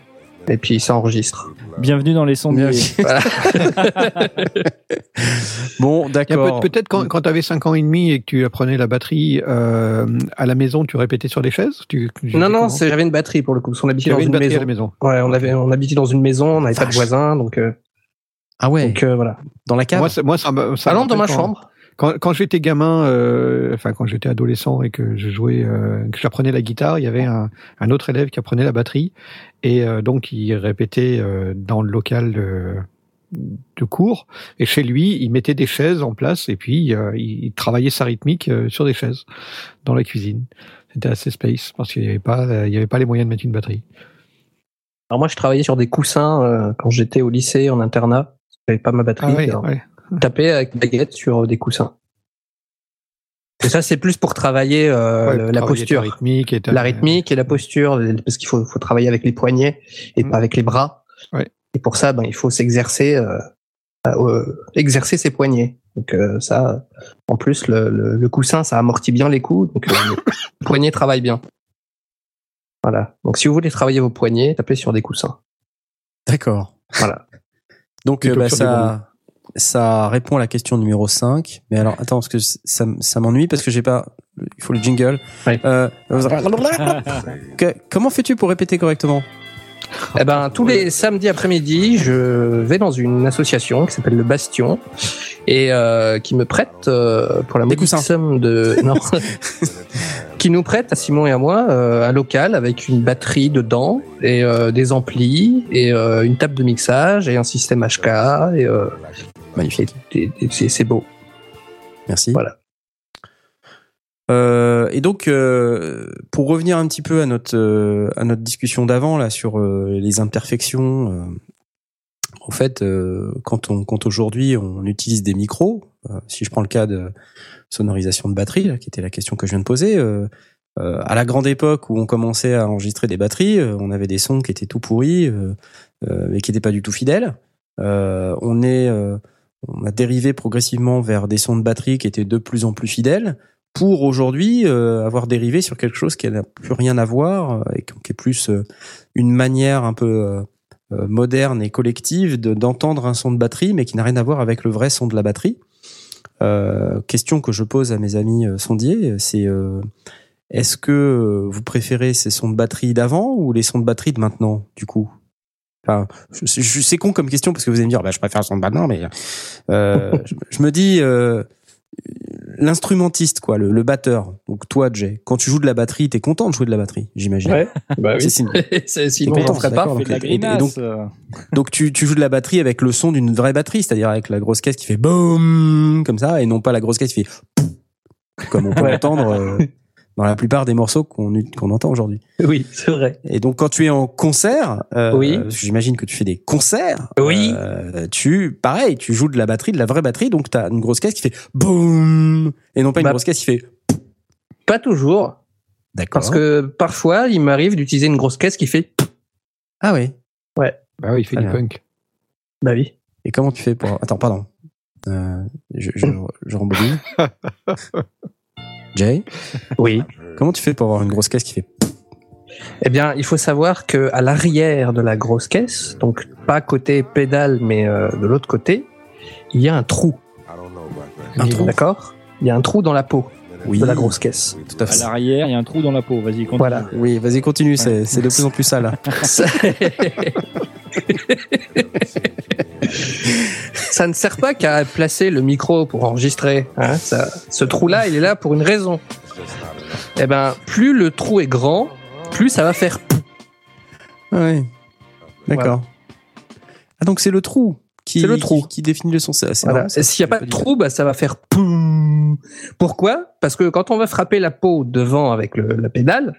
S4: et puis ça enregistre.
S5: Bienvenue dans les sondiers.
S4: Voilà.
S2: Bon, d'accord.
S3: Peut-être quand, quand tu avais 5 ans et demi et que tu apprenais la batterie euh, à la maison, tu répétais sur des chaises? Tu, tu-
S4: non, non, j'avais une batterie pour le coup. parce
S3: Tu
S4: habitait dans
S3: une
S4: une
S3: batterie à
S4: maison.
S3: la maison.
S4: Ouais, on avait, on habitait dans une maison, on n'avait pas de voisins, donc, euh,
S2: Ah ouais,
S4: donc euh, voilà.
S2: dans la cave?
S3: Moi, ça, moi, ça ça
S4: Ah dans ma chambre.
S3: Quand, quand j'étais gamin, euh, enfin quand j'étais adolescent et que je jouais, euh, que j'apprenais la guitare, il y avait un, un autre élève qui apprenait la batterie et euh, donc il répétait euh, dans le local de, de cours et chez lui il mettait des chaises en place et puis euh, il, il travaillait sa rythmique euh, sur des chaises dans la cuisine. C'était assez space parce qu'il n'y avait pas, il y avait pas les moyens de mettre une batterie.
S4: Alors moi, je travaillais sur des coussins euh, quand j'étais au lycée en internat. J'avais pas ma batterie.
S3: Ah ouais,
S4: tapais avec baguette sur des coussins. Et ça, c'est plus pour travailler euh,
S3: Ouais,
S4: la
S3: travailler
S4: posture.
S3: ta rythmique et
S4: la rythmique et la posture, parce qu'il faut, faut travailler avec les poignets et
S3: Mm.
S4: pas avec les bras.
S3: Ouais.
S4: Et pour ça, ben, il faut s'exercer, euh, euh, exercer ses poignets. Donc euh, ça, en plus, le, le, le coussin, ça amortit bien les coups, donc euh, le poignet travaille bien. Voilà. Donc si vous voulez travailler vos poignets, tapez sur des coussins.
S2: D'accord.
S4: Voilà.
S2: Donc euh, bah, ça, ça répond à la question numéro 5. Mais alors, attends, parce que ça, ça m'ennuie parce que j'ai pas. Il faut le jingle.
S4: Ouais.
S2: Euh, que- comment fais-tu pour répéter correctement?
S4: Eh ben, tous les samedis après-midi, je vais dans une association qui s'appelle le Bastion et euh, qui me prête euh, pour la modique somme de non, qui nous prête à Simon et à moi euh, un local avec une batterie dedans et euh, des amplis et euh, une table de mixage et un système HK et, euh,
S2: Magnifique.
S4: c'est beau.
S2: Merci.
S4: Voilà.
S2: Euh, et donc, euh, pour revenir un petit peu à notre euh, à notre discussion d'avant là sur euh, les imperfections, euh, en fait, euh, quand on quand aujourd'hui on utilise des micros, euh, si je prends le cas de sonorisation de batterie, là, qui était la question que je viens de poser, euh, euh, à la grande époque où on commençait à enregistrer des batteries, euh, on avait des sons qui étaient tout pourris euh, euh, et qui n'étaient pas du tout fidèles. Euh, on est euh, on a dérivé progressivement vers des sons de batterie qui étaient de plus en plus fidèles pour aujourd'hui euh, avoir dérivé sur quelque chose qui n'a plus rien à voir euh, et qui est plus euh, une manière un peu moderne et collective de- d'entendre un son de batterie, mais qui n'a rien à voir avec le vrai son de la batterie. Question que je pose à mes amis sondiers, c'est est-ce que vous préférez ces sons de batterie d'avant ou les sons de batterie de maintenant, du coup? Enfin, je, je- c'est con comme question parce que vous allez me dire, bah, je préfère le son de maintenant, mais euh, je, je me dis, euh, l'instrumentiste, quoi, le, le batteur. Donc toi, Jay, quand tu joues de la batterie, t'es content de jouer de la batterie, j'imagine.
S4: bah
S2: C'est signe.
S4: C'est- Sinon,
S2: T'es
S4: on
S2: content,
S4: ne ferait pas.
S2: d'accord,
S5: Fait de la
S2: donc, et- et
S5: grimace.
S2: donc-
S5: euh.
S2: Donc tu, tu joues de la batterie avec le son d'une vraie batterie, c'est-à-dire avec la grosse caisse qui fait boum comme ça, et non pas la grosse caisse qui fait poum, comme on peut
S4: Ouais.
S2: l'entendre euh, dans la plupart des morceaux qu'on qu'on entend aujourd'hui.
S4: Oui, c'est vrai.
S2: Et donc quand tu es en concert, euh,
S4: Oui.
S2: j'imagine que tu fais des concerts.
S4: Oui.
S2: euh, tu pareil, tu joues de la batterie, de la vraie batterie, donc tu as une grosse caisse qui fait boum et non pas une
S4: Bah,
S2: grosse caisse qui fait
S4: Pas toujours,
S2: d'accord.
S4: parce que parfois, il m'arrive d'utiliser une grosse caisse qui fait.
S2: ah oui.
S3: Bah oui, il fait du
S2: bien.
S3: punk.
S4: Bah oui.
S2: Et comment tu fais pour Attends, pardon. Euh, je je, je rembobine. Jay,
S4: Oui.
S2: comment tu fais pour avoir une grosse caisse qui fait
S4: Eh bien, il faut savoir que à l'arrière de la grosse caisse, donc pas côté pédale, mais euh, de l'autre côté, il y a un trou.
S1: I don't know about that.
S2: Un trou
S4: D'accord Il y a un trou dans la peau
S2: Oui.
S4: de la grosse caisse.
S2: Tout à
S5: À
S2: fait.
S5: l'arrière, il y a un trou dans la peau. Vas-y, continue.
S4: Voilà.
S2: Oui, vas-y, continue, c'est c'est de plus en plus ça là.
S4: Ça... Ne sert pas qu'à placer le micro pour enregistrer. hein. Ça, ce trou-là, il est là pour une raison. Eh ben, plus le trou est grand, plus ça va faire.
S2: Ah Oui. D'accord. Ah donc c'est le trou qui
S4: le trou.
S2: qui, définit le son. C'est
S4: Voilà. s'il n'y a pas de trou, bah, ça va faire. poum. Pourquoi? Parce que quand on va frapper la peau devant avec le- la pédale,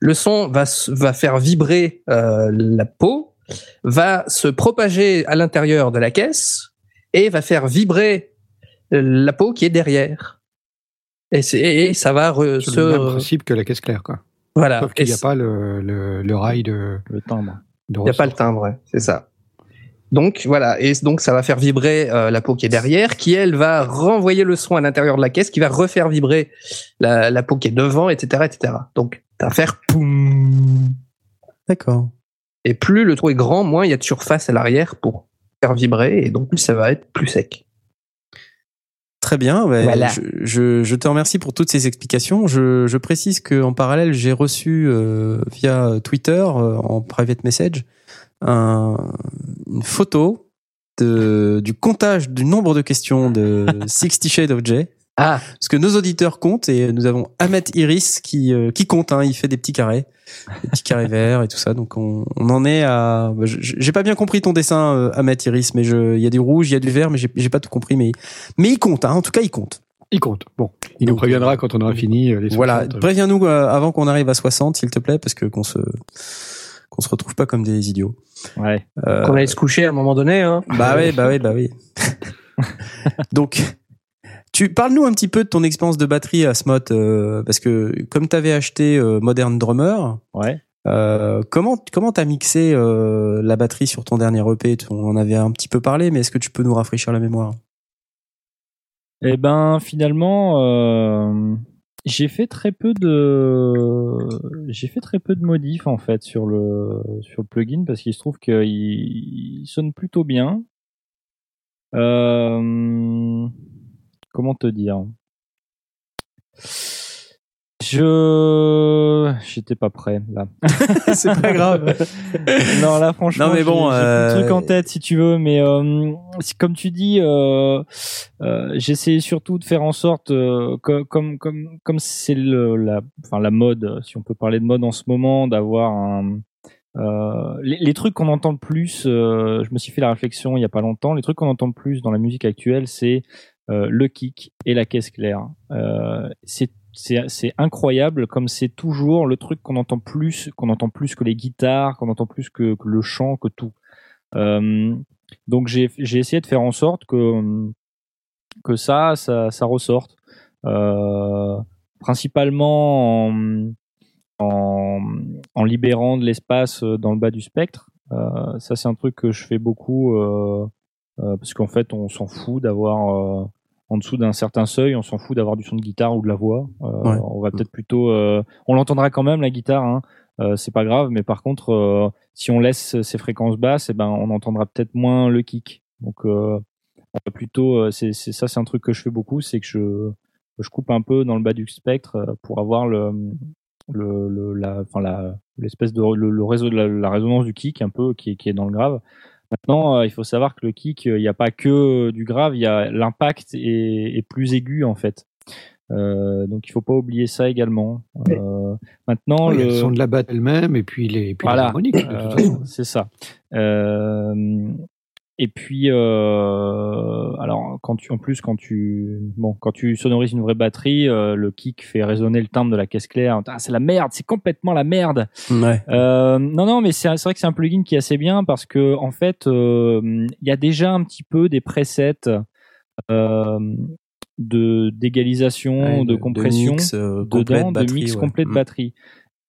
S4: le son va faire vibrer euh, la peau, va se propager à l'intérieur de la caisse et va faire vibrer la peau qui est derrière. Et, ça va re-
S3: C'est
S4: se.
S3: le même principe que la caisse claire, quoi.
S4: Voilà.
S3: Sauf qu'il n'y a pas le, le, le rail de,
S5: Le timbre.
S4: Il n'y a pas le timbre, c'est ça. Donc voilà, et donc ça va faire vibrer euh, la peau qui est derrière, qui elle va renvoyer le son à l'intérieur de la caisse, qui va refaire vibrer la, la peau qui est devant, etc., etc. Donc ça va faire poum.
S2: D'accord.
S4: Et plus le trou est grand, moins il y a de surface à l'arrière pour faire vibrer, et donc plus ça va être plus sec.
S2: Très bien.
S4: Voilà.
S2: je, je, je te remercie pour toutes ces explications. Je, je précise que en parallèle, j'ai reçu euh, via Twitter euh, en private message un, une photo de, du comptage du nombre de questions de 60 Shades of Jay.
S4: Ah,
S2: Parce que nos auditeurs comptent et nous avons Ahmed Iris qui, euh, qui compte, hein, il fait des petits carrés, des petits carrés verts et tout ça. Donc on, on en est à. bah, je- J'ai pas bien compris ton dessin, euh, Ahmed Iris, mais je- il y a du rouge, il y a du vert, mais j'ai j'ai pas tout compris. Mais, mais il compte, hein, en tout cas il compte.
S3: Il compte. Bon, il nous préviendra quand on aura fini euh, les
S2: Voilà,
S3: 60.
S2: préviens-nous euh, avant qu'on arrive à 60, s'il te plaît, parce que qu'on se qu'on se retrouve pas comme des idiots.
S5: Ouais.
S2: Euh,
S4: qu'on allait se coucher à un moment donné. Hein.
S2: Bah oui, bah oui, bah oui. Donc, tu parle-nous un petit peu de ton expérience de batterie à Smot, euh, parce que comme tu avais acheté euh, Modern Drummer,
S5: Ouais.
S2: euh, comment comment t'as mixé euh, la batterie sur ton dernier EP On en avait un petit peu parlé, mais est-ce que tu peux nous rafraîchir la mémoire?
S5: Eh ben finalement, euh, j'ai fait très peu de, j'ai fait très peu de modifs en fait sur le sur le plugin parce qu'il se trouve qu'il il sonne plutôt bien. Euh, comment te dire? Je j'étais pas prêt là.
S2: C'est pas grave.
S5: non là franchement
S2: Non, mais bon,
S5: j'ai,
S2: euh,
S5: trucs en tête si tu veux mais euh, comme tu dis euh, euh, j'essaie surtout de faire en sorte euh, que- comme comme comme c'est le la enfin la mode si on peut parler de mode en ce moment d'avoir un euh, les, les trucs qu'on entend le plus je me suis fait la réflexion il y a pas longtemps les trucs qu'on entend le plus dans la musique actuelle c'est le kick et la caisse claire. Euh, c'est c'est incroyable comme c'est toujours le truc qu'on entend plus qu'on entend plus que les guitares qu'on entend plus que, que le chant que tout. Euh, donc j'ai essayé de faire en sorte que que ça ça, ça ressorte. Euh, principalement en, en libérant de l'espace dans le bas du spectre. Euh, ça c'est un truc que je fais beaucoup euh, euh, parce qu'en fait on s'en fout d'avoir euh, en dessous d'un certain seuil, on s'en fout d'avoir du son de guitare ou de la voix. Euh,
S2: Ouais.
S5: On va peut-être plutôt, euh, on l'entendra quand même la guitare, hein. Euh, c'est pas grave. Mais par contre, euh, si on laisse ces fréquences basses, eh ben on entendra peut-être moins le kick. Donc euh, on va plutôt, euh, c'est c'est- ça, c'est un truc que je fais beaucoup, c'est que je je coupe un peu dans le bas du spectre euh, pour avoir le le, le la enfin la l'espèce de le, le réseau la, la résonance du kick un peu qui est qui est dans le grave. Maintenant, euh, il faut savoir que le kick, euh, il n'y a pas que du grave, il y a l'impact est, est plus aigu en fait. Euh, donc il faut pas oublier ça également. Euh, maintenant,
S3: a
S5: le
S3: le son de la batte elle-même et puis les, puis les
S5: Voilà. euh, c'est ça. Et puis, euh, alors quand tu, en plus quand tu, bon, quand tu sonorises une vraie batterie, euh, le kick fait résonner le timbre de la caisse claire. Ah, c'est la merde, c'est complètement la merde.
S2: Ouais.
S5: Euh, non, non, mais c'est vrai que c'est un plugin qui est assez bien parce que en fait, euh, il y a déjà un petit peu des presets euh, de d'égalisation,
S2: Ouais,
S5: de, compression
S2: mix, euh, complet
S5: dedans, de
S2: batterie,
S5: mix
S2: ouais.
S5: complet de
S2: Mm.
S5: batterie.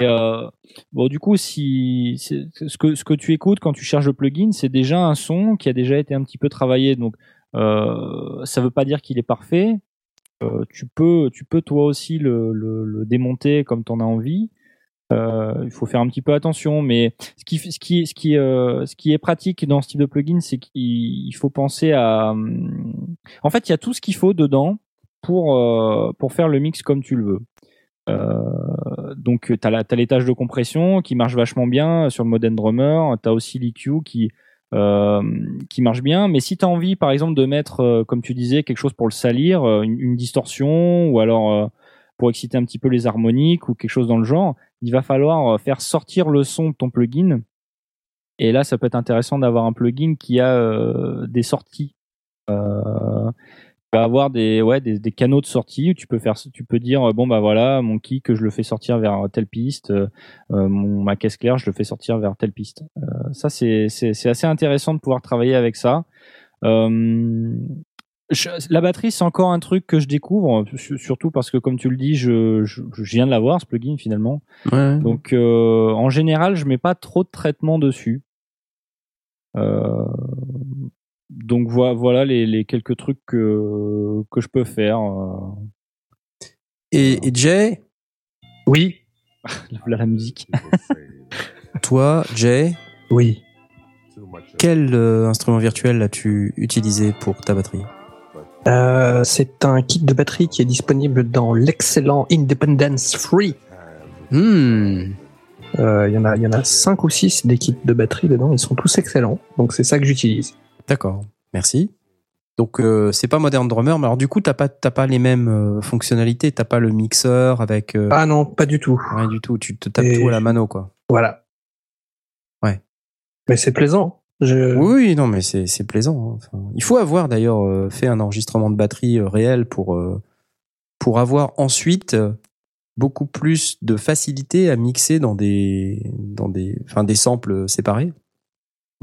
S5: Euh, bon, du coup, si ce que ce que tu écoutes quand tu cherches le plugin, c'est déjà un son qui a déjà été un petit peu travaillé. Donc, euh, ça veut pas dire qu'il est parfait. Euh, tu peux tu peux toi aussi le, le, démonter comme tu en as envie. Euh, il faut faire un petit peu attention, mais ce qui ce qui ce qui ce qui est pratique dans ce type de plugin, c'est qu'il il faut penser à. hum, En fait, il y a tout ce qu'il faut dedans pour pour faire le mix comme tu le veux. Euh, donc t'as la t'as l'étage de compression qui marche vachement bien sur le Modern Drummer. T'as aussi l'EQ qui euh, qui marche bien. Mais si t'as envie, par exemple, de mettre, euh, comme tu disais, quelque chose pour le salir, une, distorsion ou alors pour exciter un petit peu les harmoniques ou quelque chose dans le genre, il va falloir faire sortir le son de ton plugin. Et là, ça peut être intéressant d'avoir un plugin qui a des sorties. Tu vas avoir des ouais des, des canaux de sortie où tu peux faire tu peux dire euh, bon bah voilà mon kick je le fais sortir vers telle piste euh, euh, mon ma caisse claire je le fais sortir vers telle piste Euh, ça c'est c'est c'est assez intéressant de pouvoir travailler avec ça euh, je- la batterie c'est encore un truc que je découvre su- surtout parce que comme tu le dis je je, je viens de l'avoir ce plugin finalement
S2: Ouais.
S5: donc euh, en général, je mets pas trop de traitement dessus. Euh, donc voilà, voilà les, les quelques trucs que, que je peux faire. euh.
S2: Et, et Jay,
S4: Oui.
S5: Là, la musique.
S2: toi, Jay,
S4: Oui.
S2: quel euh, instrument virtuel as-tu utilisé pour ta batterie?
S4: Euh, c'est un kit de batterie qui est disponible dans l'excellent Independence Free.
S2: Hmm.
S4: Euh, Il y en a, il y en a cinq ou six des kits de batterie dedans. Ils sont tous excellents. Donc c'est ça que j'utilise.
S2: D'accord, merci. Donc euh, c'est pas Modern Drummer, mais alors du coup t'as pas t'as pas les mêmes euh, fonctionnalités, t'as pas le mixeur avec euh,
S4: Ah non, pas du tout.
S2: rien du tout, tu te tapes
S4: Et-
S2: tout à la mano quoi.
S4: Voilà.
S2: Ouais.
S4: Mais c'est plaisant. Je...
S2: Oui, non, mais c'est c'est plaisant. hein. Enfin, il faut avoir d'ailleurs fait un enregistrement de batterie réel pour pour avoir ensuite beaucoup plus de facilité à mixer dans des dans des enfin des samples séparés.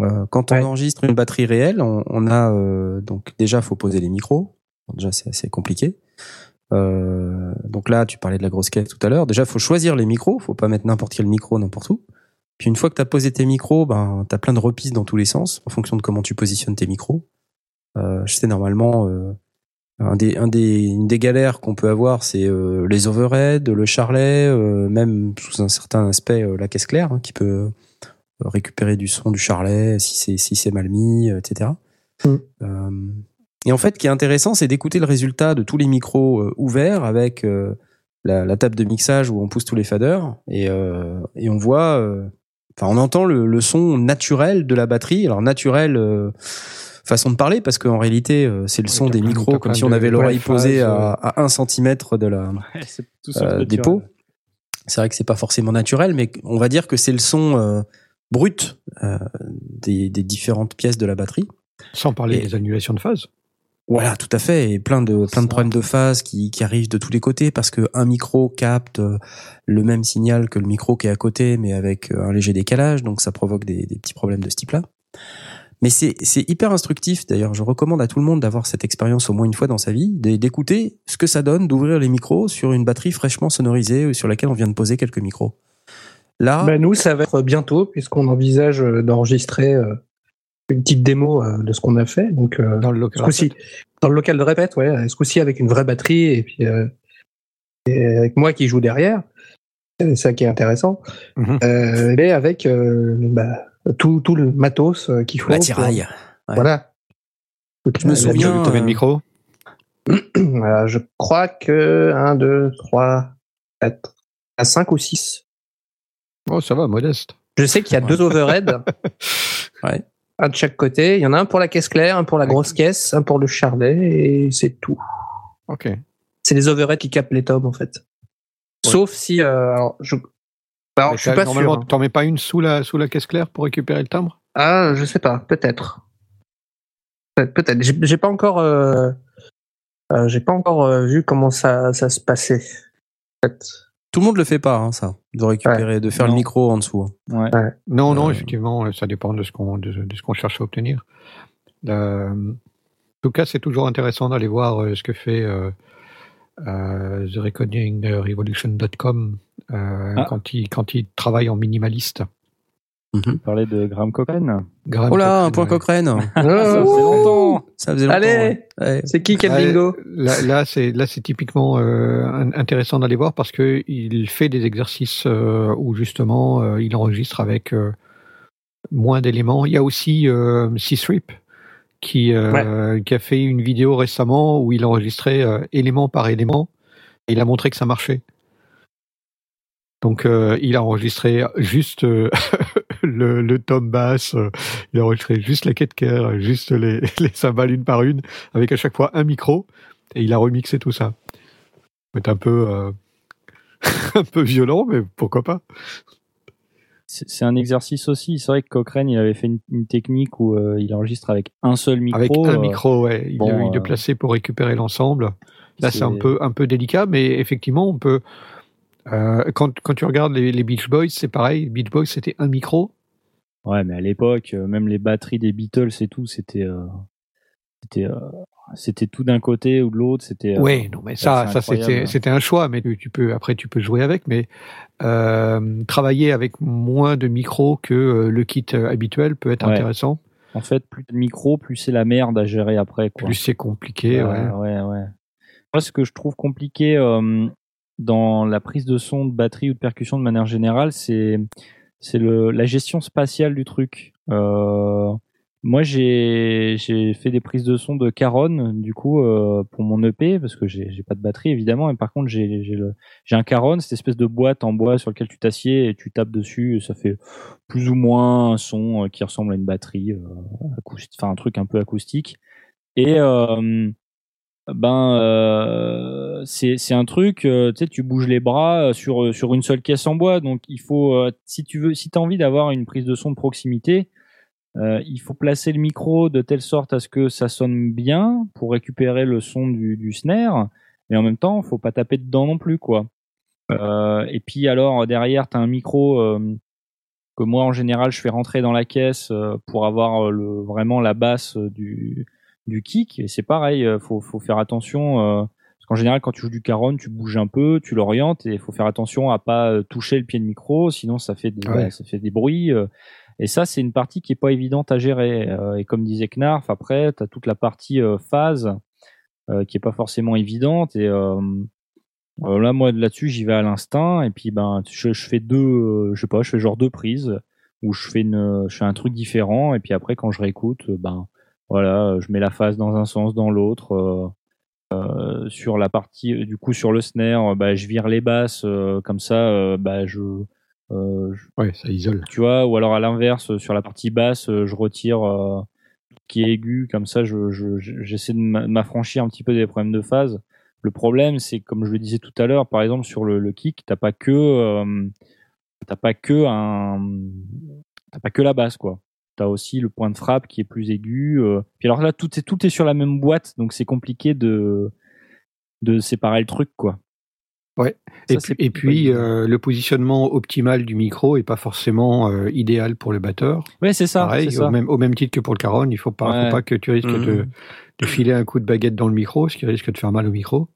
S2: Euh, quand on
S4: Ouais.
S2: enregistre une batterie réelle, on, on a euh, donc déjà faut poser les micros. Déjà c'est assez compliqué. Euh, donc là, tu parlais de la grosse caisse tout à l'heure. Déjà, faut choisir les micros. Faut pas mettre n'importe quel micro n'importe où. Puis une fois que tu as posé tes micros, ben, as plein de repistes dans tous les sens en fonction de comment tu positionnes tes micros. Euh, je sais normalement, euh, un des, un des, une des galères qu'on peut avoir, c'est euh, les overheads, le charlet, euh, même sous un certain aspect, la caisse claire, hein, qui peut récupérer du son du charlet si c'est si c'est mal mis, euh, etc.
S4: Mm.
S2: Euh, et en fait, ce qui est intéressant, c'est d'écouter le résultat de tous les micros euh, ouverts avec euh, la, la table de mixage où on pousse tous les faders et, euh, et on voit, euh, enfin, on entend le, le son naturel de la batterie. Alors naturel, euh, façon de parler, parce qu'en réalité, c'est le son des micros comme si on avait l'oreille posée à, à un centimètre de la
S5: tout
S2: euh,
S5: naturel.
S2: des pots. C'est vrai que c'est pas forcément naturel, mais on va dire que c'est le son euh, brut euh, des, des différentes pièces de la batterie.
S3: Sans parler
S2: Et-
S3: des annulations de phase.
S2: Voilà, tout à fait, et plein de plein de problèmes de phase qui, qui arrivent de tous les côtés parce que un micro capte euh, le même signal que le micro qui est à côté, mais avec euh, un léger décalage, donc ça provoque des, des petits problèmes de ce type-là. Mais c'est hyper instructif. D'ailleurs, je recommande à tout le monde d'avoir cette expérience au moins une fois dans sa vie, d'é- d'écouter ce que ça donne d'ouvrir les micros sur une batterie fraîchement sonorisée sur laquelle on vient de poser quelques micros. Là,
S4: Bah, nous, ça va être bientôt, puisqu'on envisage euh, d'enregistrer euh, une petite démo euh, de ce qu'on a fait. Donc,
S3: Dans le
S4: ce
S3: local.
S4: coup-ci, dans le local de répète, ouais, ce coup-ci avec une vraie batterie et puis euh, et avec moi qui joue derrière. C'est ça qui est intéressant.
S3: Mhm.
S4: Euh, mais avec euh, bah, tout, tout le matos qu'il faut.
S2: la
S4: pour-
S2: tiraille. Ouais.
S4: Voilà.
S2: Je me souviens-
S3: Tu mets le micro
S4: je crois que 1, 2, 3, 4, à 5 ou 6.
S3: Oh, ça va, modeste.
S4: Je sais qu'il y a deux overheads.
S2: Ouais.
S4: Un de chaque côté. Il y en a un pour la caisse claire, un pour la grosse caisse, un pour le charlet, et c'est tout.
S3: Ok.
S4: C'est les overheads qui capent les tomes, en fait. Sauf si. euh, alors, je. Alors, je suis pas sûr.
S3: normalement,
S4: hein.
S3: t'en mets pas une sous la, sous la caisse claire pour récupérer le timbre?
S4: Ah, je sais pas, peut-être. Peut-être. J'ai j'ai pas encore, euh, euh, j'ai pas encore euh, vu comment ça, ça se passait. Peut-être.
S2: Tout le monde le fait pas, hein, ça, de récupérer, de faire
S5: Non.
S2: le micro en dessous.
S5: Ouais.
S3: Non, non,
S2: Euh,
S3: effectivement, ça dépend de ce qu'on de, de ce qu'on cherche à obtenir. Euh, en tout cas, c'est toujours intéressant d'aller voir euh, ce que fait euh, euh, TheRecordingRevolution.com euh,
S5: Ah.
S3: quand il quand il travaille en minimaliste.
S5: On parlait de Graham Cochran.
S3: Graham
S2: Oh là, un point
S3: ouais.
S2: Cochrane.
S5: Ça faisait longtemps.
S2: Ça faisait longtemps.
S4: Allez
S2: ouais.
S4: C'est qui quel bingo
S3: Là, là, c'est là, c'est typiquement euh, intéressant d'aller voir parce que il fait des exercices euh, où justement euh, il enregistre avec euh, moins d'éléments. Il y a aussi euh, C-Strip qui euh, qui a fait une vidéo récemment où il enregistrait euh, élément par élément et il a montré que ça marchait. Donc euh, il a enregistré juste euh, le, le tom bass, euh, il a enregistré juste la quête juste les, les cymbales une par une, avec à chaque fois un micro, et il a remixé tout ça. C'est un peu euh, un peu violent, mais pourquoi pas
S5: C'est un exercice aussi. C'est vrai que Cochrane, il avait fait une, une technique où euh, il enregistre avec un seul micro.
S3: Avec un
S5: euh,
S3: micro, ouais. Il
S5: bon,
S3: a eu de
S5: euh,
S3: placer pour récupérer l'ensemble. Là, c'est un peu un peu délicat, mais effectivement, on peut. Euh, quand, quand tu regardes les, les Beach Boys, c'est pareil. Beach Boys, c'était un micro.
S5: Ouais, mais à l'époque, euh, même les batteries des Beatles et tout, c'était euh, c'était euh, c'était tout d'un côté ou de l'autre. C'était
S3: Oui, non, mais ça, ça c'était un choix, mais tu, tu peux après tu peux jouer avec, mais travailler avec moins de micros que le kit habituel peut être
S5: Ouais.
S3: intéressant.
S5: En fait, plus de micro, plus c'est la merde à gérer après. Quoi.
S3: Plus c'est compliqué, ouais.
S5: ouais, ouais, ouais. Moi, ce que je trouve compliqué euh, dans la prise de son, de batterie ou de percussion de manière générale, c'est c'est le la gestion spatiale du truc. Euh, moi, j'ai j'ai fait des prises de son de Caron, du coup, euh, pour mon EP, parce que j'ai j'ai pas de batterie évidemment, mais par contre j'ai j'ai j'ai un Caron, cette espèce de boîte en bois sur lequel tu t'assieds et tu tapes dessus, et ça fait plus ou moins un son euh, qui ressemble à une batterie, euh, enfin un truc un peu acoustique. Et euh, ben euh, c'est un truc euh, tu sais tu bouges les bras euh, sur sur une seule caisse en bois. Donc il faut euh, si tu veux si tu as envie d'avoir une prise de son de proximité euh, il faut placer le micro de telle sorte à ce que ça sonne bien pour récupérer le son du, du snare. Mais en même temps faut pas taper dedans non plus quoi. Euh, et puis alors derrière tu as un micro euh, que moi en général je fais rentrer dans la caisse euh, pour avoir euh, le vraiment la basse euh, du du kick et c'est pareil euh, faut faut faire attention euh, parce qu'en général quand tu joues du caron tu bouges un peu tu l'orientes et il faut faire attention à pas euh, toucher le pied de micro sinon ça fait des
S3: Ouais.
S5: ça fait des bruits euh, et ça c'est une partie qui est pas évidente à gérer Euh, et comme disait Knarf après tu as toute la partie euh, phase euh, qui est pas forcément évidente et là moi là-dessus j'y vais à l'instinct et puis ben je, je fais deux je sais pas je fais genre deux prises où je fais une je fais un truc différent et puis après quand je réécoute ben voilà, euh, je mets la phase dans un sens, dans l'autre. euh, euh, sur la partie, du coup, sur le snare, bah, je vire les basses comme ça. bah, je, je-
S3: Ouais, ça isole.
S5: tu vois, ou alors à l'inverse, sur la partie basse, je retire tout ce qui est aigu, comme ça, je, je, je- j'essaie de m'a- m'affranchir un petit peu des problèmes de phase. Le problème, c'est comme je le disais tout à l'heure, par exemple sur le, le kick, t'as pas que, euh, t'as pas que un, t'as pas que la basse, quoi. T'as aussi le point de frappe qui est plus aigu. euh. Puis alors là, tout est tout est sur la même boîte, donc c'est compliqué de de séparer le truc, quoi.
S3: Ouais.
S5: Ça,
S3: Et puis, et euh, le positionnement optimal du micro est pas forcément euh, idéal pour le batteur.
S5: Ouais, c'est ça.
S3: Pareil,
S5: ça.
S3: au même, au même titre que pour le caron, il faut pas,
S5: Ouais.
S3: faut pas que tu risques
S2: Mhm.
S3: de, de filer un coup de baguette dans le micro, ce qui risque de faire mal au micro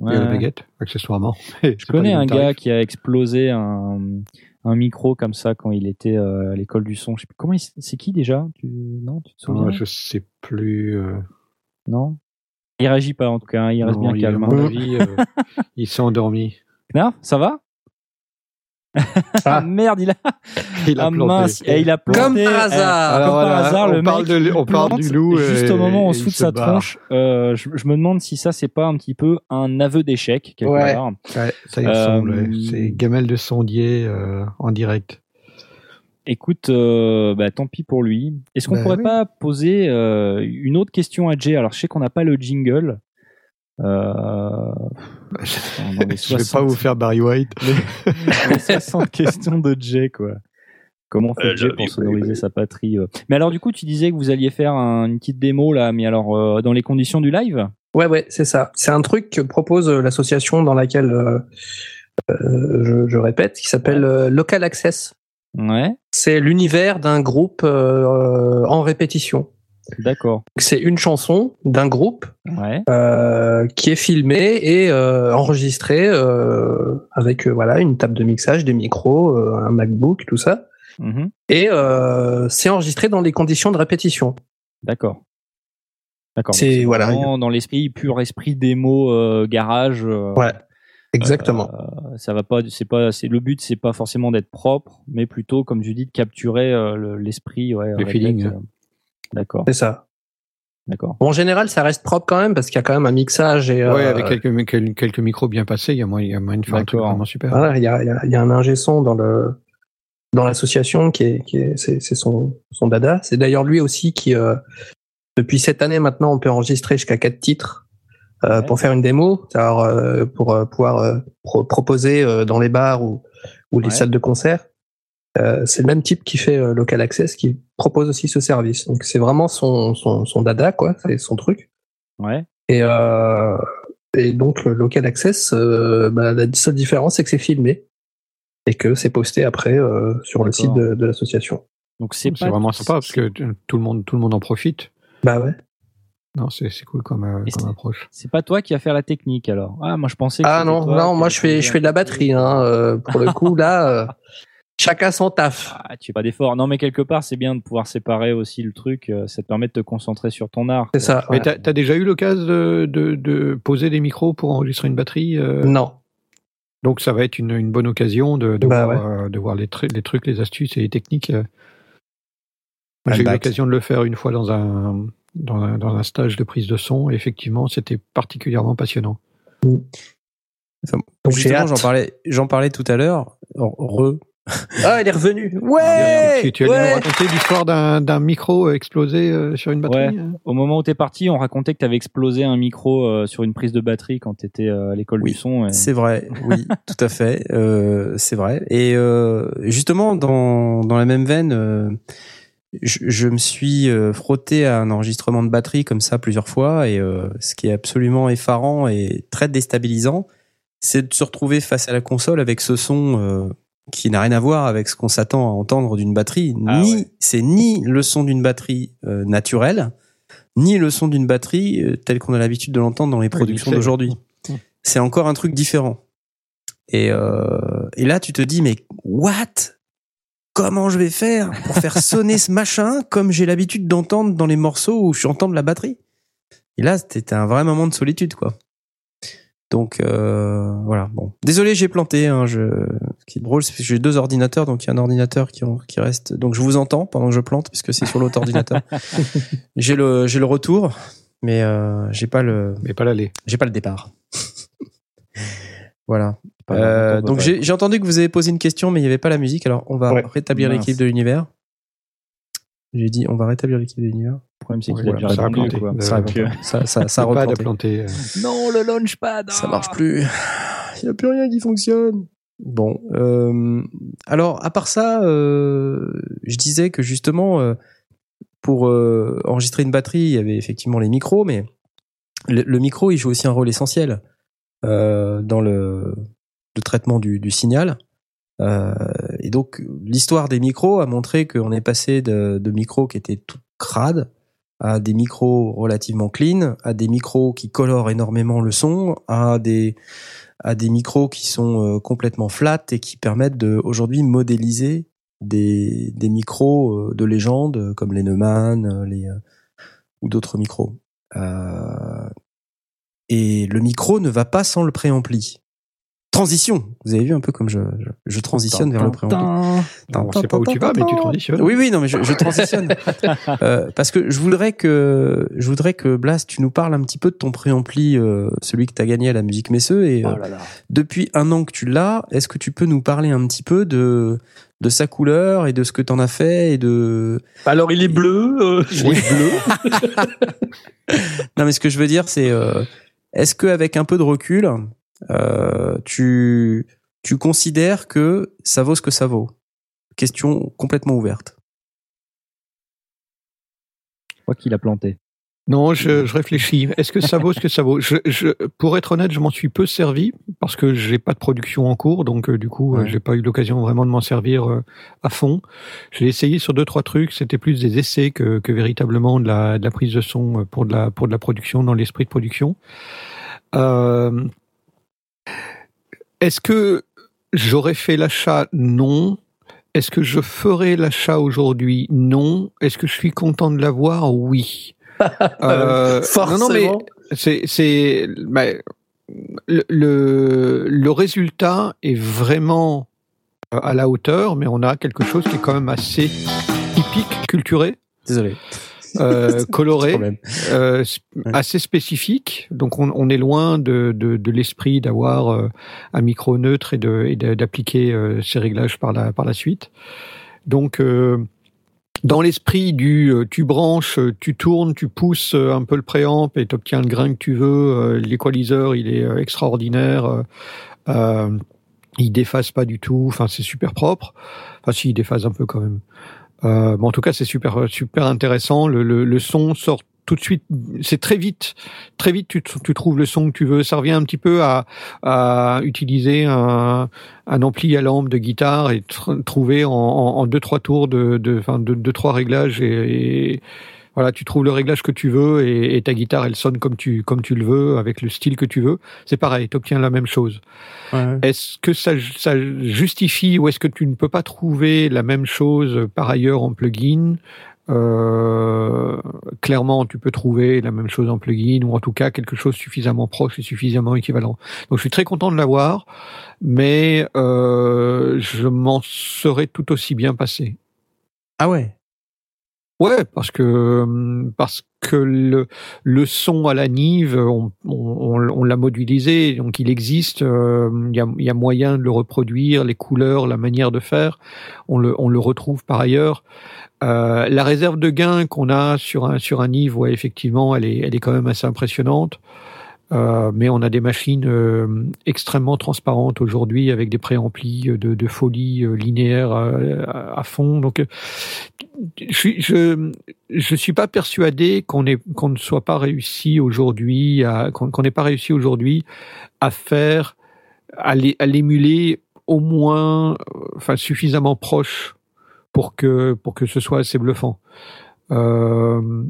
S5: Ouais,
S3: et à la baguette, accessoirement.
S5: Je connais un gars qui a explosé un, un micro comme ça quand il était euh, à l'école du son. Je sais plus comment c'est qui déjà? Tu, Non, tu te souviens?
S3: Ah, je sais plus. euh,
S5: Non? Il réagit pas en tout cas. hein, il reste
S3: non,
S5: bien
S3: il-
S5: calme. Hein.
S3: avis, euh, il s'est endormi.
S5: Knarf, ça va? Ah merde, il a,
S3: Il a
S5: ah
S3: planté.
S5: mince, eh, il a planté.
S2: Comme par
S5: eh,
S2: hasard.
S5: comme par
S3: voilà,
S5: hasard,
S3: on
S5: le
S3: parle
S5: mec,
S3: de- on parle du loup
S5: Juste
S3: et-
S5: au moment où on se fout de sa
S3: barre.
S5: tronche. Euh, je, je me demande si ça c'est pas un petit peu un aveu d'échec quelque
S4: Ouais.
S5: part.
S3: Ouais, ça y
S5: Euh,
S3: ressemble. ouais. C'est Gamel de Sondier euh, en direct.
S5: Écoute, euh, bah, tant pis pour lui. Est-ce qu'on
S3: Bah
S5: pourrait
S3: oui.
S5: pas poser euh, une autre question à Jay? Alors, je sais qu'on n'a pas le jingle. Euh, les
S3: Je vais pas
S5: 60
S3: vous faire Barry White.
S5: les 60 questions de Jay, quoi. Comment fait
S4: Euh,
S5: Jay pour sonoriser sa patrie euh? Mais alors du coup, tu disais que vous alliez faire un- une petite démo là, mais alors euh, dans les conditions du live?
S4: Ouais, ouais, c'est ça. C'est un truc que propose euh, l'association dans laquelle euh, euh, je, je répète, qui s'appelle euh, Local Access.
S5: Ouais,
S4: C'est l'univers d'un groupe euh, en répétition.
S5: D'accord.
S4: C'est une chanson d'un groupe
S5: Ouais,
S4: euh, qui est filmée et euh, enregistrée euh, avec euh, voilà une table de mixage, des micros, euh, un MacBook, tout ça.
S5: Mhm.
S4: Et euh, c'est enregistré dans les conditions de répétition.
S5: d'accord. D'accord.
S4: C'est- voilà.
S5: vraiment dans l'esprit pur esprit démo euh, garage. euh,
S4: Ouais, exactement.
S5: Euh, ça va pas, c'est pas, c'est le but, c'est pas forcément d'être propre, mais plutôt, comme tu dis, de capturer euh, le- l'esprit, ouais,
S3: feeling,
S5: euh, D'accord,
S4: c'est ça.
S5: d'accord.
S4: Bon, en général, ça reste propre quand même parce qu'il y a quand même un mixage et
S3: Ouais,
S4: euh,
S3: avec quelques, quelques, micros bien passés, il y a moyen, il y a moyen de faire un truc vraiment super.
S4: Voilà, il y a, il y, a, il y a un ingé son dans le dans l'association qui est qui est c'est c'est son son dada. C'est d'ailleurs lui aussi qui euh, depuis cette année maintenant on peut enregistrer jusqu'à quatre titres euh,
S5: Ouais.
S4: pour faire une démo, alors euh, pour euh, pouvoir euh, pro- proposer euh, dans les bars ou ou les
S5: Ouais.
S4: salles de concert. Euh, c'est le même type qui fait euh, Local Access qui propose aussi ce service. Donc c'est vraiment son son son dada quoi, c'est son truc.
S5: Ouais,
S4: Et, euh, et donc, local access, euh, bah, la seule différence, c'est que c'est filmé et que c'est posté après euh, sur le site de, de l'association.
S5: donc c'est
S3: vraiment sympa parce que tout le monde, tout le monde en profite.
S4: Bah ouais.
S3: Non, c'est c'est cool comme, euh, comme approche.
S5: C'est pas toi qui as fait la technique alors. Ah, moi je pensais. Que
S4: Ah non,
S5: toi
S4: non, moi je fais, je fais de la batterie. Hein, euh, pour le coup, là, euh, chacun son taf.
S5: Ah, tu fais pas d'effort. Non, mais quelque part, c'est bien de pouvoir séparer aussi le truc. euh, Ça te permet de te concentrer sur ton art.
S4: C'est ça.
S3: Mais t'as as déjà eu l'occasion de, de, de poser des micros pour enregistrer une batterie euh,
S4: Non.
S3: Donc ça va être une, une bonne occasion de, de,
S4: Bah
S3: voir, euh, de voir les, tru- les trucs, les astuces et les techniques. J'ai eu l'occasion de le faire une fois dans un, dans un, dans un stage de prise de son. Et effectivement, c'était particulièrement passionnant.
S2: Enfin,
S4: hâte.
S2: j'en parlais, j'en parlais tout à l'heure. Re.
S4: Ah, il est revenu.
S2: Ouais.
S3: tu tu allais
S4: ouais.
S3: nous raconter l'histoire d'un d'un micro euh, explosé euh, sur une batterie
S5: Ouais.
S3: euh
S5: Au moment où t'es parti, on racontait que t'avais explosé un micro euh, sur une prise de batterie quand t'étais euh, à l'école
S2: Oui,
S5: du son. et-
S2: C'est vrai, oui, tout à fait, euh, c'est vrai. Et euh, justement, dans, dans la même veine, euh, je, je me suis euh, frotté à un enregistrement de batterie comme ça plusieurs fois, et euh, ce qui est absolument effarant et très déstabilisant, c'est de se retrouver face à la console avec ce son euh, qui n'a rien à voir avec ce qu'on s'attend à entendre d'une batterie.
S5: Ah
S2: ni
S5: ouais.
S2: c'est ni le son d'une batterie euh, naturelle, ni le son d'une batterie euh, tel qu'on a l'habitude de l'entendre dans les productions d'aujourd'hui.
S3: Mmh.
S2: C'est encore un truc différent. Et, euh, et là, tu te dis, mais what? Comment je vais faire pour faire sonner ce machin comme j'ai l'habitude d'entendre dans les morceaux où je entends de la batterie? Et là, c'était un vrai moment de solitude, quoi. Donc euh, voilà. Bon, désolé, j'ai planté. Hein, je... Ce qui est drôle, c'est que j'ai deux ordinateurs, donc il y a un ordinateur qui, reste. Donc je vous entends pendant que je plante, puisque c'est sur l'autre ordinateur. J'ai le j'ai le retour, mais euh, j'ai pas le
S3: Mais pas l'aller.
S2: j'ai pas le départ. voilà. Euh, donc j'ai j'ai entendu que vous avez posé une question, mais il n'y avait pas la musique. Alors on va
S4: Ouais.
S2: rétablir
S5: Mince.
S2: l'équipe de l'univers. J'ai dit on va rétablir l'équipe de l'univers.
S5: Le problème, c'est qu'il
S3: Ouais,
S5: a déjà
S3: ça a planté.
S5: quoi.
S2: Ça, a.
S5: Non, le launchpad.
S2: Ça marche plus. Il n'y a plus rien qui fonctionne. Bon, euh, alors à part ça, euh, je disais que justement euh, pour euh, enregistrer une batterie, il y avait effectivement les micros, mais le, le micro il joue aussi un rôle essentiel euh, dans le, le traitement du, du signal. Euh, et donc l'histoire des micros a montré qu'on est passé de, de micros qui étaient tout crades à des micros relativement clean, à des micros qui colorent énormément le son, à des à des micros qui sont euh, complètement flat et qui permettent de aujourd'hui modéliser des des micros euh, de légende comme les Neumann, les ou d'autres micros. Euh, et le micro ne va pas sans le préampli. Transition. Vous avez vu un peu comme je je, je transitionne vers le préampli.
S3: On sait pas où tu vas, mais tu transitionnes.
S2: Oui, oui, non, mais je, je transitionne. Euh, parce que je voudrais que, je voudrais que Blast, tu nous parles un petit peu de ton préampli, euh, celui que tu as gagné à la musique Messeux. Et euh,
S5: Oh là là.
S2: depuis un an que tu l'as, est-ce que tu peux nous parler un petit peu de, de sa couleur et de ce que tu en as fait et de.
S4: Alors, il est bleu. euh,
S2: Il est bleu. non, mais ce que je veux dire, c'est euh, est-ce qu'avec un peu de recul, euh, tu, tu considères que ça vaut ce que ça vaut? Question complètement ouverte.
S5: Je crois qu'il a planté.
S3: Non, je, je réfléchis. Est-ce que ça vaut ce que ça vaut? Je, je, Pour être honnête, je m'en suis peu servi parce que j'ai pas de production en cours, donc euh, du coup, euh,
S2: Ouais.
S3: j'ai pas eu l'occasion vraiment de m'en servir euh, à fond. J'ai essayé sur deux trois trucs. C'était plus des essais que, que véritablement de la, de la prise de son pour de la pour de la production dans l'esprit de production. Euh, Est-ce que j'aurais fait l'achat? Non. Est-ce que je ferai l'achat aujourd'hui? Non. Est-ce que je suis content de l'avoir? Oui. Euh, non, non, mais
S4: Forcément.
S3: c'est c'est bah, le, le le résultat est vraiment euh, à la hauteur, mais on a quelque chose qui est quand même assez typique, culturé,
S2: Désolé.
S3: Euh, coloré, euh,
S2: Ouais.
S3: assez spécifique. Donc on, on est loin de, de, de l'esprit d'avoir euh, un micro neutre et de et de- d'appliquer euh, ces réglages par la par la suite. Donc euh, dans l'esprit du tu branches, tu tournes, tu pousses un peu le préamp et tu obtiens le grain que tu veux. euh, L'équaliseur, il est extraordinaire. il déphase pas du tout. Enfin, c'est super propre. Enfin, si, il déphase un peu quand même. Euh, mais en tout cas, c'est super super intéressant. Le, le, le son sort tout de suite. C'est très vite, très vite. Tu, tu trouves le son que tu veux. Ça revient un petit peu à, à utiliser un, un ampli à lampe de guitare et tr- trouver en, en, en deux trois tours de, de, enfin, de, deux trois réglages et, et voilà, tu trouves le réglage que tu veux et, et ta guitare elle sonne comme tu comme tu le veux avec le style que tu veux. C'est pareil, tu obtiens la même chose.
S2: Ouais.
S3: Est-ce que ça, ça justifie ou est-ce que tu ne peux pas trouver la même chose par ailleurs en plugin? Euh, Clairement, tu peux trouver la même chose en plugin ou en tout cas quelque chose suffisamment proche et suffisamment équivalent. Donc, je suis très content de l'avoir, mais euh, je m'en serais tout aussi bien passé.
S2: Ah ouais.
S3: Ouais, parce que hum, parce que le le son à la Nive, on, on, on l'a modélisé, donc il existe. euh, Il y, a, y a moyen de le reproduire, les couleurs, la manière de faire, on le on le retrouve par ailleurs. Euh, la réserve de gain qu'on a sur un sur un Nive, ouais, effectivement, elle est elle est quand même assez impressionnante. Euh, mais on a des machines euh, extrêmement transparentes aujourd'hui avec des préamplis de, de folie euh, linéaire euh, à, à fond. Donc, euh, je je, je suis pas persuadé qu'on qu'on ne soit pas réussi aujourd'hui à, qu'on n'ait pas réussi aujourd'hui à faire, à l'é- à l'émuler au moins, euh, enfin, suffisamment proche pour que, pour que ce soit assez bluffant. Euh,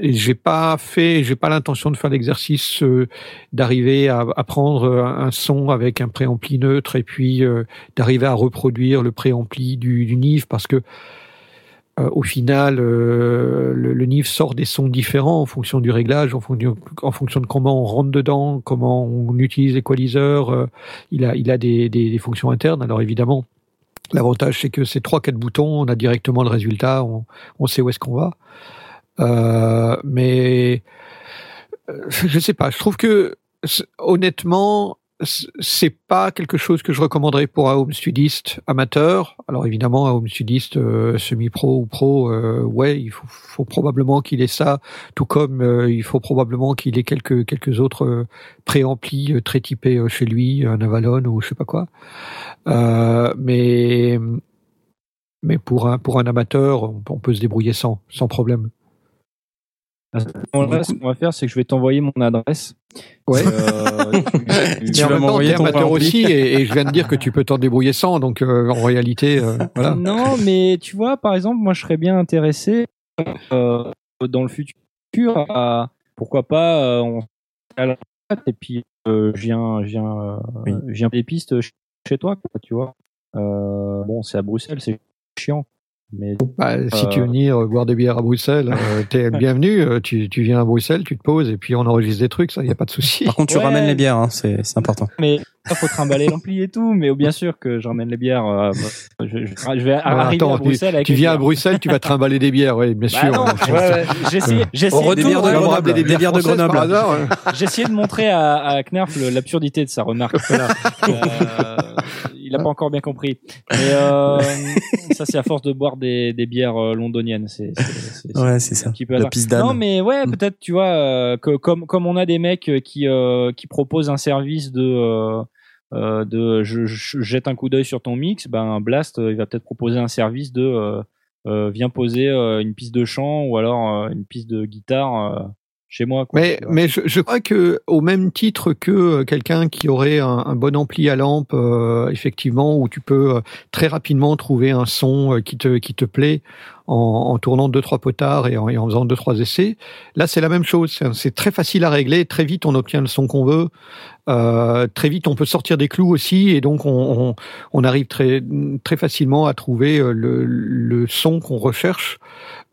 S3: j'ai pas fait, j'ai pas l'intention de faire l'exercice euh, d'arriver à, à prendre un son avec un préampli neutre et puis euh, d'arriver à reproduire le préampli du, du Nive parce que euh, au final, euh, le, le Nive sort des sons différents en fonction du réglage, en fonction, en fonction de comment on rentre dedans, comment on utilise l'équaliseur. euh, il a, il a des, des, des fonctions internes. Alors évidemment, l'avantage c'est que c'est trois, quatre boutons, on a directement le résultat, on, on sait où est-ce qu'on va. Euh, mais euh, je sais pas. Je trouve que honnêtement, c'est pas quelque chose que je recommanderais pour un home studiste amateur. Alors évidemment, un home studiste euh, semi-pro ou pro, ouais, il faut, probablement qu'il ait ça, tout comme il faut probablement qu'il ait quelques quelques autres préamplis très typés chez lui, un Avalon ou je sais pas quoi. Mais mais pour un pour un amateur, on, on peut se débrouiller sans sans problème.
S5: Bon, là, ce qu'on va faire, c'est que je vais t'envoyer mon adresse.
S3: Ouais.
S5: Euh, tu-
S2: Tu vas m'envoyer ton
S3: amateur aussi, et, et je viens de dire que tu peux t'en débrouiller sans, donc euh, en réalité, euh, voilà.
S5: Non, mais tu vois, par exemple, moi, je serais bien intéressé euh, dans le futur à pourquoi pas euh, on à la et puis euh, je viens, je viens, euh,
S2: Oui.
S5: je viens des pistes ch- chez toi, quoi, tu vois. Euh, bon, c'est à Bruxelles, c'est chiant, mais
S3: Bah, si
S5: Euh.
S3: tu veux venir euh, boire des bières à Bruxelles, euh, t'es le bienvenu. Tu, tu viens à Bruxelles, tu te poses, et puis on enregistre des trucs, ça, y a pas de souci.
S2: Par contre, tu
S5: Ouais.
S2: ramènes les bières, hein, c'est c'est important.
S5: mais il faut trimballer l'ampli et tout. Mais bien sûr que je ramène les bières. euh, je, je- je vais
S3: Alors,
S5: arriver
S3: attends,
S5: à Bruxelles avec
S3: Tu viens à. Bruxelles, tu vas trimballer des bières, oui, bien
S5: Bah
S3: sûr.
S5: non, ouais, ouais, j'ai essayé, j'ai
S2: Au
S5: essayé
S2: retour,
S5: de,
S2: de
S3: on va me
S2: Grenoble,
S3: rappeler
S2: des bières de Grenoble.
S3: Hasard, hein.
S5: j'ai essayé de montrer à, à Knarf l'absurdité de sa remarque. Voilà. Euh, il a pas encore bien compris. Mais euh, ça, c'est à force de boire des, des bières euh, londoniennes. C'est c'est- c'est-
S2: Ouais, c'est
S5: c'est
S2: ça.
S5: un petit peu
S2: La piste d'âne.
S5: Non, mais ouais,
S2: Mm.
S5: peut-être, tu vois, euh, que, comme comme on a des mecs qui euh, qui proposent un service de euh, de je, je jette un coup d'œil sur ton mix, ben Blast euh, il va peut-être proposer un service de euh, euh, viens poser une piste de chant ou alors une piste de guitare chez moi. Quoi,
S3: Mais, mais je, je crois que au même titre que quelqu'un qui aurait un, un bon ampli à lampe, euh, effectivement, où tu peux euh, très rapidement trouver un son euh, qui te qui te plaît en, en tournant deux trois potards et en, et en faisant deux trois essais. Là, c'est la même chose. C'est très facile à régler. Très vite, on obtient le son qu'on veut. Euh, très vite, on peut sortir des clous aussi, et donc on, on, on arrive très très facilement à trouver euh, le, le son qu'on recherche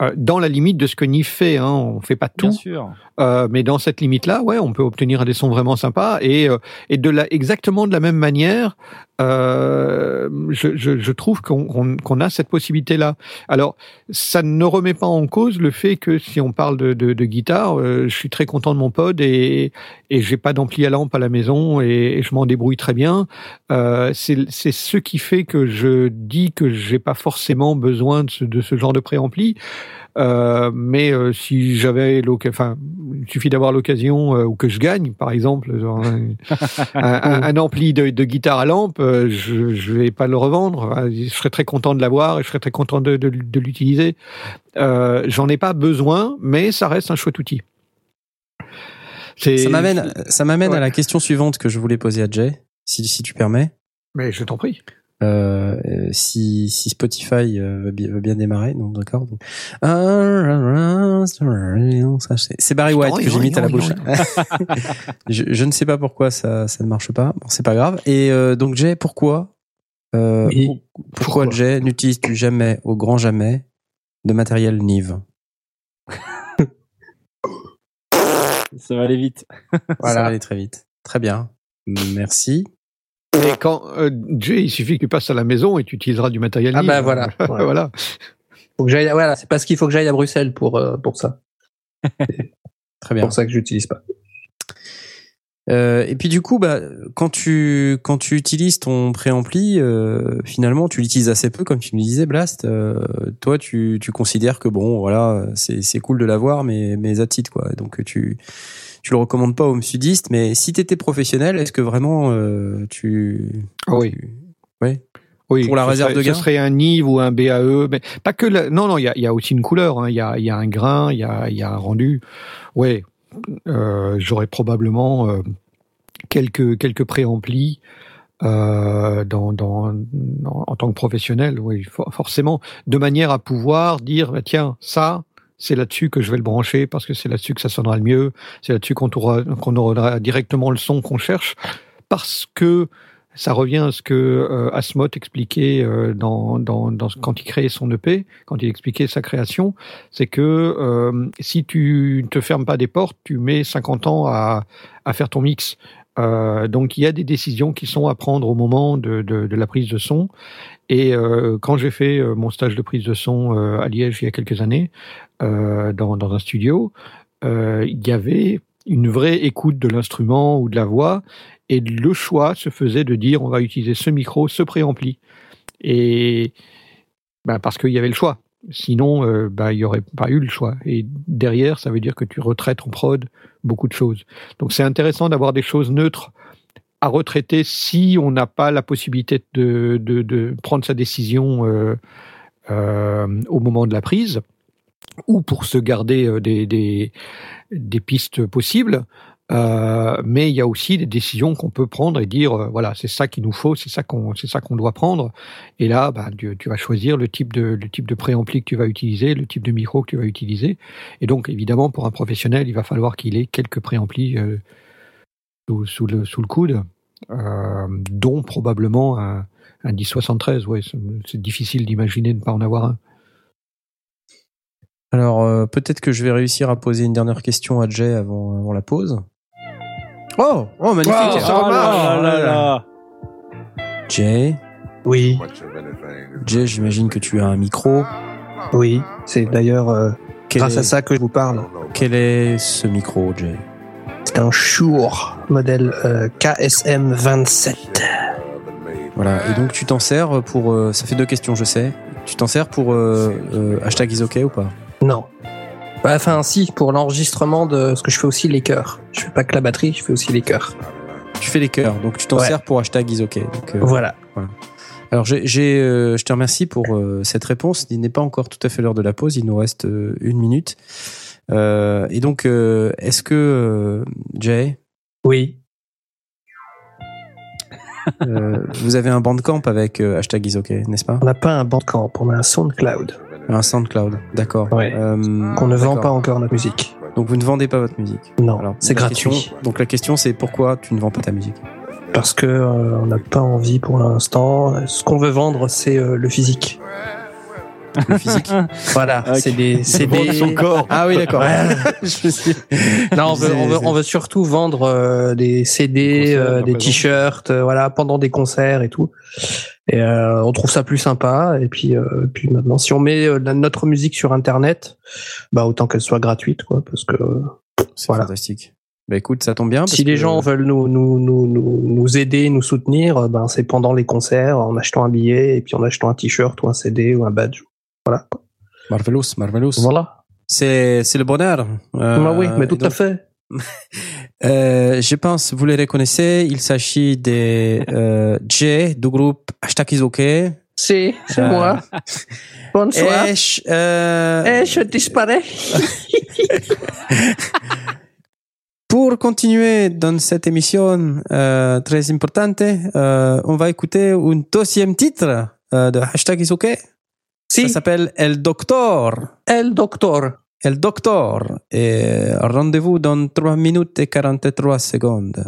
S3: euh, dans la limite de ce que NIF fait. Hein. On fait pas
S5: Bien
S3: tout.
S5: sûr.
S3: Euh, mais dans cette limite-là, ouais, on peut obtenir des sons vraiment sympas et et de la exactement de la même manière, je, je, je trouve qu'on qu'on a cette possibilité-là. Alors, ça ne remet pas en cause le fait que si on parle de, de, de guitare, je suis très content de mon pod et et j'ai pas d'ampli à lampe à la maison et, et je m'en débrouille très bien. Euh, c'est ce qui fait que je dis que j'ai pas forcément besoin de ce, de ce genre de préampli. Euh, mais euh, si j'avais l'occasion, enfin, il suffit d'avoir l'occasion euh, ou que je gagne, par exemple, genre, un, un- un ampli de, de guitare à lampe, je, je vais pas le revendre. Je serais très content de l'avoir et je serais très content de, de, de l'utiliser. J'en ai pas besoin, mais ça reste un chouette outil. C'est-
S2: Ça m'amène, ça m'amène
S3: Ouais.
S2: à la question suivante que je voulais poser à Jay, si, si tu permets.
S3: Mais je t'en prie.
S2: Euh, si, si Spotify euh, veut, bien, veut bien démarrer, non, d'accord. donc. Ça, C'est c'est Barry White que j'imite à la bouche. je, je ne sais pas pourquoi ça, ça ne marche pas. Bon, c'est pas grave. Et euh, donc Jay, pourquoi, euh,
S4: Oui.
S2: pourquoi
S4: Pourquoi?
S2: Jay n'utilise-tu jamais, au grand jamais, de matériel Nive?
S5: Ça va aller vite.
S2: Ça va aller très vite. Très bien. Merci.
S3: Et quand euh, Jay, il suffit que tu passes à la maison et tu utiliseras du matériel.
S4: Ah bah voilà. Voilà.
S3: voilà.
S4: Faut que j'aille, voilà, c'est parce qu'il faut que j'aille à Bruxelles pour euh, pour ça.
S2: Très
S4: C'est
S2: bien.
S4: pour ça que j'utilise pas.
S2: Euh, et puis du coup, bah, quand tu quand tu utilises ton préampli, euh, finalement, tu l'utilises assez peu, comme tu me disais, Blast. Euh, toi, tu, tu considères que bon, voilà, c'est c'est cool de l'avoir, mais mais that's it, quoi. Donc tu tu le recommandes pas aux sudistes, mais si t'étais professionnel, est-ce que vraiment euh, tu
S3: Ah oui.
S2: tu- ouais.
S3: Oui,
S2: Pour la réserve
S3: serait-
S2: de gain
S3: Ce serait un Nive ou un BAE, mais pas que. La... Non, non, il y a, y a aussi une couleur. hein. Il y, a, y a un grain, il y a, y a un rendu. Ouais, euh, j'aurais probablement euh, quelques quelques préamplis euh, dans, en tant que professionnel. Oui, for- forcément, de manière à pouvoir dire bah, tiens, ça. C'est là-dessus que je vais le brancher parce que c'est là-dessus que ça sonnera le mieux. C'est là-dessus qu'on aura, qu'on aura directement le son qu'on cherche parce que ça revient à ce que euh, expliquait euh, quand il créait son EP, quand il expliquait sa création, c'est que euh, si tu ne te fermes pas des portes, tu mets 50 ans à, faire ton mix. Euh, donc il y a des décisions qui sont à prendre au moment de, la prise de son. Et quand j'ai fait mon stage de prise de son à Liège il y a quelques années, dans, un studio, il y avait une vraie écoute de l'instrument ou de la voix et le choix se faisait de dire on va utiliser ce micro, ce préampli. Et ben, parce qu'il y avait le choix. Sinon, euh, ben, il n'y aurait pas eu le choix. Et derrière, ça veut dire que tu retraites en prod beaucoup de choses. Donc c'est intéressant d'avoir des choses neutres à retraiter si on n'a pas la possibilité de, prendre sa décision euh, euh, au moment de la prise ou pour se garder des pistes possibles. Euh, mais il y a aussi des décisions qu'on peut prendre et dire euh, voilà c'est ça qu'il nous faut c'est ça qu'on c'est ça qu'on doit prendre. Et là bah, tu, vas choisir le type de le type de préampli que tu vas utiliser le type de micro que tu vas utiliser. Et donc évidemment pour un professionnel il va falloir qu'il ait quelques préamplis euh, sous, le sous le coude dont probablement un, un 1073 ouais c'est- difficile d'imaginer de ne pas en avoir un.
S2: Alors peut-être que je vais réussir à poser une dernière question à Jay avant, avant la pause. Oh, oh magnifique.
S4: Wow, ça
S2: Oh
S4: remarche.
S2: là là là. Jay,
S4: Oui,
S2: Jay, j'imagine que tu as un micro.
S4: oui. C'est d'ailleurs euh,
S2: Quel
S4: grâce
S2: est,
S4: à ça que je vous parle.
S2: quel est ce micro, Jay
S4: C'est un Shure modèle euh, KSM 27.
S2: Voilà. Et donc tu t'en sers pour. euh, ça fait deux questions, je sais. Tu t'en sers pour euh, euh, hashtag is ok ou pas?
S4: Non. Bah, Enfin, si, pour l'enregistrement de. Parce que je fais aussi les chœurs. Je fais pas que la batterie, je fais aussi les chœurs.
S2: Tu fais les cœurs. Donc tu t'en
S4: Ouais.
S2: sers pour hashtag is. Donc, euh,
S4: Voilà.
S2: alors j'ai, j'ai, euh, je te remercie pour euh, cette réponse. Il n'est pas encore tout à fait l'heure de la pause. Il nous reste euh, une minute. Euh, et donc, euh, est-ce que euh, Jay,
S4: Oui.
S2: euh, vous avez un bandcamp avec euh, hashtag is n'est-ce pas?
S4: On n'a pas un Bandcamp, on a un SoundCloud
S2: Un SoundCloud, d'accord.
S4: Ouais.
S2: Euh,
S4: qu'on ne vend pas encore notre musique.
S2: Donc vous ne vendez pas votre musique.
S4: Non, c'est gratuit.
S2: question- donc la question c'est pourquoi tu ne vends pas ta musique?
S4: Parce que euh, on n'a pas envie pour l'instant. Ce qu'on veut vendre, c'est euh, le physique.
S2: Le physique
S4: Voilà,
S5: Ok.
S4: c'est des, c'est des.
S3: son corps.
S2: Ah oui, d'accord.
S4: Ouais.
S2: Je me suis-
S4: Non, on veut, on veut, on veut surtout vendre euh, des CD,
S3: Des concerts,
S4: euh, t-shirts, euh, voilà, pendant des concerts et tout. Et euh, on trouve ça plus sympa. Et puis, euh, puis maintenant, si on met euh, notre musique sur Internet, bah autant qu'elle soit gratuite, quoi, parce que
S2: C'est
S4: Voilà.
S2: fantastique. Bah écoute, ça tombe bien. parce
S4: si les gens veulent nous, nous, nous, nous, nous aider, nous soutenir, euh, ben c'est pendant les concerts, en achetant un billet et puis en achetant un t-shirt ou un CD ou un badge. Voilà.
S2: Marvelous, marvelous.
S4: Voilà.
S2: C'est c'est le bonheur. Euh,
S4: bah oui, mais tout
S2: donc,
S4: à fait.
S2: Euh, je pense vous les reconnaissez. Il s'agit des euh, J du groupe Hashtag is OK.
S4: C'est,
S2: Euh,
S4: moi. Bonsoir.
S2: Et je, euh,
S4: Eh, je disparais.
S2: Pour continuer dans cette émission très importante, on va écouter un deuxième titre de Hashtag is OK. Ça
S4: Si,
S2: s'appelle El Doctor.
S4: El Doctor.
S2: El Doctor. Et rendez-vous dans 3 minutes et 43 secondes.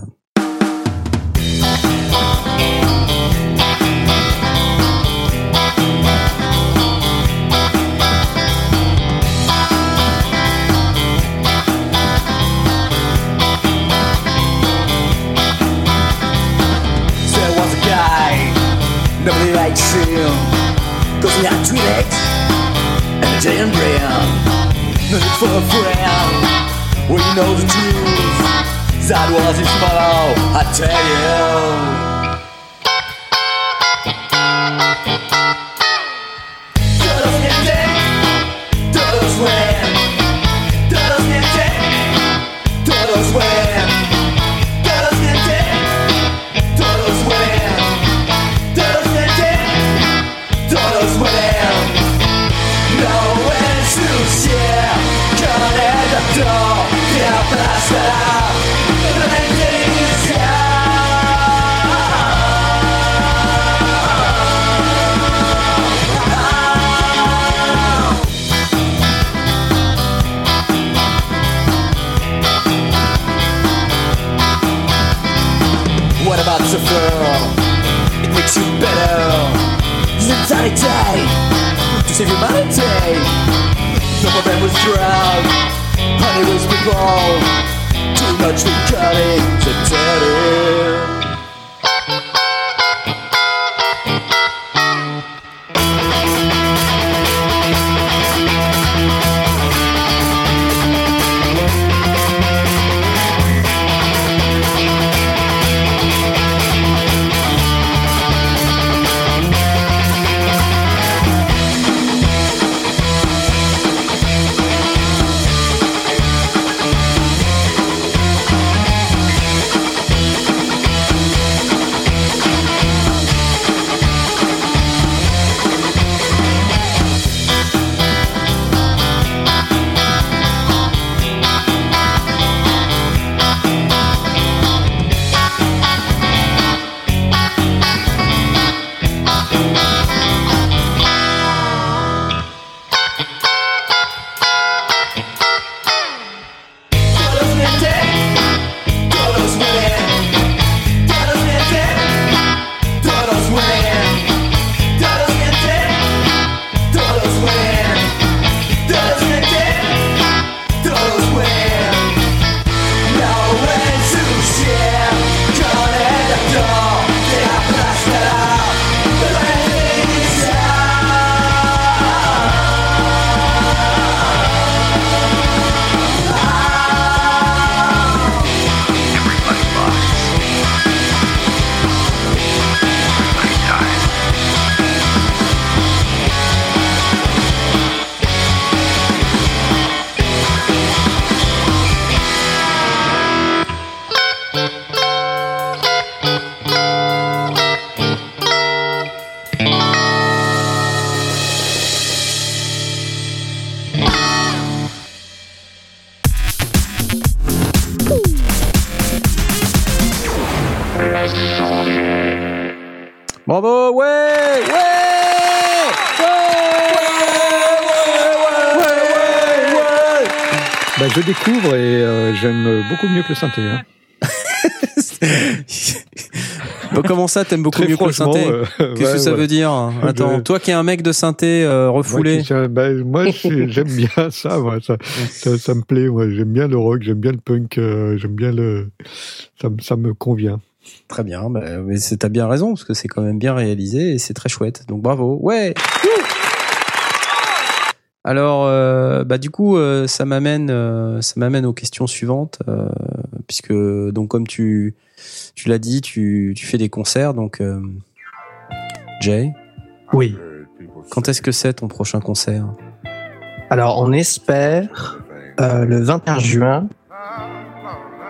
S7: There was a guy, nobody likes him. Cause he had three legs and a giant brain. For a friend, you know the truth. That was his motto, I tell you. It makes you better. To save humanity. Some of them was drowned. Honey was. Too much we cutting to tell
S3: synthé. Hein.
S2: Bon, comment ça, t'aimes beaucoup
S3: Très
S2: mieux que le synthé
S3: euh,
S2: Qu'est-ce
S3: ouais,
S2: que ça
S3: ouais.
S2: veut dire Attends,
S3: Je-
S2: toi qui es un mec de synthé euh, refoulé.
S3: bah, moi, j'aime bien ça, moi, ça, ça, ça me plaît. Moi, j'aime bien le rock, j'aime bien le punk, euh, j'aime bien le, ça, me- ça me convient.
S2: Très bien, bah, mais t'as bien raison parce que c'est quand même bien réalisé et c'est très chouette. Donc bravo, ouais. Alors, euh, bah du coup, euh, ça m'amène, euh, ça m'amène aux questions suivantes, euh, puisque donc comme tu, tu l'as dit, tu, tu fais des concerts, donc euh, Jay,
S4: Oui.
S2: quand est-ce que c'est ton prochain concert?
S4: Alors, on espère euh, le 21 juin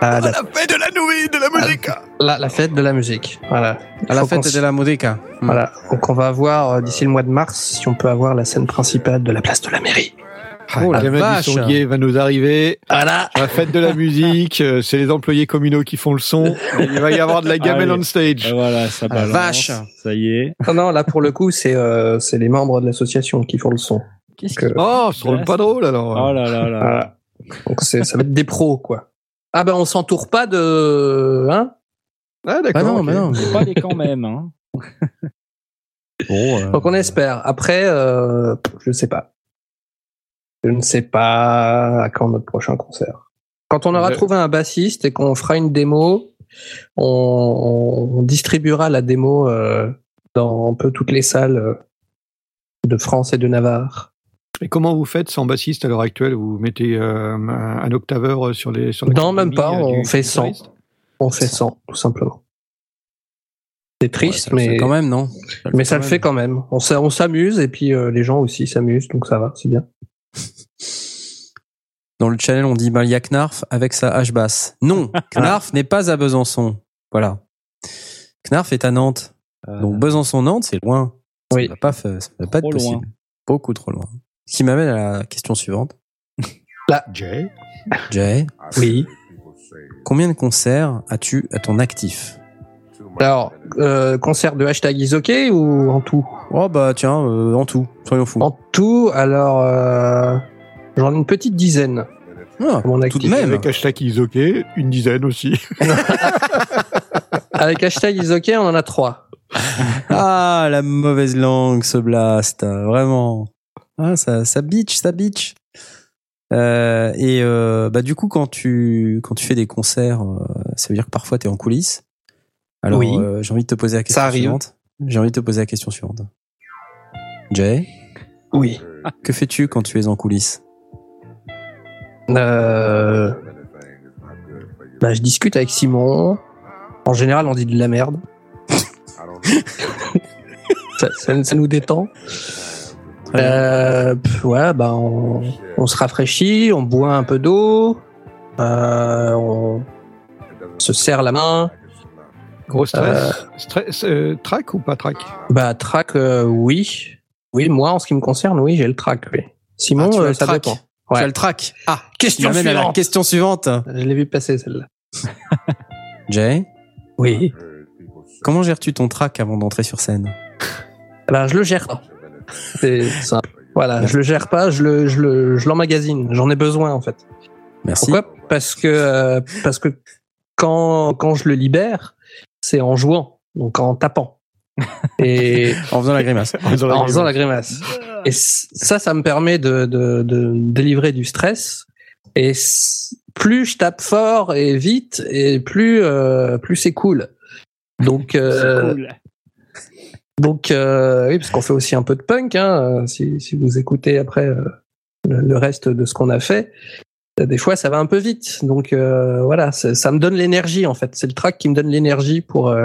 S4: à la,
S3: fête de la nouille, de la musique.
S4: la- la fête de la musique. Voilà.
S2: À la fête de la Modica. Hmm.
S4: Voilà. Donc, on va avoir euh, d'ici le mois de mars si on peut avoir la scène principale de la place de la mairie.
S2: Oh la
S3: Gamin du
S2: vache.
S3: sondier va nous arriver.
S4: Voilà.
S3: La fête de la musique, euh, c'est les employés communaux qui font le son. Il va y avoir de la gamelle on stage.
S5: Voilà, ça
S2: Ah, la
S5: balance.
S2: vache.
S5: Ça y est.
S4: Non, non, là pour le coup, c'est euh, c'est les membres de l'association qui font le son.
S5: Qu'est-ce
S4: Que-
S5: qui...
S3: Oh, ce rôle pas drôle alors.
S5: Oh là là là.
S4: Voilà. Donc c'est ça va être des pros quoi. Ah ben on s'entoure pas de hein?
S3: Ah
S2: Bah
S3: d'accord.
S2: non, bah non.
S5: Pas des quand même. Hein.
S2: Bon, euh,
S4: Donc on espère. Après, euh, je sais pas. Je ne sais pas à quand notre prochain concert. Quand on aura
S3: Ouais.
S4: trouvé un bassiste et qu'on fera une démo, on, on distribuera la démo euh, dans un peu toutes les salles euh, de France et de Navarre.
S3: Et comment vous faites sans bassiste à l'heure actuelle? Vous mettez euh, un, octaveur sur les sur la
S4: Non, même pas, on
S3: du
S4: fait 100.
S3: guitariste
S4: On fait 100, tout simplement. C'est
S2: ouais,
S4: triste,
S2: ça le fait
S4: mais
S2: quand même, non?
S4: Mais ça le fait quand même. On s'a- on s'amuse et puis euh, les gens aussi s'amusent, donc ça va, c'est bien.
S2: Dans le channel, on dit bah, il y a Knarf avec sa hache basse. Non, Knarf n'est pas à Besançon. Voilà. Knarf est à Nantes. Donc Besançon-Nantes, c'est loin. Ça
S4: Oui.
S2: va pas, ça va pas être
S5: loin.
S2: possible. Beaucoup trop loin. Ce qui m'amène à la question suivante.
S3: Jay.
S2: Jay,
S4: Oui.
S2: combien de concerts as-tu à ton actif?
S4: Alors, euh, concert de hashtag Isoké ou en tout?
S2: Oh bah tiens, euh, en tout, soyons fous.
S4: En tout, alors euh, j'en ai une petite dizaine.
S2: Ah,
S4: mon
S2: tout
S4: actif.
S2: de même.
S3: Avec hashtag Isoke, une dizaine aussi.
S4: Avec hashtag Isoké, on en a trois.
S2: Ah, la mauvaise langue, ce blast, vraiment. Ah, ça, ça bitch, ça bitch. Euh, et euh, bah du coup, quand tu quand tu fais des concerts, euh, ça veut dire que parfois tu es en coulisses. Alors,
S4: Oui.
S2: j'ai envie de te poser la question
S4: Ça arrive.
S2: suivante. J'ai envie de te poser la question suivante. Jay,
S4: Oui.
S2: que fais-tu quand tu es en coulisses?
S4: Bah, je discute avec Simon. En général, on dit de la merde. ça, ça- ça nous détend. Euh, ouais, bah, on, on se rafraîchit, on boit un peu d'eau, euh, on se serre la main.
S3: Gros stress. Stress, euh, track ou pas track
S4: Bah, track, euh, oui. Oui, moi, en ce qui me concerne, oui, j'ai le track, oui. Simon,
S2: Ah, tu as
S4: euh,
S2: le
S4: ça
S2: track.
S4: dépend.
S2: Tu
S4: Ouais.
S2: as le track. Ah,
S4: Question
S2: à la
S4: suivante.
S2: question suivante.
S4: Je l'ai vu passer, celle-là.
S2: Jay,
S4: Oui.
S2: comment gères-tu ton track avant d'entrer sur scène?
S4: Ben, je le gère pas. C'est simple. Voilà, je le gère pas, je le, je le, je l'emmagasine. J'en ai besoin, en fait.
S2: Merci.
S4: Pourquoi? Parce que, euh, parce que quand, quand je le libère, c'est en jouant, donc en tapant. Et
S2: En faisant la grimace.
S3: En faisant la
S4: en faisant la
S3: grimace.
S4: grimace. Et ça, ça me permet de, de, de délivrer du stress. Et plus je tape fort et vite, et plus, euh, plus c'est cool. Donc, euh,
S5: Cool.
S4: Donc euh, oui, parce qu'on fait aussi un peu de punk. Hein, euh, si, si vous écoutez après euh, le, le reste de ce qu'on a fait, des fois ça va un peu vite. Donc euh, voilà, ça me donne l'énergie en fait. C'est le track qui me donne l'énergie pour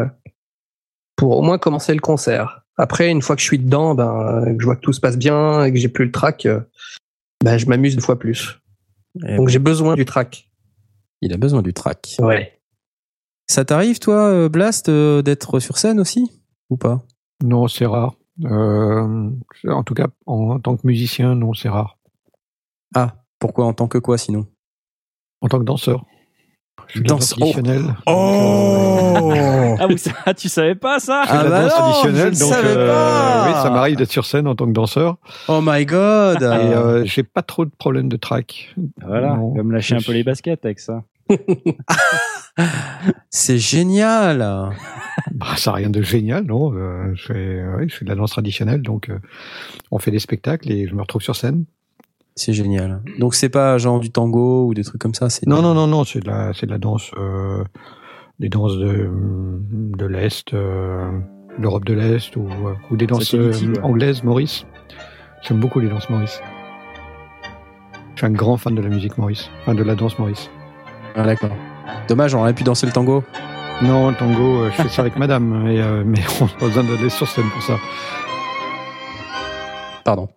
S4: pour au moins commencer le concert. Après, une fois que je suis dedans, ben que je vois que tout se passe bien et que j'ai plus le track, ben je m'amuse deux fois plus.
S2: Et
S4: Donc j'ai besoin du track.
S2: Il a besoin du track.
S4: Ouais.
S2: Ça t'arrive, toi, Blast, d'être sur scène aussi Ou pas?
S3: Non, c'est rare. Euh, en tout cas, en, en tant que musicien, non, c'est rare.
S2: Ah, pourquoi En tant que quoi, sinon?
S3: En tant que danseur. Je suis
S2: Danse-
S3: danseur traditionnel.
S2: Oh
S5: Ah, vous, ça, tu savais pas ça?
S2: Ah
S3: la
S2: bah
S3: danse
S2: non,
S3: traditionnelle,
S2: je
S3: donc
S2: savais
S3: euh,
S2: pas.
S3: oui, ça m'arrive d'être sur scène en tant que danseur.
S2: Oh my god
S3: Et euh, j'ai pas trop de problèmes de track.
S5: Voilà,
S3: Non.
S5: il va me lâcher un peu les baskets avec ça.
S2: C'est génial
S3: Bah, ça n'a rien de génial, non. Euh, je, fais, ouais, je fais de la danse traditionnelle, donc euh, on fait des spectacles et je me retrouve sur scène.
S2: C'est génial. Donc c'est pas genre du tango ou des trucs comme ça c'est
S3: Non, non, non, non, c'est de la, c'est de la danse, euh, des danses de, de l'Est, euh, l'Europe de l'Est ou, euh, ou des danses anglaises, Maurice. J'aime beaucoup les danses Maurice. Je suis un grand fan de la musique Maurice, enfin de la danse Maurice.
S2: Ah, d'accord. Dommage, on aurait pu danser le tango.
S3: Non, le tango, euh, je fais ça avec madame, et, euh, mais on n'a pas besoin d'aller sur scène pour ça.
S2: Pardon.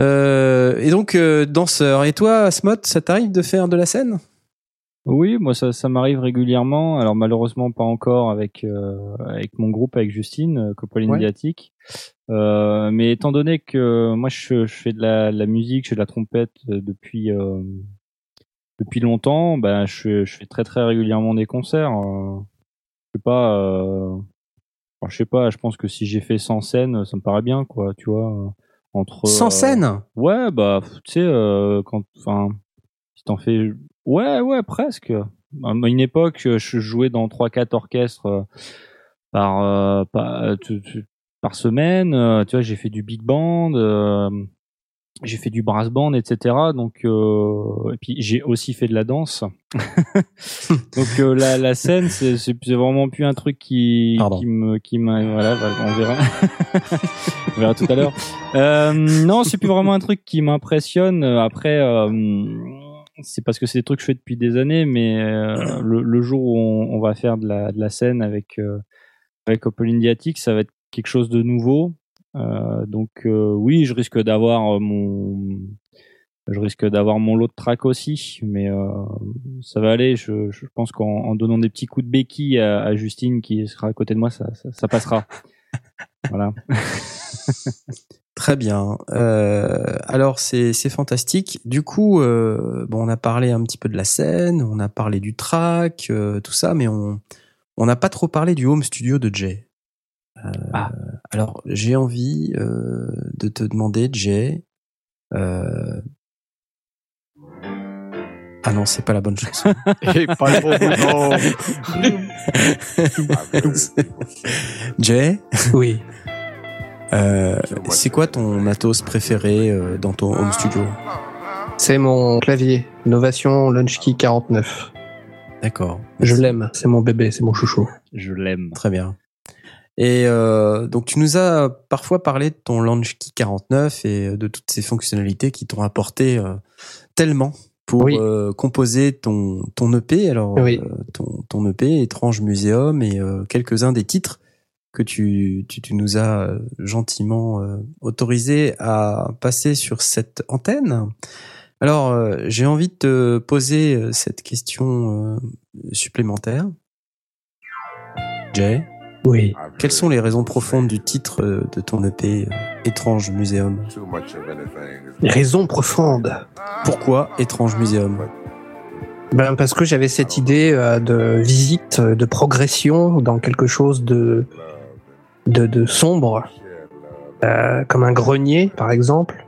S2: Euh, et donc, euh, danseur. Et toi, Smot, ça t'arrive de faire de la scène?
S5: Oui, moi ça, ça m'arrive régulièrement. Alors malheureusement pas encore avec euh, avec mon groupe, avec Justine, Coppoline
S2: Ouais.
S5: Diatique. Euh, mais étant donné que moi je, je fais de la, de la musique, je fais de la trompette depuis euh, depuis longtemps, ben je, fais- je fais très très régulièrement des concerts. euh. je sais pas, euh, enfin, je sais pas. Je pense que si j'ai fait 100 scènes, ça me paraît bien, quoi. Tu vois, euh, entre
S2: Sans
S5: euh,
S2: scène
S5: Ouais, bah, tu sais, euh, quand, enfin, si t'en fais, ouais, ouais, presque. À une époque, je jouais dans trois, quatre orchestres par, euh, par, par semaine. Tu vois, j'ai fait du big band, j'ai fait du brass band, etc. Donc, euh, et puis j'ai aussi fait de la danse. Donc euh, la, la scène, c'est vraiment plus un truc qui,
S2: Pardon.
S5: qui me, qui m'a, voilà, on verra, on verra tout à l'heure. Euh, non, c'est plus vraiment un truc qui m'impressionne. Après, euh, c'est parce que c'est des trucs que je fais depuis des années, mais euh, le, le jour où on, on va faire de la, de la scène avec euh, avec Opel Indiatic, ça va être quelque chose de nouveau. Euh, donc euh, oui, je risque d'avoir euh, mon je risque d'avoir mon lot de track aussi, mais euh, ça va aller. Je, je pense qu'en en donnant des petits coups de béquille à, à Justine qui sera à côté de moi, ça, ça, ça passera. voilà.
S2: Très bien. Euh, alors c'est c'est fantastique. Du coup, euh, bon, on a parlé un petit peu de la scène, on a parlé du track, euh, tout ça, mais on on n'a pas trop parlé du home studio de Jay. Euh,
S5: Ah.
S2: Alors j'ai envie euh, de te demander, Jay. euh, Ah non, c'est pas la bonne chanson.
S3: Et pas le bon.
S2: Jay,
S4: Oui.
S2: euh, c'est quoi ton matos préféré euh, dans ton home studio?
S4: C'est mon clavier. Novation Launchkey 49.
S2: D'accord.
S4: Je l'aime. C'est mon bébé. C'est mon chouchou.
S5: Je l'aime.
S2: Très bien. Et euh, donc tu nous as parfois parlé de ton Launchkey 49 et de toutes ces fonctionnalités qui t'ont apporté euh, tellement pour
S4: Oui.
S2: euh, composer ton ton EP. Alors
S4: Oui.
S2: euh, ton ton EP étrange muséum et euh, quelques-uns des titres que tu tu, tu nous as euh, gentiment euh, autorisé à passer sur cette antenne. Alors euh, j'ai envie de te poser euh, cette question euh, supplémentaire. Jay?
S4: Oui.
S2: Quelles sont les raisons profondes du titre euh, de ton EP euh, Étrange Muséum
S4: raisons profondes.
S2: Pourquoi Étrange Muséum
S4: Ben parce que j'avais cette idée euh, de visite, de progression dans quelque chose de de, de sombre, euh, comme un grenier par exemple.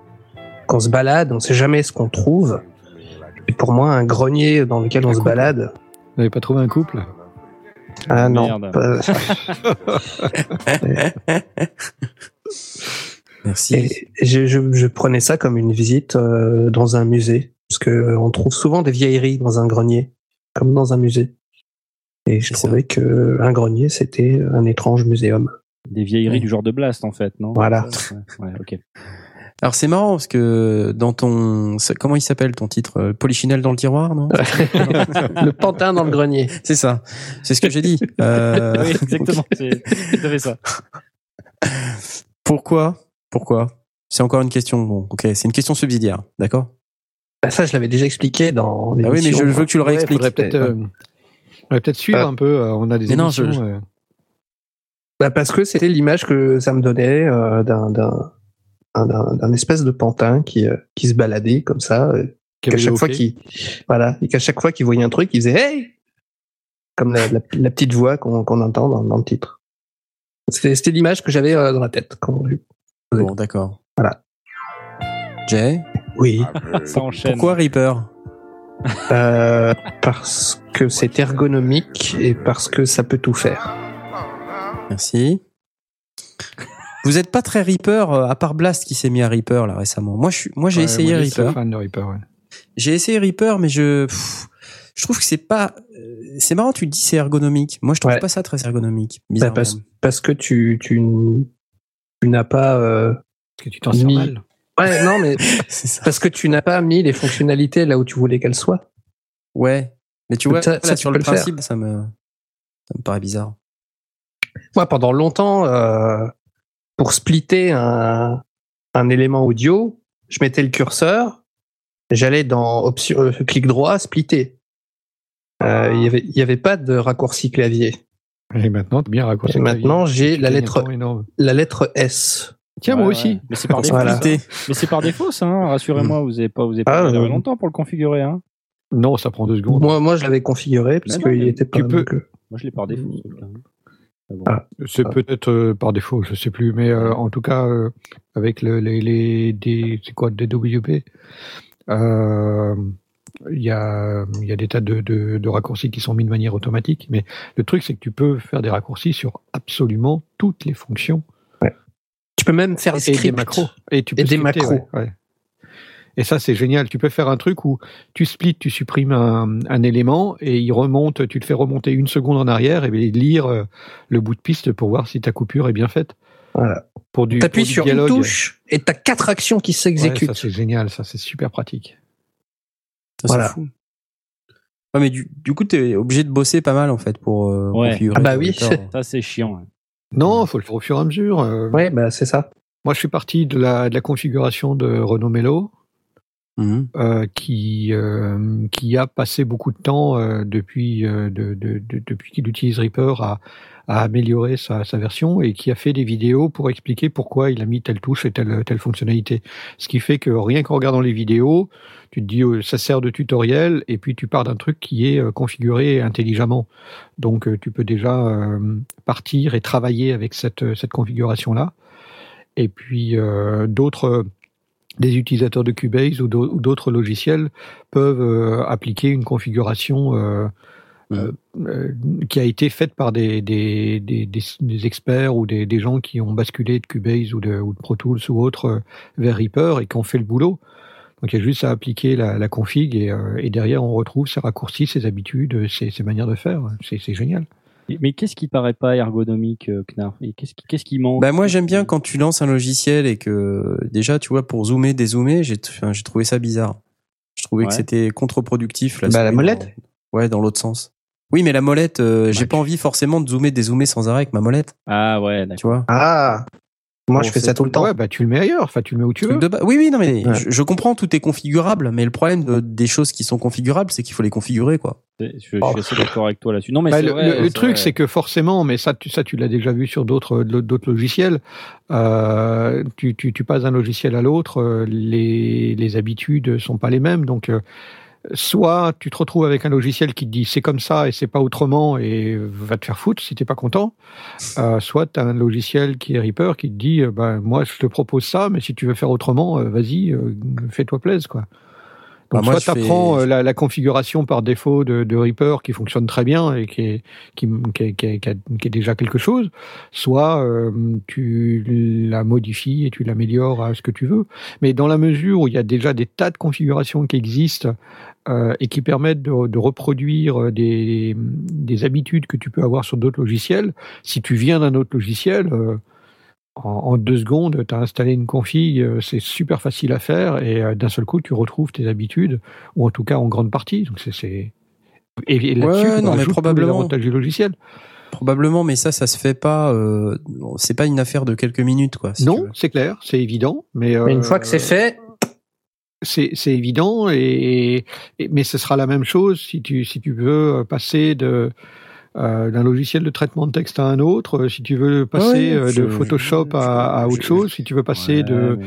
S4: Quand on se balade, on sait jamais ce qu'on trouve. Et pour moi, un grenier dans lequel on se balade,
S3: Vous n'avez pas trouvé un couple?
S4: Ah non,
S5: Merde.
S4: pas-
S2: Merci.
S4: Et je, je, je prenais ça comme une visite euh, dans un musée, parce que euh, on trouve souvent des vieilleries dans un grenier, comme dans un musée. Et je trouvais que un grenier c'était un étrange muséum.
S5: Des vieilleries
S2: Ouais.
S5: du genre de Blast, en fait, non?
S4: Voilà.
S5: Ouais, ouais, ok.
S2: Alors c'est marrant parce que dans ton comment il s'appelle ton titre? Euh, Polichinelle dans le tiroir non?
S4: Le pantin dans le grenier.
S2: C'est ça. C'est ce que j'ai dit. Euh,
S5: oui, exactement. C'est tout à fait ça.
S2: Pourquoi Pourquoi? C'est encore une question. Bon, ok, c'est une question subsidiaire, d'accord?
S4: Bah, ça, je l'avais déjà expliqué dans
S2: Ah oui, mais je veux que tu le
S3: Ouais,
S2: réexpliques.
S3: faudrait peut-être euh, peut-être suivre
S4: Euh,
S3: un peu. euh, on a des
S2: mais non, je-
S3: euh,
S4: Bah, parce que c'était l'image que ça me donnait euh, d'un d'un un- d'un d'un espèce de pantin qui euh, qui se baladait comme ça. euh, qu'à chaque fois qu'il voilà et qu'à chaque fois qu'il voyait un truc, il faisait hey comme la, la- la petite voix qu'on entend dans, dans le titre. C'était l'image que j'avais euh, dans la tête quand on l'a vu.
S2: Bon, d'accord.
S4: Voilà.
S2: Jay,
S4: Oui.
S5: Ça enchaîne.
S2: pourquoi Reaper?
S4: Euh, parce que c'est ergonomique et parce que ça peut tout faire.
S2: Merci. Vous êtes pas très Reaper, euh, à part Blast qui s'est mis à Reaper là récemment. Moi, je suis, moi j'ai
S3: Ouais,
S2: essayé
S3: moi, je suis
S2: Reaper.
S3: fan de Reaper, ouais.
S2: J'ai essayé Reaper, mais je, pff, je trouve que c'est pas. euh, C'est marrant, tu te dis c'est ergonomique. Moi, je trouve
S4: Ouais.
S2: pas ça très ergonomique.
S4: Bah,
S2: bizarrement.
S4: parce, parce que tu, tu, tu n'as pas. euh,
S3: Parce que tu t'en sers
S4: Ni-
S3: mal.
S4: Ouais, non, mais
S2: c'est ça.
S4: parce que tu n'as pas mis les fonctionnalités là où tu voulais qu'elles soient.
S2: Ouais. Mais tu vois,
S4: Ça-
S2: là,
S4: ça, tu
S2: sur le
S4: le
S2: principe, ça me, ça me paraît bizarre.
S4: Moi, pendant longtemps, euh, pour splitter un, un élément audio, je mettais le curseur, j'allais dans option, euh, clic droit, splitter. Euh, Il y avait, pas de raccourci clavier.
S3: Et maintenant, bien raccourci.
S4: Et maintenant, j'ai la lettre, la lettre S.
S3: Tiens,
S5: Ouais,
S3: moi
S5: ouais.
S3: aussi.
S5: Mais c'est par défaut.
S4: Voilà.
S5: par défaut, ça. hein. Rassurez-moi, vous avez pas, vous avez pas
S4: Ah,
S5: regardé
S4: euh,
S5: longtemps pour le configurer. Hein.
S3: Non, ça prend deux secondes.
S4: Moi, moi, je l'avais configuré parce
S5: non,
S4: qu'il
S5: mais
S4: était pas.
S3: tu peux-
S4: donc, euh,
S5: Moi, je l'ai par défaut. Ah bon.
S4: Ah.
S3: C'est
S4: Ah.
S3: peut-être euh, par défaut, je sais plus, mais euh, en tout cas euh, avec le, les les des c'est quoi DWP, euh, il y a il y a des tas de, de de raccourcis qui sont mis de manière automatique, mais le truc c'est que tu peux faire des raccourcis sur absolument toutes les fonctions
S4: Tu peux même faire des
S3: et des
S4: scripts.
S3: macros et tu peux
S4: Et des macros.
S3: ouais, ouais. Et ça c'est génial. Tu peux faire un truc où tu splits, tu supprimes un, un élément et il remonte, tu le fais remonter une seconde en arrière et lire euh, le bout de piste pour voir si ta coupure est bien faite.
S4: Voilà.
S3: Pour du,
S4: T'appuies
S3: pour du
S4: sur
S3: dialogue.
S4: une touche et t'as quatre actions qui
S3: Ouais,
S4: s'exécutent.
S3: ça c'est génial, ça c'est super pratique.
S2: Ça, c'est
S4: Voilà.
S2: fou. Ouais, mais du, du coup, t'es obligé de bosser pas mal en fait pour euh,
S5: Ouais.
S2: configurer.
S4: Ah bah oui.
S5: Ça, c'est chiant. hein.
S3: Non, faut le faire au fur et à mesure. euh.
S4: ouais, bah c'est ça.
S3: Moi, je suis parti de la, de la configuration de Renault Mello,
S2: Mhm.
S3: euh, qui euh, qui a passé beaucoup de temps euh, depuis de, de, de- depuis qu'il utilise Reaper à, améliorer sa, version et qui a fait des vidéos pour expliquer pourquoi il a mis telle touche et telle fonctionnalité. Ce qui fait que rien qu'en regardant les vidéos, tu te dis euh, ça sert de tutoriel et puis tu pars d'un truc qui est configuré intelligemment. Donc tu peux déjà partir et travailler avec cette cette configuration là. Et puis d'autres des utilisateurs de Cubase ou d'au- ou d'autres logiciels peuvent euh, appliquer une configuration euh, euh, euh, qui a été faite par des, des, des, des, des experts ou des, gens qui ont basculé de Cubase ou de, ou de Pro Tools ou autre vers Reaper et qui ont fait le boulot. Donc il y a juste à appliquer la, la config et, et derrière on retrouve ses raccourcis, ses habitudes, ses, ses manières de faire. C'est génial.
S5: Mais qu'est-ce qui paraît pas ergonomique, euh, Knarf Et Qu'est-ce qui, qu'est-ce qui manque?
S2: Bah moi j'aime bien quand tu lances un logiciel et que déjà tu vois pour zoomer dézoomer j'ai enfin, j'ai trouvé ça bizarre. Je trouvais que c'était contre-productif.
S4: Bah, la
S2: zoomer
S4: molette?
S2: dans- Ouais dans l'autre sens. Oui mais la molette euh, j'ai
S3: Bah,
S2: pas envie forcément de zoomer dézoomer sans arrêt avec ma molette
S5: Ah ouais, d'accord.
S2: tu vois?
S4: Ah, moi
S2: Bon,
S4: je fais ça tout le temps.
S3: Ouais, bah tu le mets ailleurs, enfin tu le mets où tu veux.
S2: Oui oui non mais
S4: Ouais.
S2: je, je comprends tout est configurable mais le problème de- des choses qui sont configurables c'est qu'il faut les configurer quoi.
S5: Je, je suis assez d'accord avec toi là-dessus. Non, mais
S3: Bah, le,
S5: vrai,
S3: le- le
S5: c'est
S3: truc, c'est que forcément, mais ça, tu, ça, tu l'as déjà vu sur d'autres d'autres logiciels. Euh, tu, tu, tu passes d'un logiciel à l'autre, euh, les, les habitudes sont pas les mêmes. Donc, euh, soit tu te retrouves avec un logiciel qui te dit c'est comme ça et c'est pas autrement et va te faire foutre si t'es pas content. Euh, soit tu as un logiciel qui est Reaper qui te dit euh, ben moi je te propose ça, mais si tu veux faire autrement, euh, vas-y, euh, fais-toi plaisir quoi. Donc
S2: Bah, moi,
S3: soit tu
S2: fais-
S3: apprends la, la configuration par défaut de, de Reaper qui fonctionne très bien et qui est, qui, qui, est- qui est- qui a- qui est déjà quelque chose, soit euh, tu la modifies et tu l'améliores à ce que tu veux. Mais dans la mesure où il y a déjà des tas de configurations qui existent euh, et qui permettent de, de reproduire des, des habitudes que tu peux avoir sur d'autres logiciels, si tu viens d'un autre logiciel, euh, en, en deux secondes, tu as installé une config, euh, c'est super facile à faire et euh, d'un seul coup, tu retrouves tes habitudes, ou en tout cas en grande partie. Donc c'est c'est- et, et là-dessus,
S2: Ouais,
S3: on
S2: non, mais probablement.
S3: du logiciel.
S2: Probablement mais ça ça se fait pas euh, c'est pas une affaire de quelques minutes quoi. si
S3: non, c'est clair, c'est évident, mais,
S4: Mais une
S3: euh,
S4: fois que c'est fait,
S3: c'est évident et, et- mais ce sera la même chose si tu si tu veux passer de euh, d'un logiciel de traitement de texte à un autre, si tu veux passer
S2: Ouais,
S3: euh, de Photoshop à, à autre chose, si tu veux passer
S5: Ouais,
S3: de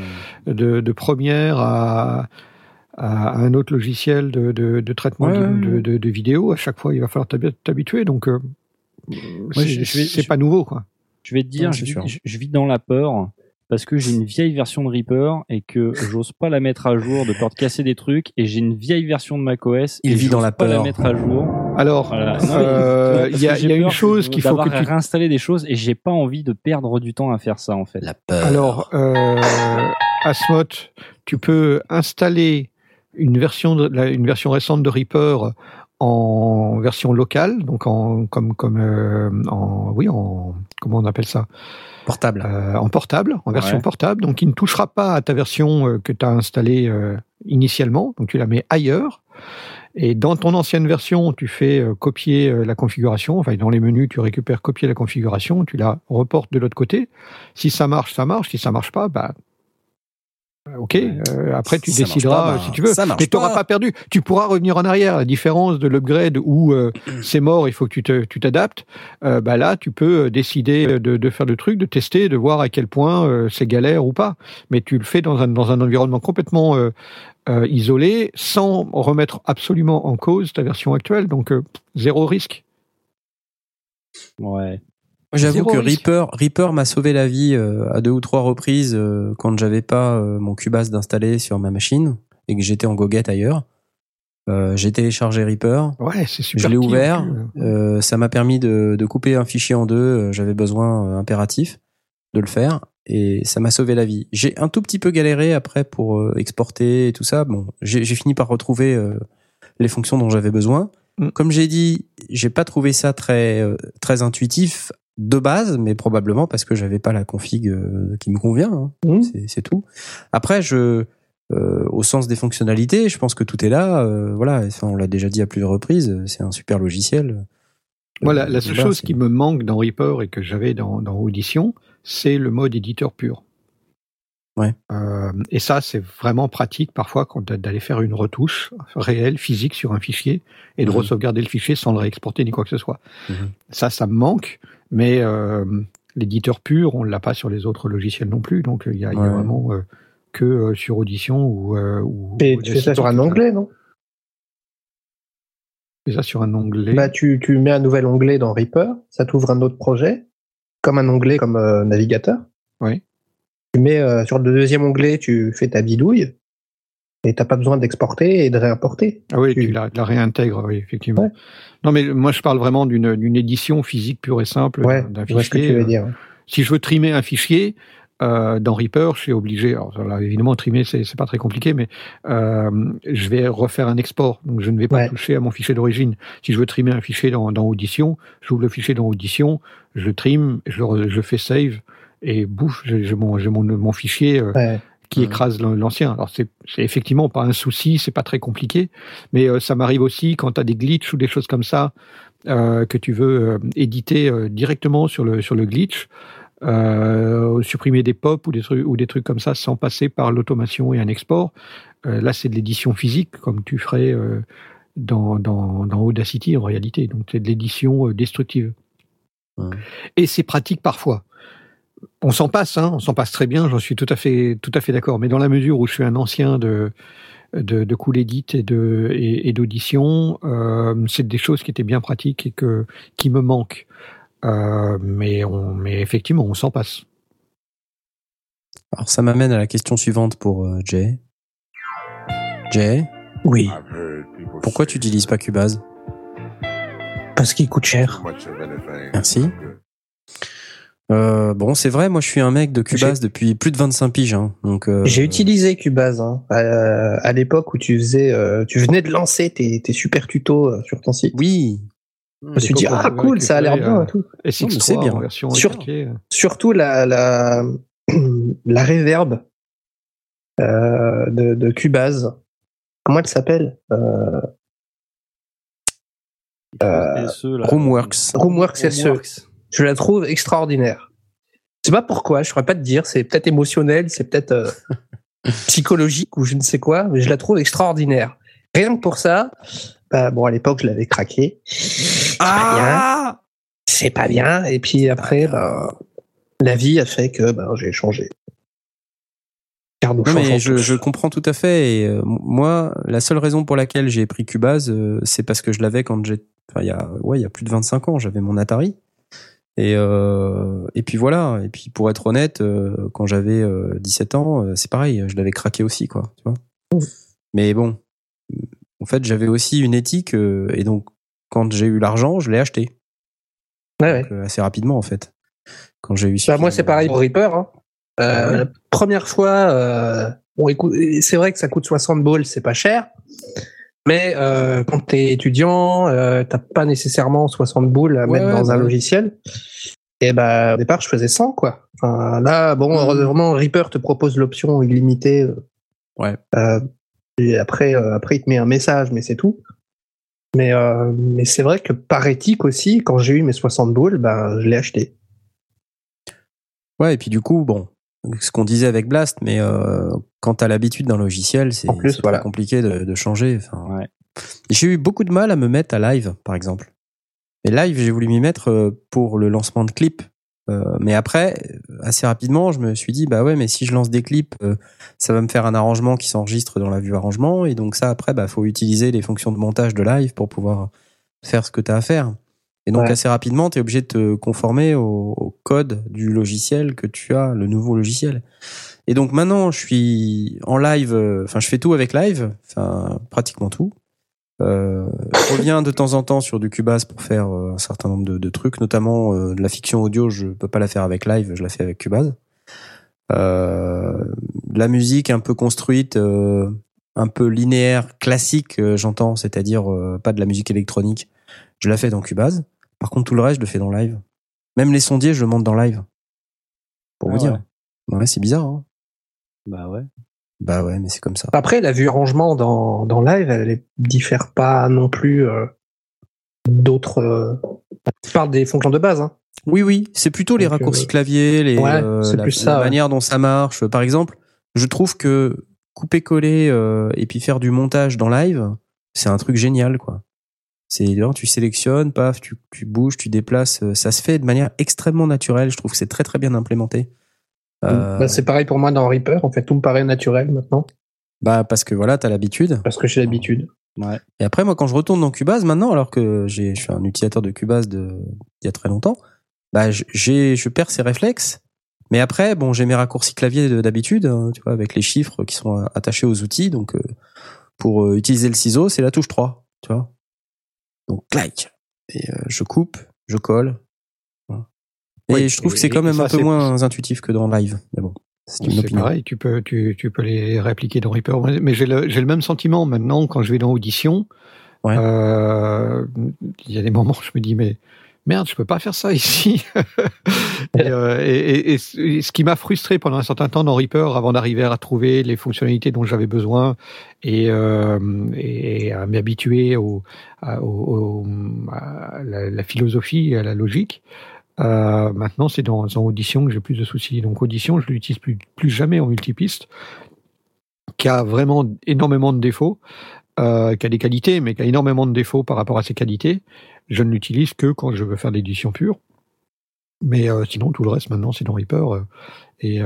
S5: mais-
S3: de, de première à, à un autre logiciel de, de, de traitement
S2: Ouais,
S3: de, de, de- vidéo, à chaque fois, il va falloir t'habi- t'habituer. Donc, euh, c'est pas nouveau, quoi.
S5: Je vais te dire, je- je vis dans la peur parce que j'ai une vieille version de Reaper et que j'ose pas la mettre à jour de peur de casser des trucs et j'ai une vieille version de macOS
S2: Il
S5: et
S2: vit dans la
S5: pas la
S2: peur.
S5: mettre à jour.
S3: Alors,
S5: Voilà.
S3: Euh, il y a, y une chose qu'il faut que tu...
S5: réinstaller des choses et j'ai pas envie de perdre du temps à faire ça en fait.
S2: La peur.
S3: Alors, euh, Asmot, tu peux installer une version, de, la- une version récente de Reaper en version locale, donc en comme comme euh, en oui en comment on appelle ça?
S2: Portable.
S3: Euh, en portable, en version
S5: Ouais.
S3: portable, donc il ne touchera pas à ta version euh, que tu as installée initialement, donc tu la mets ailleurs. Et dans ton ancienne version, tu fais copier la configuration, enfin dans les menus, tu récupères copier la configuration, tu la reportes de l'autre côté. Si ça marche, ça marche. Si ça marche pas, bah ok. euh, après, tu
S2: ça
S3: décideras
S2: pas,
S3: euh,
S2: bah,
S3: si tu veux. Mais t'auras
S2: pas.
S3: pas perdu. Tu pourras revenir en arrière. La différence de l'upgrade où euh, c'est mort, il faut que tu te, tu t'adaptes. Euh, bah là, tu peux décider de, de faire le truc, de tester, de voir à quel point euh, c'est galère ou pas. Mais tu le fais dans un, dans un environnement complètement euh, euh, isolé, sans remettre absolument en cause ta version actuelle. Donc euh, zéro risque.
S5: Ouais.
S2: Moi, J'avoue que
S3: risque.
S2: Reaper, Reaper m'a sauvé la vie euh, à deux ou trois reprises euh, quand j'avais pas euh, mon Cubase d'installer sur ma machine et que j'étais en goguette ailleurs. Euh, j'ai téléchargé Reaper,
S3: Ouais, c'est super.
S2: je l'ai ouvert,
S3: plus.
S2: euh, ça m'a permis de, de couper un fichier en deux. euh, J'avais besoin euh, impératif de le faire et ça m'a sauvé la vie. J'ai un tout petit peu galéré après pour euh, exporter et tout ça. Bon, j'ai fini par retrouver euh, les fonctions dont j'avais besoin.
S3: Mm.
S2: Comme j'ai dit, j'ai pas trouvé ça très euh, très intuitif de base, mais probablement parce que j'avais pas la config euh, qui me convient. hein.
S4: Mhm.
S2: C'est- tout. Après, je euh, au sens des fonctionnalités, je pense que tout est là. euh, voilà, Enfin, on l'a déjà dit à plusieurs reprises. C'est un super logiciel.
S3: Voilà,
S2: Euh,
S3: la seule chose qui me manque dans Reaper et que j'avais dans, dans Audition, c'est le mode éditeur pur.
S2: Ouais.
S3: Euh, et ça, c'est vraiment pratique parfois quand d'aller faire une retouche réelle, physique sur un fichier et de
S2: Mhm.
S3: re-sauvegarder le fichier sans le réexporter ni quoi que ce soit.
S2: Mhm.
S3: Ça, ça me manque, mais euh, l'éditeur pur, on l'a pas sur les autres logiciels non plus. Donc il y a, il y a vraiment euh, que euh, sur Audition ou, euh, ou
S4: Et tu fais ça sur un onglet, non?
S3: Tu fais ça sur un onglet.
S4: Bah, tu, tu mets un nouvel onglet dans Reaper, ça t'ouvre un autre projet, comme un onglet comme euh, navigateur.
S3: Oui.
S4: Tu mets euh, sur le deuxième onglet, tu fais ta bidouille, et t'as pas besoin d'exporter et de réimporter.
S3: Ah oui,
S4: Tu-
S3: tu la, la réintègres, oui, effectivement.
S4: Ouais.
S3: Non, mais moi, je parle vraiment d'une édition physique pure et simple
S4: Ouais,
S3: d'un
S4: ce que
S3: fichier.
S4: tu veux
S3: Euh,
S4: dire.
S3: Si je veux trimer un fichier, euh, dans Reaper, je suis obligé. Alors, là, évidemment, trimer, c'est pas très compliqué, mais euh, je vais refaire un export. Donc, je ne vais pas
S4: Ouais.
S3: toucher à mon fichier d'origine. Si je veux trimer un fichier dans, dans Audition, j'ouvre le fichier dans Audition, je trime, je, je fais save et bouffe, j'ai mon, mon, mon fichier euh,
S4: Ouais.
S3: qui écrase l'an- l'ancien. Alors c'est effectivement pas un souci, c'est pas très compliqué, mais euh, ça m'arrive aussi quand tu as des glitches ou des choses comme ça euh, que tu veux éditer directement sur le sur le glitch, supprimer des pop ou des trucs ou des trucs comme ça sans passer par l'automation et un export. Là c'est de l'édition physique comme tu ferais dans, dans dans Audacity en réalité. Donc c'est de l'édition euh, destructive.
S2: Ouais.
S3: Et c'est pratique parfois on s'en passe, hein, on s'en passe très bien, j'en suis tout à fait, tout à fait d'accord. Mais dans la mesure où je suis un ancien de de, de Cool Edit et de et, et d'audition, euh, c'est des choses qui étaient bien pratiques et que qui me manquent. Euh, mais on, mais effectivement, on s'en passe.
S2: Alors ça m'amène à la question suivante pour euh, Jay. Jay,
S4: Oui,
S2: pourquoi tu utilises pas Cubase?
S4: Parce qu'il coûte cher.
S2: Merci. Euh, Bon, c'est vrai, moi je suis un mec de Cubase depuis plus de 25 piges. Hein, donc euh,
S4: J'ai utilisé Cubase hein, à, à l'époque où tu faisais, euh, tu venais de lancer tes, tes super tutos sur ton site.
S2: Oui.
S4: Je me suis dit ah cool, ça a l'air bien et tout.
S3: SX3
S2: mais c'est bien.
S4: Sur-. Surtout la la la reverb euh, de, de Cubase. Comment elle s'appelle euh,
S5: Et ceux, là.
S2: Roomworks.
S4: Roomworks SE. Je la trouve extraordinaire. Je sais pas pourquoi, je saurais pas te dire. C'est peut-être émotionnel, c'est peut-être euh, psychologique ou je ne sais quoi, mais je la trouve extraordinaire. Rien que pour ça, bah, bon à l'époque je l'avais craqué. C'est pas bien. C'est pas bien. Et puis après, bah, la vie a fait que bah, j'ai changé.
S2: Non mais je, comprends tout à fait. Et euh, moi, la seule raison pour laquelle j'ai pris Cubase, euh, c'est parce que je l'avais quand j'ai, enfin, il y a, ouais, il y a plus de 25 ans, j'avais mon Atari. Et euh, et puis voilà. Et puis pour être honnête, euh, quand j'avais euh, 17 ans, euh, c'est pareil, je l'avais craqué aussi, quoi. Tu vois. Mais bon, en fait, j'avais aussi une éthique et donc quand j'ai eu l'argent, je l'ai acheté
S4: Ouais, ouais.
S2: Donc, assez rapidement en fait. Quand j'ai eu.
S4: Bah, moi, c'est pareil pour Reaper. Hein.
S2: Ah ouais.
S4: La première fois, bon, écoute, c'est vrai que ça coûte 60 balles, c'est pas cher. Mais euh, quand t'es étudiant, euh, t'as pas nécessairement 60 boules à
S2: Ouais,
S4: mettre dans un logiciel. Et bah, au départ, je faisais 100, quoi. Enfin, là, bon, heureusement, Reaper te propose l'option illimitée. euh,
S2: Ouais.
S4: euh, et après, après, il te met un message, mais c'est tout. Mais, mais c'est vrai que par éthique aussi, quand j'ai eu mes 60 boules, ben, je l'ai acheté.
S2: Ouais, et puis du coup, bon, ce qu'on disait avec Blast, mais quand t'as l'habitude d'un logiciel, c'est
S4: voilà.
S2: compliqué de, de changer. Enfin,
S5: Ouais.
S2: J'ai eu beaucoup de mal à me mettre à live, par exemple. Et live, j'ai voulu m'y mettre euh, pour le lancement de clips. Euh, mais après, euh, assez rapidement, je me suis dit, bah ouais, mais si je lance des clips, euh, ça va me faire un arrangement qui s'enregistre dans la vue arrangement. Et donc ça, après, bah, faut utiliser les fonctions de montage de live pour pouvoir faire ce que tu as à faire. Et donc
S4: Ouais.
S2: assez rapidement, tu es obligé de te conformer au, au code du logiciel que tu as, le nouveau logiciel. Et donc maintenant, je suis en live, euh, enfin je fais tout avec live, enfin pratiquement tout. Euh, je reviens de temps en temps sur du Cubase pour faire euh, un certain nombre de, de trucs, notamment euh, de la fiction audio, je peux pas la faire avec live, je la fais avec Cubase. Euh, la musique un peu construite, euh, un peu linéaire, classique, j'entends, c'est-à-dire euh, pas de la musique électronique, je la fais dans Cubase. Par contre, tout le reste, je le fais dans live. Même les sondiers, je le monte dans live. Pour vous
S5: Ah
S2: dire. Ouais, c'est bizarre. Hein
S5: Bah ouais.
S2: bah ouais, mais c'est comme ça.
S4: Après, la vue rangement dans, dans live, elle est- diffère pas non plus euh, d'autres. Euh... Tu parles des fonctions de base, hein.
S2: Oui, oui, c'est plutôt les raccourcis
S4: euh,
S2: clavier, les,
S4: ouais,
S2: euh,
S4: c'est
S2: la,
S4: plus
S2: la
S4: ça, ouais.
S2: manière dont ça marche. Par exemple, je trouve que couper-coller euh, et puis faire du montage dans live, c'est un truc génial, quoi. C'est là, tu sélectionnes, paf, tu, tu bouges, tu déplaces. Ça se fait de manière extrêmement naturelle. Je trouve que c'est très très bien implémenté. Euh,
S4: Bah, c'est pareil pour moi dans Reaper. En fait, tout me paraît naturel maintenant
S2: bah parce que voilà, t'as l'habitude.
S4: parce que j'ai l'habitude.
S5: Ouais.
S2: Et après, moi, quand je retourne dans Cubase maintenant, alors que je suis un utilisateur de Cubase de, il y a très longtemps, bah, je perds ces réflexes. Mais après, bon, j'ai mes raccourcis clavier de- d'habitude, hein, tu vois, avec les chiffres qui sont attachés aux outils. Donc, euh, pour euh, utiliser le ciseau, c'est la touche 3, tu vois. Donc, clac. Et euh, je coupe, je colle. Et
S3: Oui,
S2: je trouve que c'est quand même
S3: ça,
S2: un peu moins intuitif que dans live. Mais bon, c'est une
S3: C'est
S2: opinion.
S3: pareil, tu peux, tu, tu peux les répliquer dans Reaper. Mais j'ai le, même sentiment maintenant quand je vais dans Audition.
S2: Ouais.
S3: Euh, Il y a des moments où je me dis, mais merde, je peux pas faire ça ici. et, euh, et, et- et ce qui m'a frustré pendant un certain temps dans Reaper, avant d'arriver à trouver les fonctionnalités dont j'avais besoin et, euh, à m'habituer au, à, au- au- à la, la philosophie et à la logique, euh, maintenant, c'est dans, dans Audition que j'ai plus de soucis. Donc, Audition, je l'utilise plus, jamais en multipiste, qui a vraiment énormément de défauts, euh, qui a des qualités, mais qui a énormément de défauts par rapport à ses qualités. Je ne l'utilise que quand je veux faire de l'édition pure. Mais euh, sinon, tout le reste, maintenant, c'est dans Reaper. et,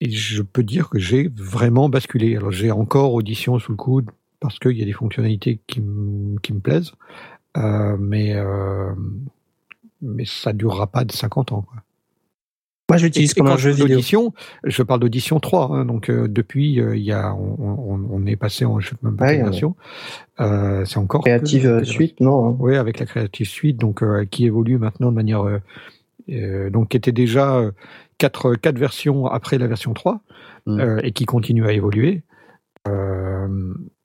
S3: je peux dire que j'ai vraiment basculé. Alors, j'ai encore Audition sous le coude parce qu'il y a des fonctionnalités qui, me plaisent. Mais, mais ça durera pas de 50 ans. Quoi.
S4: Moi, j'utilise comme un jeu
S3: je parle
S4: vidéo.
S3: d'audition, je parle d'audition 3. hein, donc euh, depuis, euh, il y a, on, on, on est passé en je sais même pas
S4: Ouais, ouais.
S3: version. Euh, c'est encore
S4: Créative euh, suite, non. hein.
S3: Oui, avec la Creative Suite, donc euh, qui évolue maintenant de manière, euh, euh, donc qui était déjà euh, quatre quatre versions après la version 3
S2: Mm.
S3: euh, et qui continue à évoluer. Euh,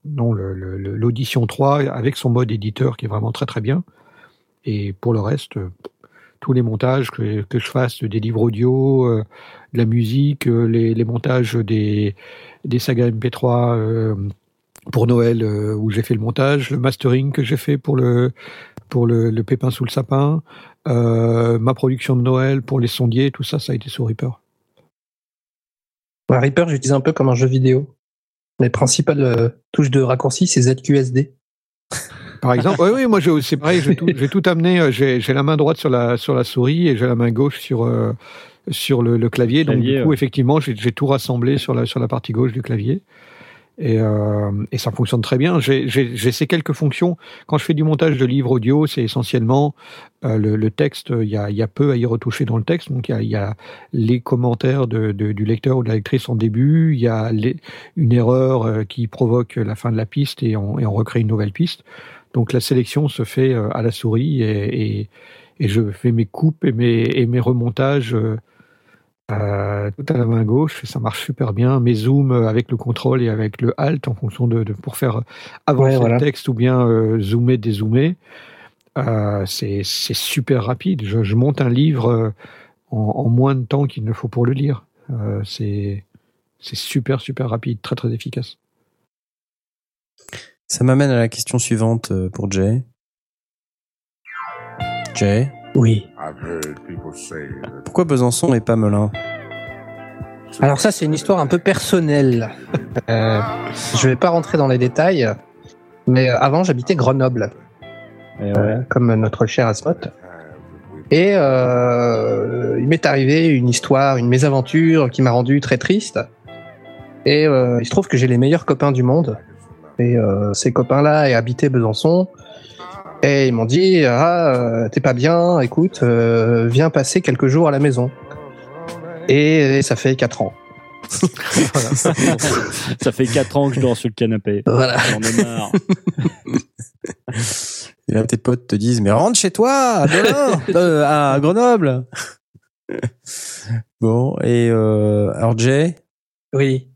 S3: non, le- le- le- l'audition 3 avec son mode éditeur qui est vraiment très très bien. Et pour le reste, euh, tous les montages que, que je fasse des livres audio, euh, de la musique, euh, les, les montages des, des sagas MP3 euh, pour Noël où j'ai fait le montage, le mastering que j'ai fait pour le pour le, pépin sous le sapin, ma production de Noël pour les sondiers, tout ça, ça a été sur Reaper.
S4: Ouais, Reaper, j'utilise un peu comme un jeu vidéo. Les principales touches de raccourci, c'est ZQSD.
S3: Par exemple, oui, oui, moi c'est pareil, j'ai tout, j'ai tout amené. euh, J'ai la main droite sur la sur la souris et j'ai la main gauche sur euh, sur le, le clavier. Donc du coup,
S5: ouais.
S3: effectivement, j'ai tout rassemblé sur la sur la partie gauche du clavier. Et, euh, et ça fonctionne très bien. J'ai ces quelques fonctions. Quand je fais du montage de livres audio, c'est essentiellement euh, le, le texte. Il y a, il y a peu à y retoucher dans le texte. Donc il y a, il y a les commentaires de, de- du lecteur ou de la lectrice en début. Il y a les- une erreur euh, qui provoque la fin de la piste et on, et on recrée une nouvelle piste. Donc la sélection se fait euh, à la souris et, et, et je fais mes coupes et mes, et mes remontages euh, euh, tout à la main gauche. Et ça marche super bien. Mes zooms avec le contrôle et avec le alt en fonction de, de pour faire avancer
S4: Ouais, voilà.
S3: le texte ou bien euh, zoomer, dézoomer. Euh, c'est super rapide. Je, je monte un livre en, en moins de temps qu'il ne faut pour le lire. C'est super super rapide, très très efficace.
S2: Ça m'amène à la question suivante euh, pour Jay. Jay,
S4: Oui.
S2: Pourquoi Besançon et pas Melun?
S4: Alors ça, c'est une histoire un peu personnelle. Euh, je vais pas rentrer dans les détails, mais avant, j'habitais Grenoble,
S5: Et ouais.
S4: euh, comme notre cher Asmot. Et euh, il m'est arrivé une histoire, une mésaventure qui m'a rendu très triste. Et euh, il se trouve que j'ai les meilleurs copains du monde. Et euh, ces copains-là habitaient Besançon. Et ils m'ont dit ah euh, t'es pas bien, écoute, euh, viens passer quelques jours à la maison. Et, et ça fait quatre ans.
S5: Ça fait 4 ans que je dors sur le canapé.
S4: Voilà.
S5: J'en ai marre.
S2: Et là, tes potes te disent, mais rentre chez toi, euh, à Grenoble. bon, et euh, alors Jay,
S4: Oui.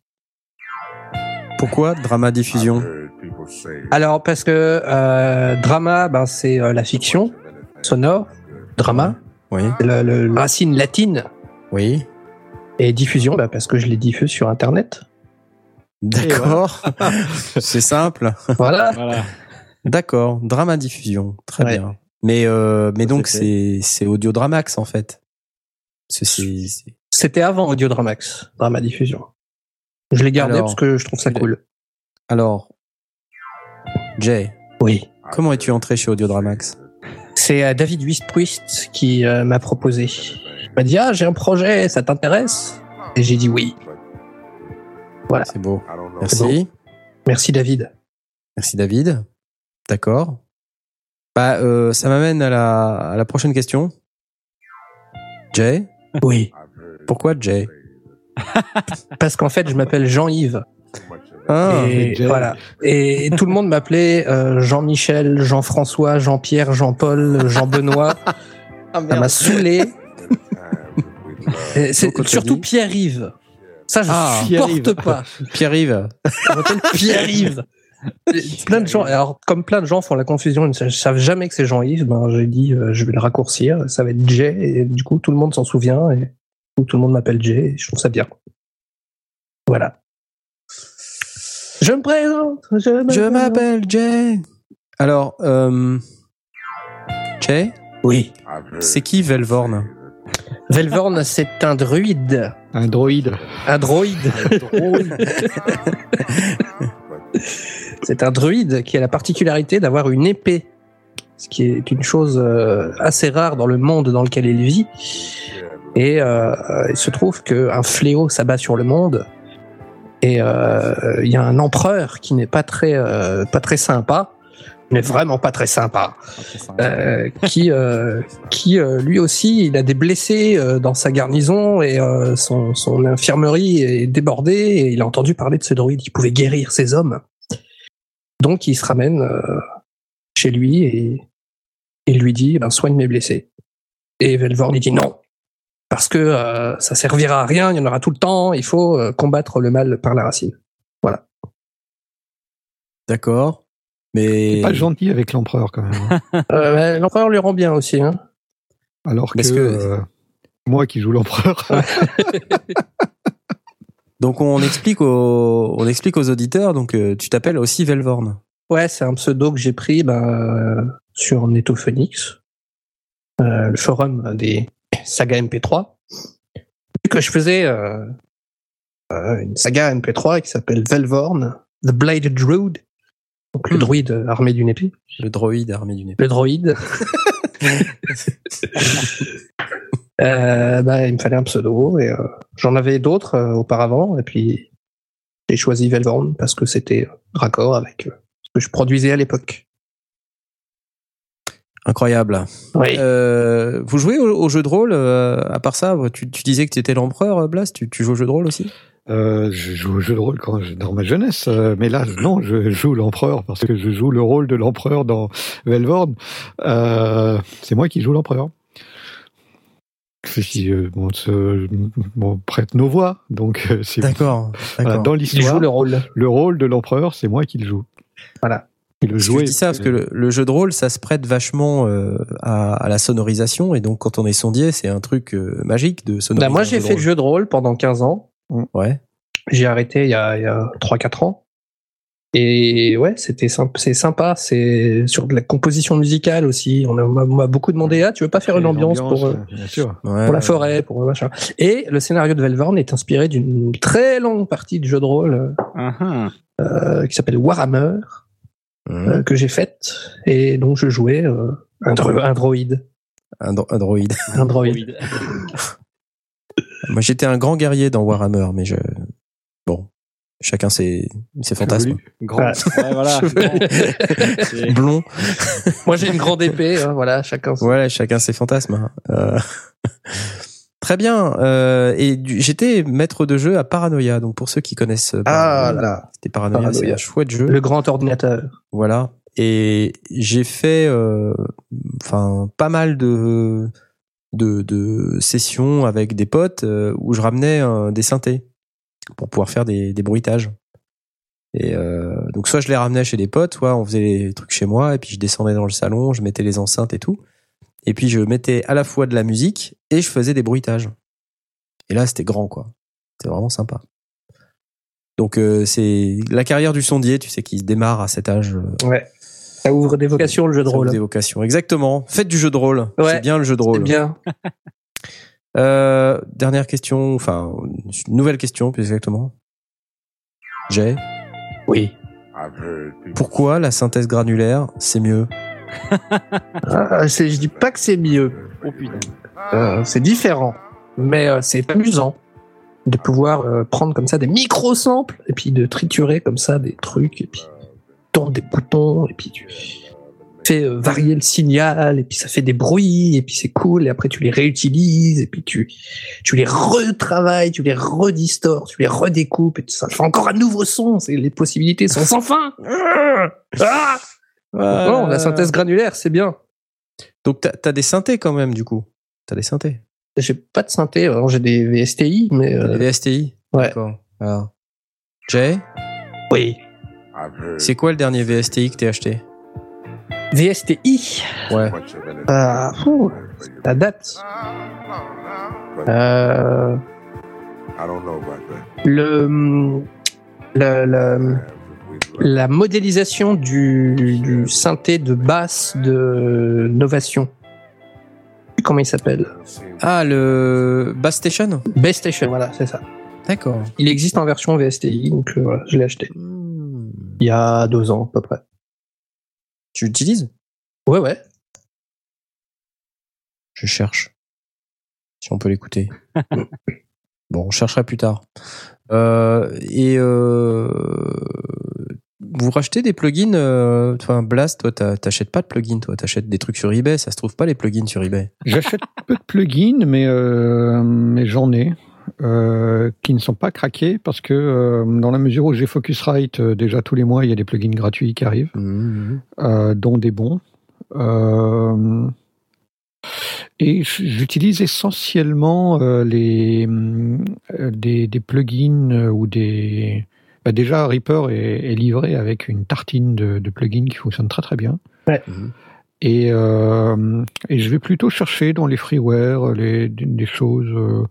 S2: Pourquoi Drama Diffusion
S4: Alors parce que euh, drama, ben c'est euh, la fiction sonore, drama,
S2: Oui,
S4: le, le- la racine latine,
S2: oui,
S4: et diffusion, ben, parce que je les diffuse sur Internet.
S2: d'accord. C'est simple.
S4: Voilà.
S5: Voilà.
S2: D'accord, Drama Diffusion, très
S4: Ouais.
S2: bien. Mais euh, mais
S5: Ça,
S2: donc c'est c'est Audio Dramax en fait. C'est c'est- c'est-
S4: C'était avant Audio Dramax, drama diffusion. Je l'ai gardé
S2: Alors,
S4: parce que je trouve ça cool.
S2: Alors, Jay,
S4: Oui.
S2: comment es-tu entré chez Audio Dramax
S4: C'est euh, David Wistpruist qui euh, m'a proposé. Il m'a dit ah j'ai un projet, ça t'intéresse Et j'ai dit oui. Voilà.
S2: C'est beau. Merci.
S4: Merci David.
S2: Merci David. D'accord. Bah, euh, ça m'amène à la, à la prochaine question. Jay,
S4: Oui.
S2: Pourquoi Jay
S4: Parce qu'en fait je m'appelle Jean-Yves.
S2: Ah,
S4: et voilà. Et tout le monde m'appelait euh, Jean-Michel, Jean-François, Jean-Pierre, Jean-Paul, Jean-Benoît. Ça m'a saoulé. Et C'est surtout Pierre-Yves. Ça, je
S2: Ah,
S4: supporte pas.
S2: Pierre-Yves.
S4: Pierre-Yves. plein de gens, alors comme plein de gens font la confusion, ils ne savent jamais que c'est Jean-Yves, ben j'ai dit euh, je vais le raccourcir, ça va être Jay, et du coup tout le monde s'en souvient, et tout le monde m'appelle Jay, et je trouve ça bien. Voilà. Je me présente, je
S2: Je m'appelle Jay. Alors, euh, Jay,
S4: Oui.
S2: C'est qui Velvorn?
S4: Velvorn, c'est un druide.
S3: Un droïde.
S4: Un droïde. c'est un druide qui a la particularité d'avoir une épée. Ce qui est une chose euh, assez rare dans le monde dans lequel il vit. Et euh, il se trouve qu'un fléau s'abat sur le monde. Et euh, il y a un empereur qui n'est pas très, euh, pas très sympa, mais vraiment pas très sympa, euh, qui, euh, qui euh, lui aussi, il a des blessés euh, dans sa garnison et euh, son, son infirmerie est débordée et il a entendu parler de ce druide qui pouvait guérir ses hommes. Donc il se ramène euh, chez lui et il lui dit ben, soigne mes blessés. Et Velvorn lui dit non, parce que euh, ça servira à rien, il y en aura tout le temps, il faut euh, combattre le mal par la racine.
S2: D'accord. Mais
S3: pas gentil avec l'empereur quand même. hein.
S4: Euh, ben, L'empereur lui rend bien aussi. Hein.
S3: Alors que,
S2: que-
S3: euh, moi qui joue l'empereur,
S2: donc on explique aux, on explique aux auditeurs. Donc euh, tu t'appelles aussi Velvorn.
S4: Ouais, c'est un pseudo que j'ai pris euh, sur Netophonix, euh, le forum des sagas MP3. Vu que je faisais euh, euh, une saga MP3 qui s'appelle Velvorn, The Bladed Druid, donc le
S2: Hmm.
S4: druide armé d'une épée,
S2: Le droïde armé d'une épée.
S4: le droïde. Euh, bah, il me fallait un pseudo et j'en avais d'autres auparavant et puis j'ai choisi Velvorn parce que c'était raccord avec ce que je produisais à l'époque.
S2: Incroyable.
S4: Oui.
S2: Euh, vous jouez au, au jeu de rôle euh, À part ça, tu, tu disais que tu étais l'empereur, euh, Blast. Tu, tu joues au jeu de rôle aussi?
S3: Euh, je joue au jeu de rôle quand je, dans ma jeunesse, euh, mais là, non, je joue l'empereur parce que je joue le rôle de l'empereur dans Velvorn. Euh, c'est moi qui joue l'empereur. C'est qui euh, on, se- on prête nos voix, donc euh, c'est
S2: D'accord.
S3: voilà, dans
S4: Il
S3: l'histoire.
S4: joue le rôle.
S3: Le rôle de l'empereur, c'est moi qui le joue.
S4: Voilà.
S3: Et le jouer.
S2: je dis ça parce que le, le jeu de rôle, ça se prête vachement euh, à, à la sonorisation et donc quand on est sondier, c'est un truc euh, magique de sonoriser.
S4: Bah, moi, j'ai fait le jeu de rôle pendant 15 ans.
S2: Ouais.
S4: J'ai arrêté il y a, il y a 3-4 ans. Et ouais, c'était sympa, c'est sympa. C'est sur de la composition musicale aussi. On m'a beaucoup demandé, ah, tu veux pas faire une ambiance pour, euh,
S3: bien sûr.
S2: Ouais.
S4: pour la forêt, pour machin. Et le scénario de Velvorn est inspiré d'une très longue partie de jeu de rôle
S5: Uh-huh.
S4: euh, qui s'appelle Warhammer,
S2: Mhm.
S4: euh, que j'ai faite. Et donc je jouais euh, un, dro- un droïde.
S2: Un, dro- un droïde.
S4: Un droïde.
S2: Moi, j'étais un grand guerrier dans Warhammer, mais je bon, chacun ses ses fantasmes.
S3: Grand.
S4: Ouais.
S5: Ouais, voilà. C'est-
S2: Blond.
S4: Moi j'ai une grande épée, hein, voilà, chacun.
S2: Ouais, chacun ses fantasmes. hein. Euh, Très bien. Euh, et j'étais maître de jeu à Paranoia. Donc pour ceux qui connaissent euh,
S4: Ah
S2: Paranoia,
S4: là,
S2: c'était Paranoia, c'est un chouette jeu.
S4: le grand ordinateur.
S2: Voilà. Et j'ai fait, euh, enfin, pas mal de, de de sessions avec des potes euh, où je ramenais euh, des synthés pour pouvoir faire des, des bruitages. Et euh, donc soit je les ramenais chez des potes, soit on faisait les trucs chez moi et puis je descendais dans le salon, je mettais les enceintes et tout. Et puis je mettais à la fois de la musique et je faisais des bruitages. Et là c'était grand quoi. C'était vraiment sympa. Donc euh, c'est la carrière du sondier, tu sais, qui se démarre à cet âge. euh,
S4: Ouais. Ça ouvre des vocations le jeu de
S2: ça
S4: rôle.
S2: ouvre Des vocations, exactement. Faites du jeu de rôle.
S4: Ouais.
S2: C'est bien le jeu de
S4: C'est
S2: rôle.
S4: bien.
S2: Euh, dernière question, enfin une nouvelle question plus exactement. J'ai.
S4: Oui.
S2: Pourquoi la synthèse granulaire c'est mieux?
S4: Ah, je dis pas que c'est mieux.
S5: Oh.
S4: Euh, c'est différent, mais euh, c'est amusant de pouvoir euh, prendre comme ça des micro samples et puis de triturer comme ça des trucs et puis tourner des boutons et puis tu fais euh, varier le signal et puis ça fait des bruits et puis c'est cool et après tu les réutilises et puis tu tu les retravailles, tu les redistors, tu les redécoupes et tout ça fait encore un nouveau son. Les possibilités sont sans fin. Ah Oh, la synthèse granulaire, c'est bien.
S2: Donc t'as as des synthés quand même du coup. T'as des synthés.
S4: J'ai pas de synthé, alors j'ai des VSTI, mais
S2: T'as
S4: euh,
S2: des VSTI.
S4: ouais.
S2: D'accord. Alors. Jay,
S4: oui.
S2: C'est quoi le dernier VSTI que t'as acheté?
S4: VSTI,
S2: Ouais.
S4: Ah, ouh, la date. Euh,
S1: I don't know about that.
S4: le, le, le- la modélisation du, du synthé de basse de Novation. Comment il s'appelle?
S2: Ah le Bass Station?
S4: Base Station, voilà, c'est ça.
S2: D'accord.
S4: Il existe en version VSTI, donc euh, voilà, je l'ai acheté.
S2: Hmm.
S4: Il y a deux ans, à peu près.
S2: Tu l'utilises?
S4: Ouais, ouais.
S2: Je cherche. Si on peut l'écouter. bon, on cherchera plus tard. Euh, et euh, vous rachetez des plugins euh, Enfin, Blast, toi, t'achètes pas de plugins, toi, t'achètes des trucs sur eBay. Ça se trouve pas les plugins sur eBay.
S3: J'achète peu de plugins, mais, euh, mais j'en ai. euh, qui ne sont pas craqués parce que euh, dans la mesure où j'ai Focusrite, euh, déjà tous les mois il y a des plugins gratuits qui arrivent,
S2: Mhm.
S3: euh, dont des bons. Euh, et j'utilise essentiellement euh, les euh, des, des plugins euh, ou des bah déjà Reaper est, est livré avec une tartine de, de plugins qui fonctionne très très bien.
S4: Ouais.
S3: Et, euh, et je vais plutôt chercher dans les freeware les, des, choses. Euh,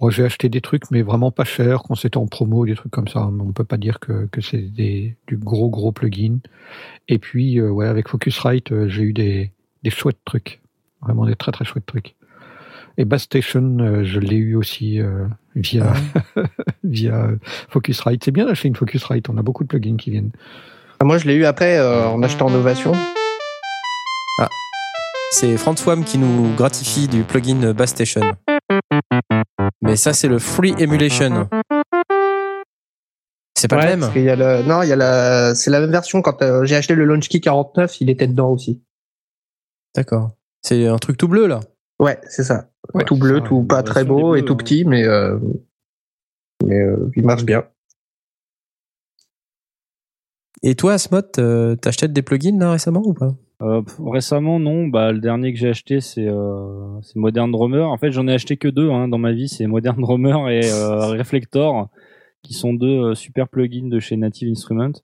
S3: moi, j'ai acheté des trucs, mais vraiment pas chers, quand c'était en promo, des trucs comme ça. On peut pas dire que, que c'est du gros gros plugin. Et puis, euh, ouais, avec Focusrite, j'ai eu des, des chouettes trucs, vraiment des très très chouettes trucs. Et Bass Station, euh, je l'ai eu aussi euh, via via euh, Focusrite. C'est bien d'acheter une Focusrite. On a beaucoup de plugins qui viennent.
S4: Moi, je l'ai eu après euh, en achetant Novation.
S2: C'est Franz Wham qui nous gratifie du plugin Bass Station. Mais ça, c'est le Free Emulation. C'est pas
S4: Ouais,
S2: le même
S4: parce qu'il y a le... Non, il y a la... c'est la même version. Quand euh, j'ai acheté le Launchkey 49, il était dedans aussi.
S2: D'accord. C'est un truc tout bleu, là.
S4: Ouais, c'est ça.
S3: Ouais,
S4: tout bleu,
S3: ça,
S4: tout pas
S5: version
S4: très beau et tout petit, mais euh... mais euh, il marche bien.
S2: Et toi, Asmod, euh, t'achètes des plugins, là, récemment, ou pas?
S5: Euh, récemment, non. Bah, le dernier que j'ai acheté, c'est euh, c'est Modern Drummer. En fait, j'en ai acheté que deux hein, dans ma vie. C'est Modern Drummer et euh, Reflector, qui sont deux euh, super plugins de chez Native Instruments.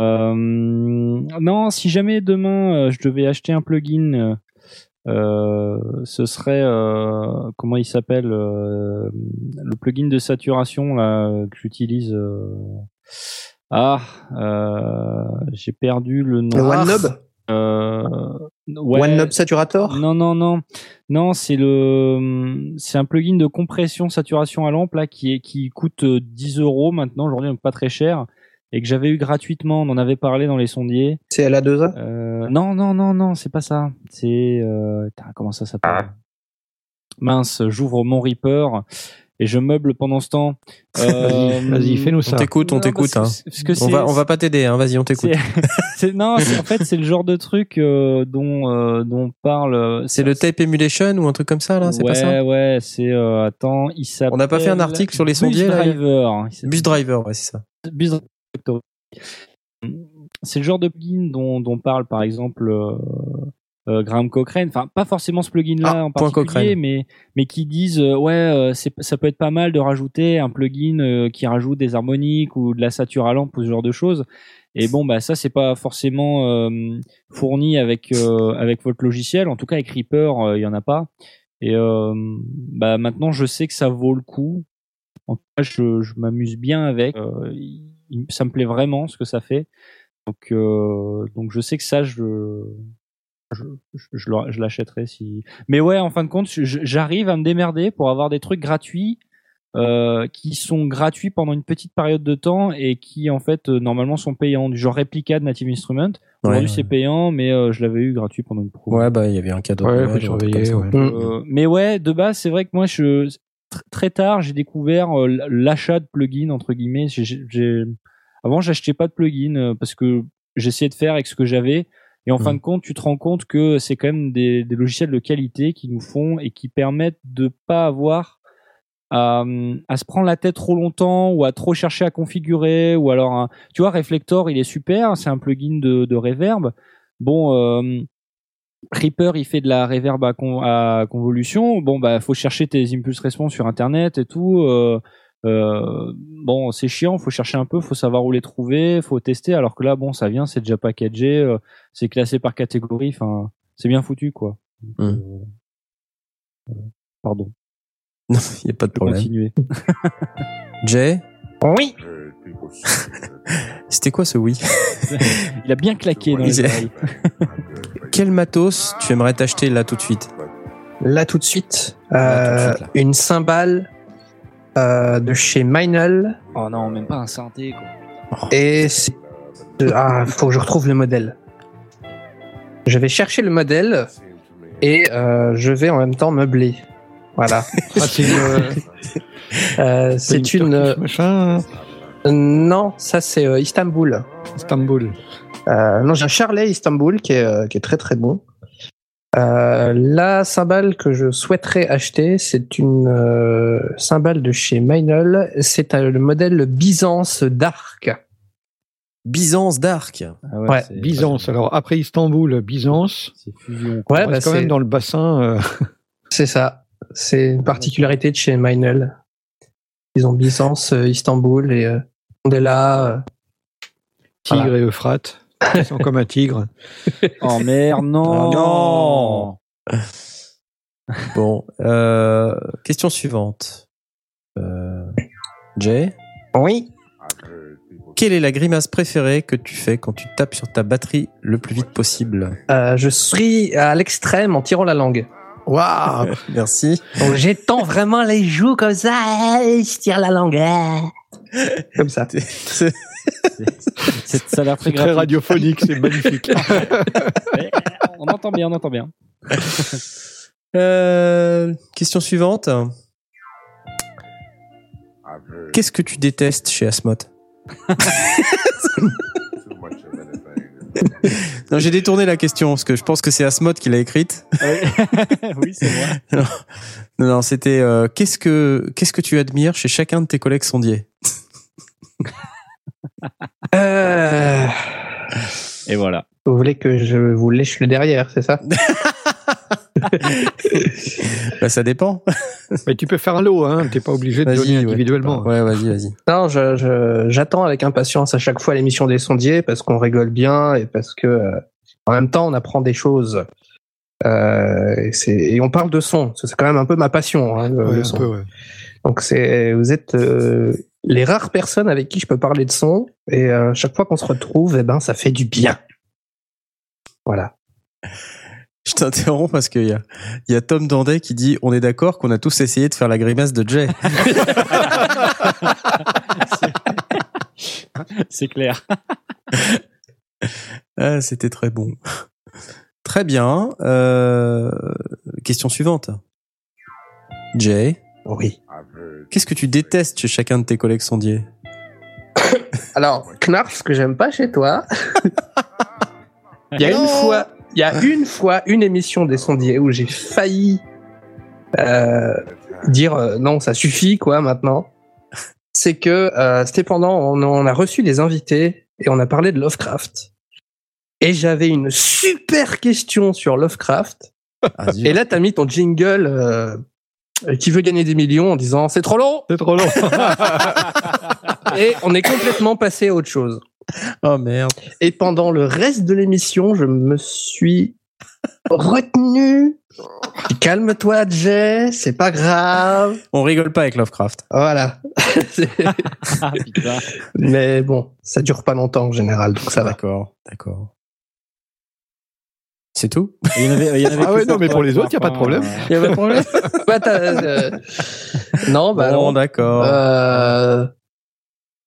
S5: Euh, non, si jamais demain euh, je devais acheter un plugin, euh, ce serait euh, comment il s'appelle euh, le plugin de saturation là que j'utilise. euh, ah, euh, j'ai perdu le nom.
S4: Le
S2: Ah.
S4: OneNob
S5: Euh, ouais.
S4: OneNob Saturator
S5: Non, non, non, non, c'est le, c'est un plugin de compression saturation à lampe là qui est qui coûte euh, 10 euros maintenant aujourd'hui, donc pas très cher, et que j'avais eu gratuitement. On en avait parlé dans les sondiers.
S4: C'est LA2A
S5: Euh, non, non, non, non, c'est pas ça. C'est euh, comment ça s'appelle? Mince, j'ouvre mon Reaper et je meuble pendant ce temps. Euh,
S3: Vas-y, fais-nous
S2: On
S3: ça.
S2: t'écoute, on t'écoute. hein. On va, on va pas t'aider, hein. vas-y, on t'écoute.
S5: non, en fait, c'est le genre de truc euh, dont euh, dont parle. euh,
S2: C'est le tape emulation ou un truc comme ça, là C'est
S5: ouais,
S2: pas ça?
S5: Ouais, c'est euh, attends, il s'appelle.
S2: On n'a pas fait un article sur les
S5: Bus
S2: sondiers, là?
S5: Driver.
S2: Bus Driver, ouais, c'est ça.
S5: Bus. C'est le genre de plugin dont, dont parle par exemple euh, euh, Graham Cochrane. Enfin, pas forcément ce plugin-là
S2: Ah,
S5: en particulier, mais mais qui disent euh, ouais, euh, ça peut être pas mal de rajouter un plugin qui rajoute des harmoniques ou de la lampe ou ce genre de choses. Et bon, bah ça c'est pas forcément fourni avec avec votre logiciel. En tout cas, avec Reaper, il y en a pas. Et bah maintenant, je sais que ça vaut le coup. En tout cas, je, je m'amuse bien avec. Ça me plaît vraiment ce que ça fait. Donc, euh, donc je sais que ça, je, je, je, l'achèterai si. Mais ouais, en fin de compte, j'arrive à me démerder pour avoir des trucs gratuits. Euh, qui sont gratuits pendant une petite période de temps et qui en fait euh, normalement sont payants du genre réplica de Native Instrument aujourd'hui
S2: Ouais,
S5: c'est payant mais euh, je l'avais eu gratuit pendant une pro
S2: Ouais, bah, il y avait un cadeau.
S3: Ouais, ouais.
S5: Mais ouais, de base, c'est vrai que moi, je très tard, j'ai découvert euh, l'achat de plugins entre guillemets. Avant, j'achetais pas de plugins euh, parce que j'essayais de faire avec ce que j'avais. Et en fin
S2: Mhm.
S5: de compte, tu te rends compte que c'est quand même des, des logiciels de qualité qui nous font et qui permettent de pas avoir à, à se prendre la tête trop longtemps ou à trop chercher à configurer ou alors un- tu vois Reflector il est super c'est un plugin de, de reverb bon euh, Reaper il fait de la reverb à, con- à convolution. Bon bah faut chercher tes impulse response sur internet et tout. Euh, euh, bon c'est chiant faut chercher un peu faut savoir où les trouver faut tester. Alors que là bon ça vient c'est déjà packagé euh, c'est classé par catégorie enfin c'est bien foutu quoi. Donc,
S2: Mm.
S5: euh, pardon.
S2: Non, il n'y a pas de problème.
S5: continuer.
S2: Jay,
S4: Oui.
S2: C'était quoi ce oui
S5: il a bien claqué dans les oreilles
S2: Quel matos tu aimerais t'acheter là tout de suite
S4: Là tout de suite,
S2: Là, tout de
S4: euh,
S2: suite,
S4: une cymbale euh, de chez Meinl
S5: oh non même pas un synthé quoi
S4: et c'est ah faut que je retrouve le modèle. Je vais chercher le modèle et euh, je vais en même temps meubler. Voilà.
S3: Ah, c'est une,
S4: Euh, c'est une non ça c'est euh, Istanbul.
S3: Istanbul.
S4: Euh, non, j'ai un Charlet Istanbul qui est, euh, qui est très très bon. Euh, la cymbale que je souhaiterais acheter, c'est une euh, cymbale de chez Meinl. C'est euh, le modèle Byzance Dark.
S2: Byzance Dark.
S5: Ah
S4: Ouais,
S3: Byzance. Alors après Istanbul, Byzance.
S5: c'est fusion
S4: Ouais,
S3: on
S4: bah,
S3: reste quand même dans le bassin. euh,
S4: c'est ça. C'est une particularité de chez Meinl. Ils ont Byzance, euh, Istanbul et euh, là. euh,
S3: tigre
S4: Voilà.
S3: et Euphrate. Ils sont comme un tigre.
S5: Oh merde, non.
S2: Non. Bon, euh, question suivante. Euh, Jay,
S4: Oui.
S2: quelle est la grimace préférée que tu fais quand tu tapes sur ta batterie le plus vite possible?
S4: Euh, je suis à l'extrême en tirant la langue.
S3: Waouh
S2: Merci.
S4: Donc j'étends vraiment les joues comme ça, et je tire la langue. Comme ça.
S5: C'est- Ça a l'air très
S3: C'est très radiophonique, c'est magnifique.
S5: On entend bien, on entend bien.
S2: Euh, question suivante. Qu'est-ce que tu détestes chez Asmot Non, j'ai détourné la question parce que je pense que c'est Asmod qui l'a écrite.
S5: oui, c'est moi.
S2: Non, non, c'était euh, qu'est-ce que qu'est-ce que tu admires chez chacun de tes collègues sondiers
S4: Euh,
S5: Et voilà.
S4: Vous voulez que je vous lèche le derrière, c'est ça
S2: Bah ça dépend.
S3: Mais tu peux faire un lot, hein. T'es pas obligé de donner individuellement.
S2: Ouais, vas-y, vas-y.
S4: Non, je- je- j'attends avec impatience à chaque fois l'émission des sondiers parce qu'on rigole bien et parce que euh, en même temps on apprend des choses. Euh, et, c'est- et on parle de son, c'est quand même un peu ma passion, hein, le,
S3: Ouais,
S4: le
S3: un
S4: son.
S3: peu, ouais.
S4: Donc c'est, vous êtes euh, les rares personnes avec qui je peux parler de son et euh, chaque fois qu'on se retrouve, eh ben ça fait du bien. Voilà.
S2: Je t'interromps parce qu'il y a, il y a Tom Dandet qui dit on est d'accord qu'on a tous essayé de faire la grimace de Jay.
S5: C'est clair.
S2: Ah, c'était très bon. Très bien. Euh, question suivante. Jay,
S4: Oui.
S2: Qu'est-ce que tu détestes chez chacun de tes collègues sondiers?
S4: Alors, Knarf, ce que j'aime pas chez toi, il y a
S2: Non.
S4: une fois, il y a une fois une émission des sondiers où j'ai failli euh, dire euh, non, ça suffit quoi maintenant. C'est que euh, c'était pendant, on, on a reçu les invités et on a parlé de Lovecraft. Et j'avais une super question sur Lovecraft.
S2: Ah.
S4: Et là, t'as mis ton jingle euh, qui veut gagner des millions en disant c'est trop long.
S3: C'est trop long.
S4: Et on est complètement passé à autre chose.
S2: Oh merde.
S4: Et pendant le reste de l'émission, je me suis retenu. Calme-toi, Jay, c'est pas grave.
S2: On rigole pas avec Lovecraft.
S4: Voilà. Mais bon, ça dure pas longtemps en général, donc ça va.
S2: D'accord, d'accord. C'est tout?
S5: Il y en avait, il y en avait
S3: Ah ouais, non, mais
S5: pour
S3: les autres, y a pas de problème.
S2: Il y avait un problème?
S4: Bah, euh, Non, bah
S2: Bon,
S4: non.
S2: d'accord.
S4: Euh...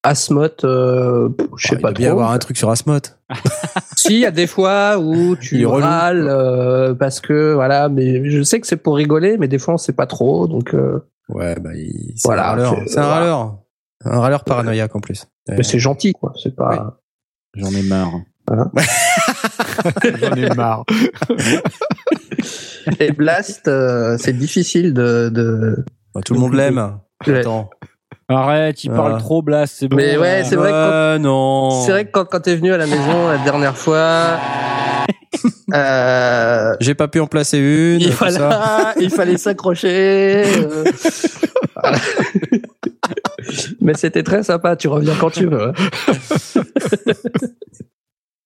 S4: Asmoth, euh, je sais
S2: Oh, il
S4: pas
S2: doit bien avoir un truc sur Asmod.
S4: Si, il y a des fois où
S2: Il
S4: tu râles euh, parce que voilà, mais je sais que c'est pour rigoler, mais des fois on sait pas trop, donc. euh,
S2: Ouais, bah, il... c'est
S4: Voilà,
S2: un râleur.
S4: c'est-
S2: C'est un
S4: voilà.
S2: râleur. Un râleur paranoïaque en plus.
S4: Mais c'est gentil, quoi. C'est pas.
S5: J'en ai marre.
S3: J'en ai marre.
S4: Et Blast, euh, c'est difficile de. de...
S2: Bah, tout le monde l'aime.
S4: Ouais.
S2: Attends.
S5: Arrête, il
S2: Ah.
S5: parle trop, Blast, c'est bon.
S4: Mais ouais, c'est vrai que quand-
S2: Ouais, non.
S4: C'est vrai que quand, quand t'es venu à la maison la dernière fois, euh,
S2: J'ai pas pu en placer une.
S4: il,
S2: tout ça.
S4: fallait, il fallait s'accrocher. euh, voilà. Mais c'était très sympa. Tu reviens quand tu veux. hein.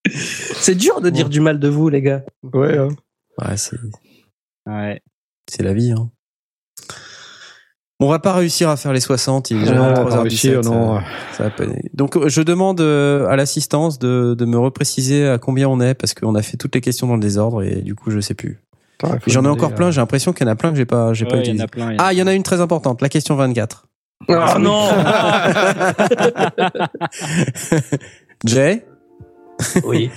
S4: C'est dur de dire du mal de vous, les gars.
S3: Ouais, hein.
S2: Ouais, c'est,
S5: Ouais.
S2: c'est la vie. Hein. On va pas réussir à faire les 60. Il est déjà
S3: Non,
S2: 23h17,
S3: pas réussir, non.
S2: ça- ça va pas- Donc, euh, je demande euh, à l'assistance de, de me repréciser à combien on est parce qu'on a fait toutes les questions dans le désordre et du coup, je sais plus. J'en ai encore plein. J'ai l'impression qu'il y en a plein que j'ai pas, j'ai pas
S5: Ouais, il y en
S2: utilisé.
S5: a plein. il y en a
S2: Ah, il y en a une très importante. La question 24.
S4: Ah
S5: non
S2: Jay,
S4: Oui.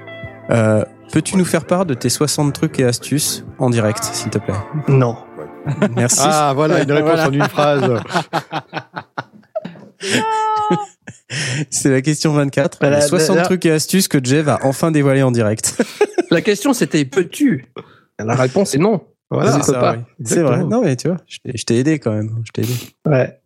S2: euh, peux-tu nous faire part de tes 60 trucs et astuces en direct, s'il te plaît?
S4: Non.
S2: Merci.
S3: Ah, voilà, une réponse
S2: Voilà.
S3: en une phrase.
S2: C'est la question 24.
S4: Voilà,
S2: Les 60
S4: là-
S2: trucs et astuces que Jay va enfin dévoiler en direct.
S4: La question c'était peux-tu? La réponse est non.
S3: Voilà.
S2: oui. C'est vrai. Non, mais tu vois, je t'ai- aidé quand même. Je t'ai aidé.
S4: Ouais.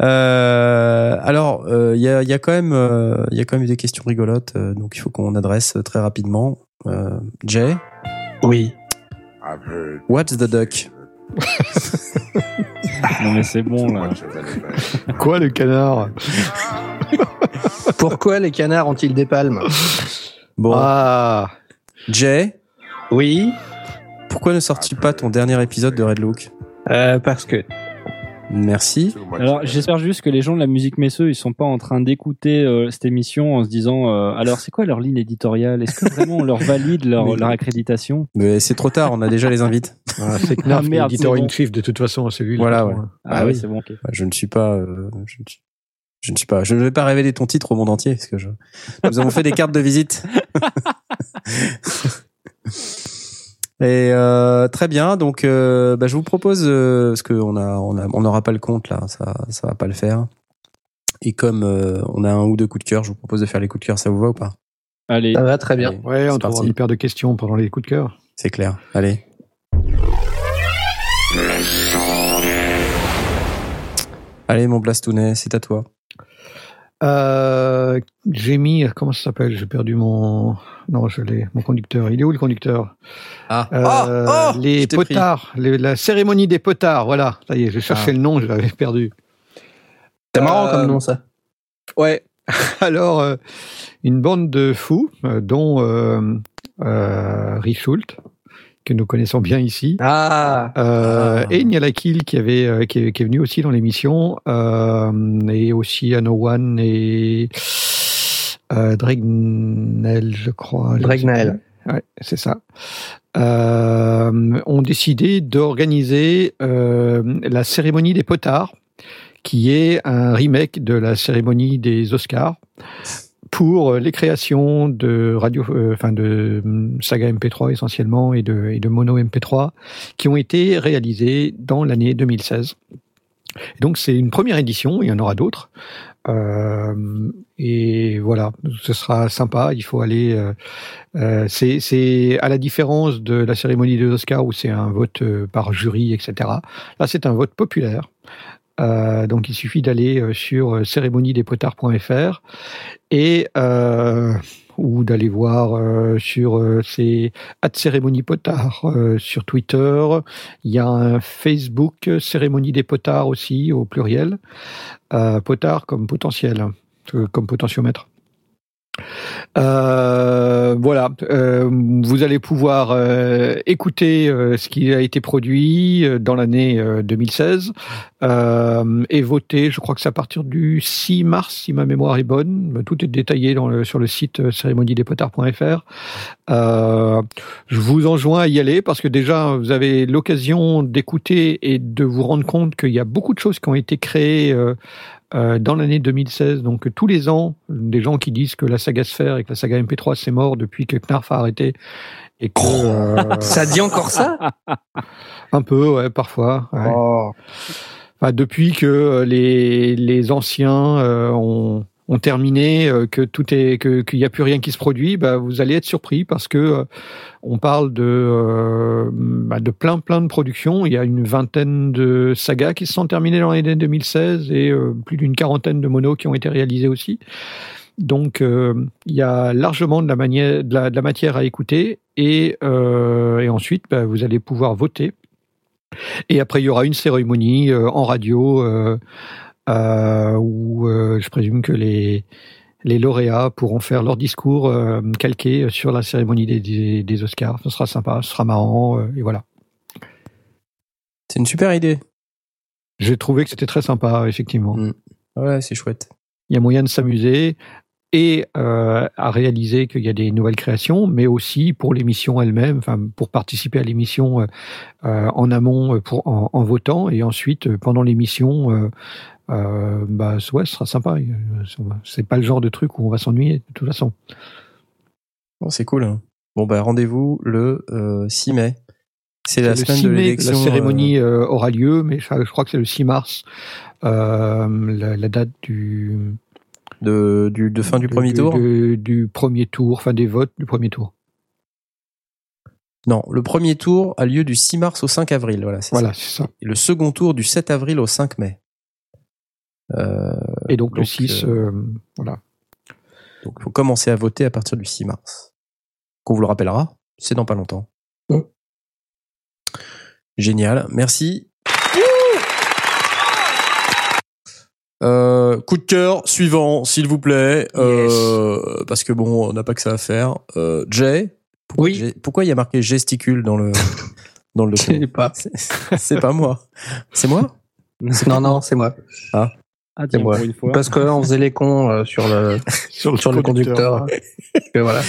S2: Euh, alors, euh, il y, a, il y a quand même, euh, il y a quand même eu des questions rigolotes, euh, donc il faut qu'on adresse euh, très rapidement. Euh, Jay,
S4: Oui.
S2: What's the duck?
S5: Non, mais c'est bon, là.
S3: Quoi, le canard
S4: Pourquoi les canards ont-ils des palmes
S2: Bon,
S3: Ah,
S2: Jay,
S4: Oui.
S2: pourquoi ne sortis pas ton dernier épisode de Red Look?
S4: Euh, parce que
S2: Merci.
S5: Alors, j'espère juste que les gens de la musique Messeux, ils sont pas en train d'écouter euh, cette émission en se disant, euh, alors c'est quoi leur ligne éditoriale? Est-ce que vraiment on leur valide leur,
S2: Mais-
S5: leur accréditation?
S2: Mais c'est trop tard, on a déjà les invites.
S3: ah, c'est Knarf,
S5: Ah,
S3: l'éditeur
S5: bon.
S3: in chief de toute façon, c'est lui. le
S2: Voilà, ouais. Ah
S5: Ah, oui,
S2: oui.
S5: c'est bon, ok.
S2: Je ne suis pas, euh, je ne suis, je ne suis pas, je ne vais pas révéler ton titre au monde entier parce que je, nous avons fait des cartes de visite. Et euh, très bien, donc euh, bah, je vous propose euh, parce qu'on a on a on n'aura pas le compte là, ça ça va pas le faire. Et comme euh, on a un ou deux coups de cœur, je vous propose de faire les coups de cœur, ça vous va ou pas?
S5: Allez.
S4: Ça va très bien.
S2: Allez,
S3: Ouais, on
S2: parti.
S3: trouvera une paire de questions pendant les coups de cœur.
S2: C'est clair. Allez. Allez, mon Blastounet, c'est à toi.
S3: Euh, j'ai mis, comment ça s'appelle? J'ai perdu mon, non, je l'ai, mon conducteur. Il est où le conducteur?
S2: Ah,
S3: Euh,
S2: oh, oh, je
S3: Les potards, les- la cérémonie des potards. Voilà, ça y est, j'ai cherché
S2: Ah.
S3: le nom, je l'avais perdu.
S4: C'est marrant
S3: Euh,
S4: comme nom, ça.
S3: Ouais. Alors, euh, une bande de fous, euh, dont euh, euh, Richult, que nous connaissons bien ici.
S4: Ah,
S3: Euh,
S2: Ah.
S3: Et Nialakil qui avait euh, qui, est, qui est venu aussi dans l'émission euh, et aussi Anno One et euh, Dregnell je crois. plus. Ouais, c'est ça. Euh, ont décidé d'organiser euh, la cérémonie des potards, qui est un remake de la cérémonie des Oscars pour les créations de radio, euh, enfin de hum, saga MP3 essentiellement et de, et de mono MP3 qui ont été réalisées dans l'année 2016. Et donc c'est une première édition, il y en aura d'autres. Euh, et voilà, ce sera sympa. Il faut aller. Euh, euh, c'est, à la différence de la cérémonie des Oscars où c'est un vote par jury, etc. Là, c'est un vote populaire. Euh, donc il suffit d'aller euh, sur euh, cérémoniedespotards.fr et ou d'aller voir sur c'est cérémonie potard sur Twitter. Il y a un Facebook cérémonie des potards aussi au pluriel. Potard comme potentiel, comme potentiomètre. Euh, voilà, euh, vous allez pouvoir euh, écouter euh, ce qui a été produit euh, dans l'année euh, 2016 euh, et voter. Je crois que c'est à partir du 6 mars, si ma mémoire est bonne. Tout est détaillé dans le, sur le site cérémoniedespotards.fr. Euh, je vous enjoins à y aller parce que déjà vous avez l'occasion d'écouter et de vous rendre compte qu'il y a beaucoup de choses qui ont été créées. Euh, dans l'année 2016, donc tous les ans, des gens qui disent que la saga Sphere et que la saga MP3 c'est mort depuis que Knarf a arrêté et que euh,
S4: ça dit encore ça?
S3: Un peu, ouais, parfois. ouais.
S4: Oh.
S3: Enfin, depuis que euh, les, les anciens euh, ont, ont terminé, euh, que tout est que qu'il n'y a plus rien qui se produit, bah, vous allez être surpris parce que euh, on parle de euh, bah, de plein plein de productions. Il y a une vingtaine de sagas qui se sont terminées dans l'année 2016 et plus d'une quarantaine de monos qui ont été réalisés aussi. Donc il y a largement de la, manière, de la, matière à écouter et, ensuite bah, vous allez pouvoir voter. Et après, il y aura une cérémonie en radio où euh, je présume que les, les lauréats pourront faire leur discours euh, calqué sur la cérémonie des, des, des Oscars. Ce sera sympa, ce sera marrant, euh, et voilà.
S2: C'est une super idée.
S3: J'ai trouvé que c'était très sympa, effectivement.
S2: Mm. Ouais, c'est chouette.
S3: Il y a moyen de s'amuser et euh, à réaliser qu'il y a des nouvelles créations, mais aussi pour l'émission elle-même, pour participer à l'émission euh, euh, en amont euh, pour en, en votant et ensuite euh, pendant l'émission, euh, euh, bah ouais, ce sera sympa. Euh, C'est pas le genre de truc où on va s'ennuyer de toute façon.
S2: Bon, c'est cool. hein. Bon, bah, rendez-vous le euh, 6 mai. C'est la semaine
S3: 6
S2: de l'élection.
S3: La
S2: euh,
S3: cérémonie euh, aura lieu, mais je, je crois que c'est le 6 mars, euh, la, la date du
S2: de, du, de fin du premier tour?
S3: du premier tour, enfin des votes du premier tour.
S2: Non, le premier tour a lieu du 6 mars au 5 avril. Voilà, c'est
S3: Voilà,
S2: ça.
S3: c'est ça.
S2: Et le second tour du 7 avril au 5 mai. Euh,
S3: Et donc, le
S2: donc,
S3: 6,
S2: euh,
S3: euh, voilà.
S2: donc, il faut commencer à voter à partir du 6 mars. Qu'on vous le rappellera, c'est dans pas longtemps.
S4: Mm.
S2: Génial, merci. Euh, coup de cœur suivant, s'il vous plaît, euh, parce que bon, on n'a pas que ça à faire. Euh, Jay, pourquoi,
S4: Oui.
S2: Jay- pourquoi il y a marqué gesticule dans le dans le
S4: Je
S2: document
S4: sais pas.
S2: C'est- C'est pas moi. C'est moi?
S4: Non, non, c'est moi.
S5: Ah,
S4: C'est
S5: tiens,
S4: moi.
S5: pour une fois.
S4: Parce qu'on faisait les cons euh, sur le, sur le, conducteur. Et voilà.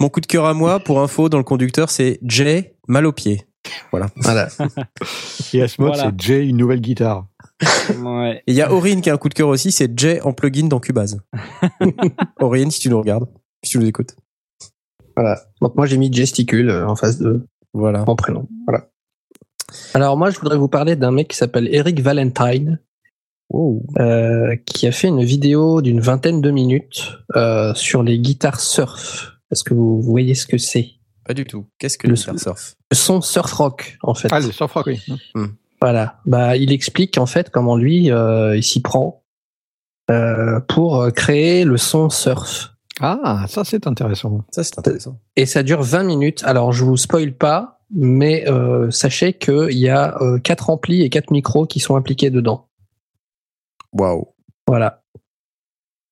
S2: Mon coup de cœur à moi, pour info, dans le conducteur, c'est Jay mal au pied. Voilà.
S4: Voilà.
S3: Et à ce mode,
S5: Voilà.
S3: c'est Jay, une nouvelle guitare.
S5: Ouais.
S2: Et il y a Aurine qui a un coup de cœur aussi, c'est Jay en plugin dans Cubase. Aurine, si tu nous regardes, si tu nous écoutes.
S4: Voilà. Donc moi j'ai mis gesticule euh, en face de
S2: Voilà.
S4: mon prénom. Voilà. Alors moi je voudrais vous parler d'un mec qui s'appelle Eric Valentine,
S2: Wow.
S4: euh, qui a fait une vidéo d'une vingtaine de minutes euh, sur les guitares surf. Est-ce que vous voyez ce que c'est?
S2: Pas du tout. Qu'est-ce que
S4: Le son.
S2: surf?
S4: Le son surf rock en fait.
S3: Ah, le surf rock, oui.
S4: Voilà. Bah, il explique en fait comment lui euh, il s'y prend euh, pour créer le son surf.
S3: Ah, ça c'est intéressant.
S2: Ça, c'est intéressant.
S4: Et ça dure 20 minutes. Alors je vous spoil pas, mais euh, sachez qu'il y a euh, quatre amplis et quatre micros qui sont impliqués dedans.
S2: Waouh.
S4: Voilà.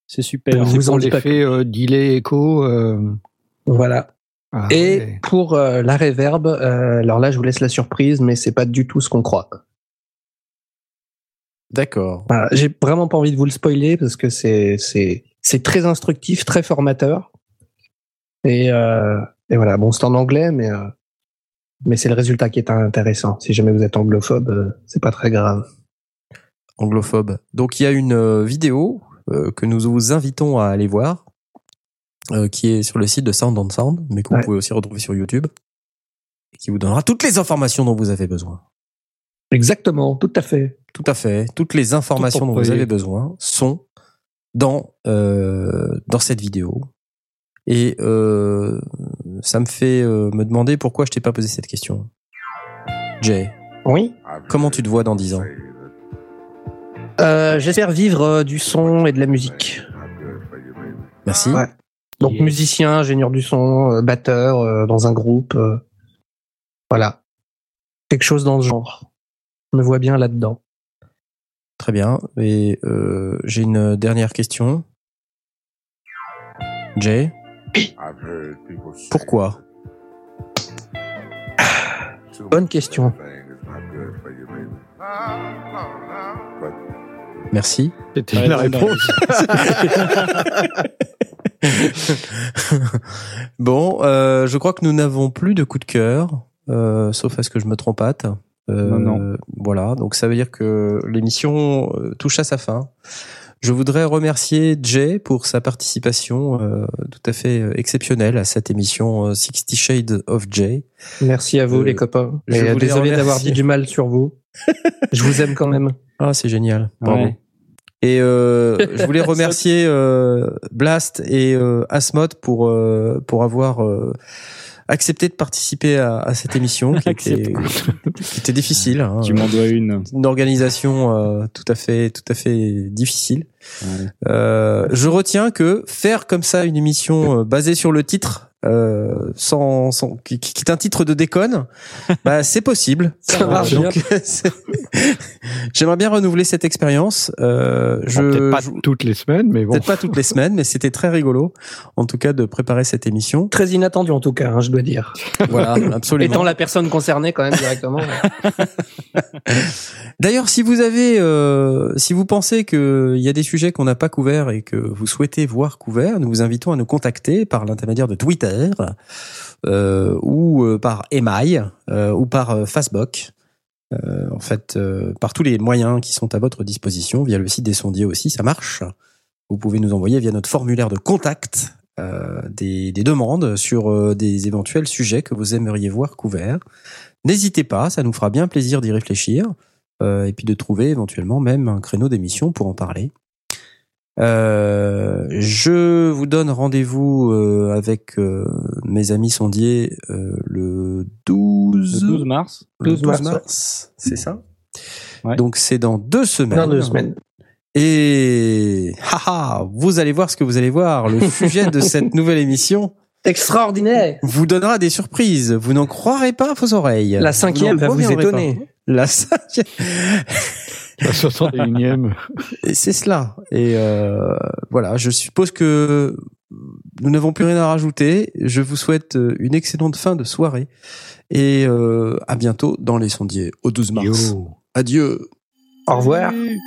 S5: C'est super.
S4: Je
S3: C'est
S4: vous en
S3: pour l'effet euh, delay écho. euh,
S4: Voilà.
S3: ah,
S4: Et
S3: ouais.
S4: pour euh, la reverb, euh, alors là je vous laisse la surprise, mais c'est pas du tout ce qu'on croit.
S2: D'accord.
S4: Voilà. J'ai vraiment pas envie de vous le spoiler parce que c'est c'est c'est très instructif, très formateur. Et euh, et voilà. Bon, c'est en anglais, mais euh, mais c'est le résultat qui est intéressant. Si jamais vous êtes anglophobe, euh, c'est pas très grave.
S2: Anglophobe. Donc, il y a une euh, vidéo euh, que nous vous invitons à aller voir, euh, qui est sur le site de Sound on Sound, mais que vous pouvez aussi retrouver sur YouTube, et qui vous donnera toutes les informations dont vous avez besoin.
S4: Exactement, tout à fait.
S2: Tout à fait. Toutes les informations
S3: Tout
S2: dont vous avez besoin sont dans euh, dans cette vidéo. Et euh, ça me fait me demander pourquoi je t'ai pas posé cette question. Jay,
S4: Oui.
S2: comment tu te vois dans 10 ans?
S4: Euh, J'espère vivre euh, du son et de la musique.
S2: Merci.
S4: Ouais. Donc musicien, ingénieur du son, euh, batteur euh, dans un groupe. euh, voilà. Quelque chose dans ce genre. Je me vois bien là-dedans.
S2: Très bien. Et euh, j'ai une dernière question. Jay, pourquoi?
S4: Bonne question.
S2: Merci.
S3: C'était
S5: Ouais,
S3: la réponse.
S2: bon, euh, je crois que nous n'avons plus de coup de cœur, euh, sauf à ce que je me trompate. Euh,
S5: Non, non.
S2: Voilà, donc ça veut dire que l'émission euh, touche à sa fin. Je voudrais remercier Jay pour sa participation euh, tout à fait euh, exceptionnelle à cette émission euh, 60 Shades of Jay.
S4: Merci à vous
S2: Euh,
S4: les copains.
S2: je
S4: Et désolé d'avoir dit du mal sur vous. je vous aime quand même.
S2: Ah, c'est génial. Bravo.
S5: Ouais.
S2: Et euh, je voulais remercier euh, Blast et euh, Asmod pour euh, pour avoir euh, accepté de participer à, à cette émission qui était, qui était difficile. hein.
S5: Tu m'en dois une.
S2: Une organisation euh, tout à fait tout à fait difficile.
S5: Ouais.
S2: Euh, je retiens que faire comme ça une émission euh, basée sur le titre, euh, sans, sans qui, qui est un titre de déconne, bah c'est possible.
S4: Ça marche
S2: Donc, c'est- J'aimerais bien renouveler cette expérience. Euh, je
S3: Bon, Peut-être pas
S2: je-
S3: toutes les semaines, mais bon.
S2: peut-être pas toutes les semaines, mais c'était très rigolo, en tout cas, de préparer cette émission.
S4: Très inattendu en tout cas, hein, je dois dire.
S2: Voilà, absolument.
S4: Étant la personne concernée quand même directement.
S2: D'ailleurs, si vous avez, euh, si vous pensez qu'il y a des sujets qu'on n'a pas couverts et que vous souhaitez voir couverts, nous vous invitons à nous contacter par l'intermédiaire de Twitter euh, ou euh, par Email euh, ou par euh, Facebook. Euh, en fait, euh, par tous les moyens qui sont à votre disposition, via le site des sondiers aussi, ça marche. Vous pouvez nous envoyer via notre formulaire de contact euh, des, des demandes sur euh, des éventuels sujets que vous aimeriez voir couverts. N'hésitez pas, ça nous fera bien plaisir d'y réfléchir euh, et puis de trouver éventuellement même un créneau d'émission pour en parler. Euh, je vous donne rendez-vous euh, avec euh, mes amis sondiers euh, le 12,
S5: Le 12 mars.
S2: le
S4: 12
S2: 12
S4: mars,
S2: mars, c'est ça?
S5: Ouais.
S2: Donc c'est dans deux semaines.
S4: Dans deux semaines.
S2: Et haha, vous allez voir ce que vous allez voir. Le sujet de cette nouvelle émission
S4: Extraordinaire.
S2: vous donnera des surprises. Vous n'en croirez pas vos oreilles.
S4: La cinquième
S2: n'en
S4: va vous étonner.
S2: pas. La cinquième.
S3: La 61e.
S2: Et c'est cela. Et euh, voilà, je suppose que nous n'avons plus rien à rajouter. Je vous souhaite euh, une excellente fin de soirée et euh, à bientôt dans les sondiers au 12 mars.
S3: Yo.
S2: Adieu.
S4: Au revoir.
S7: Sondiers.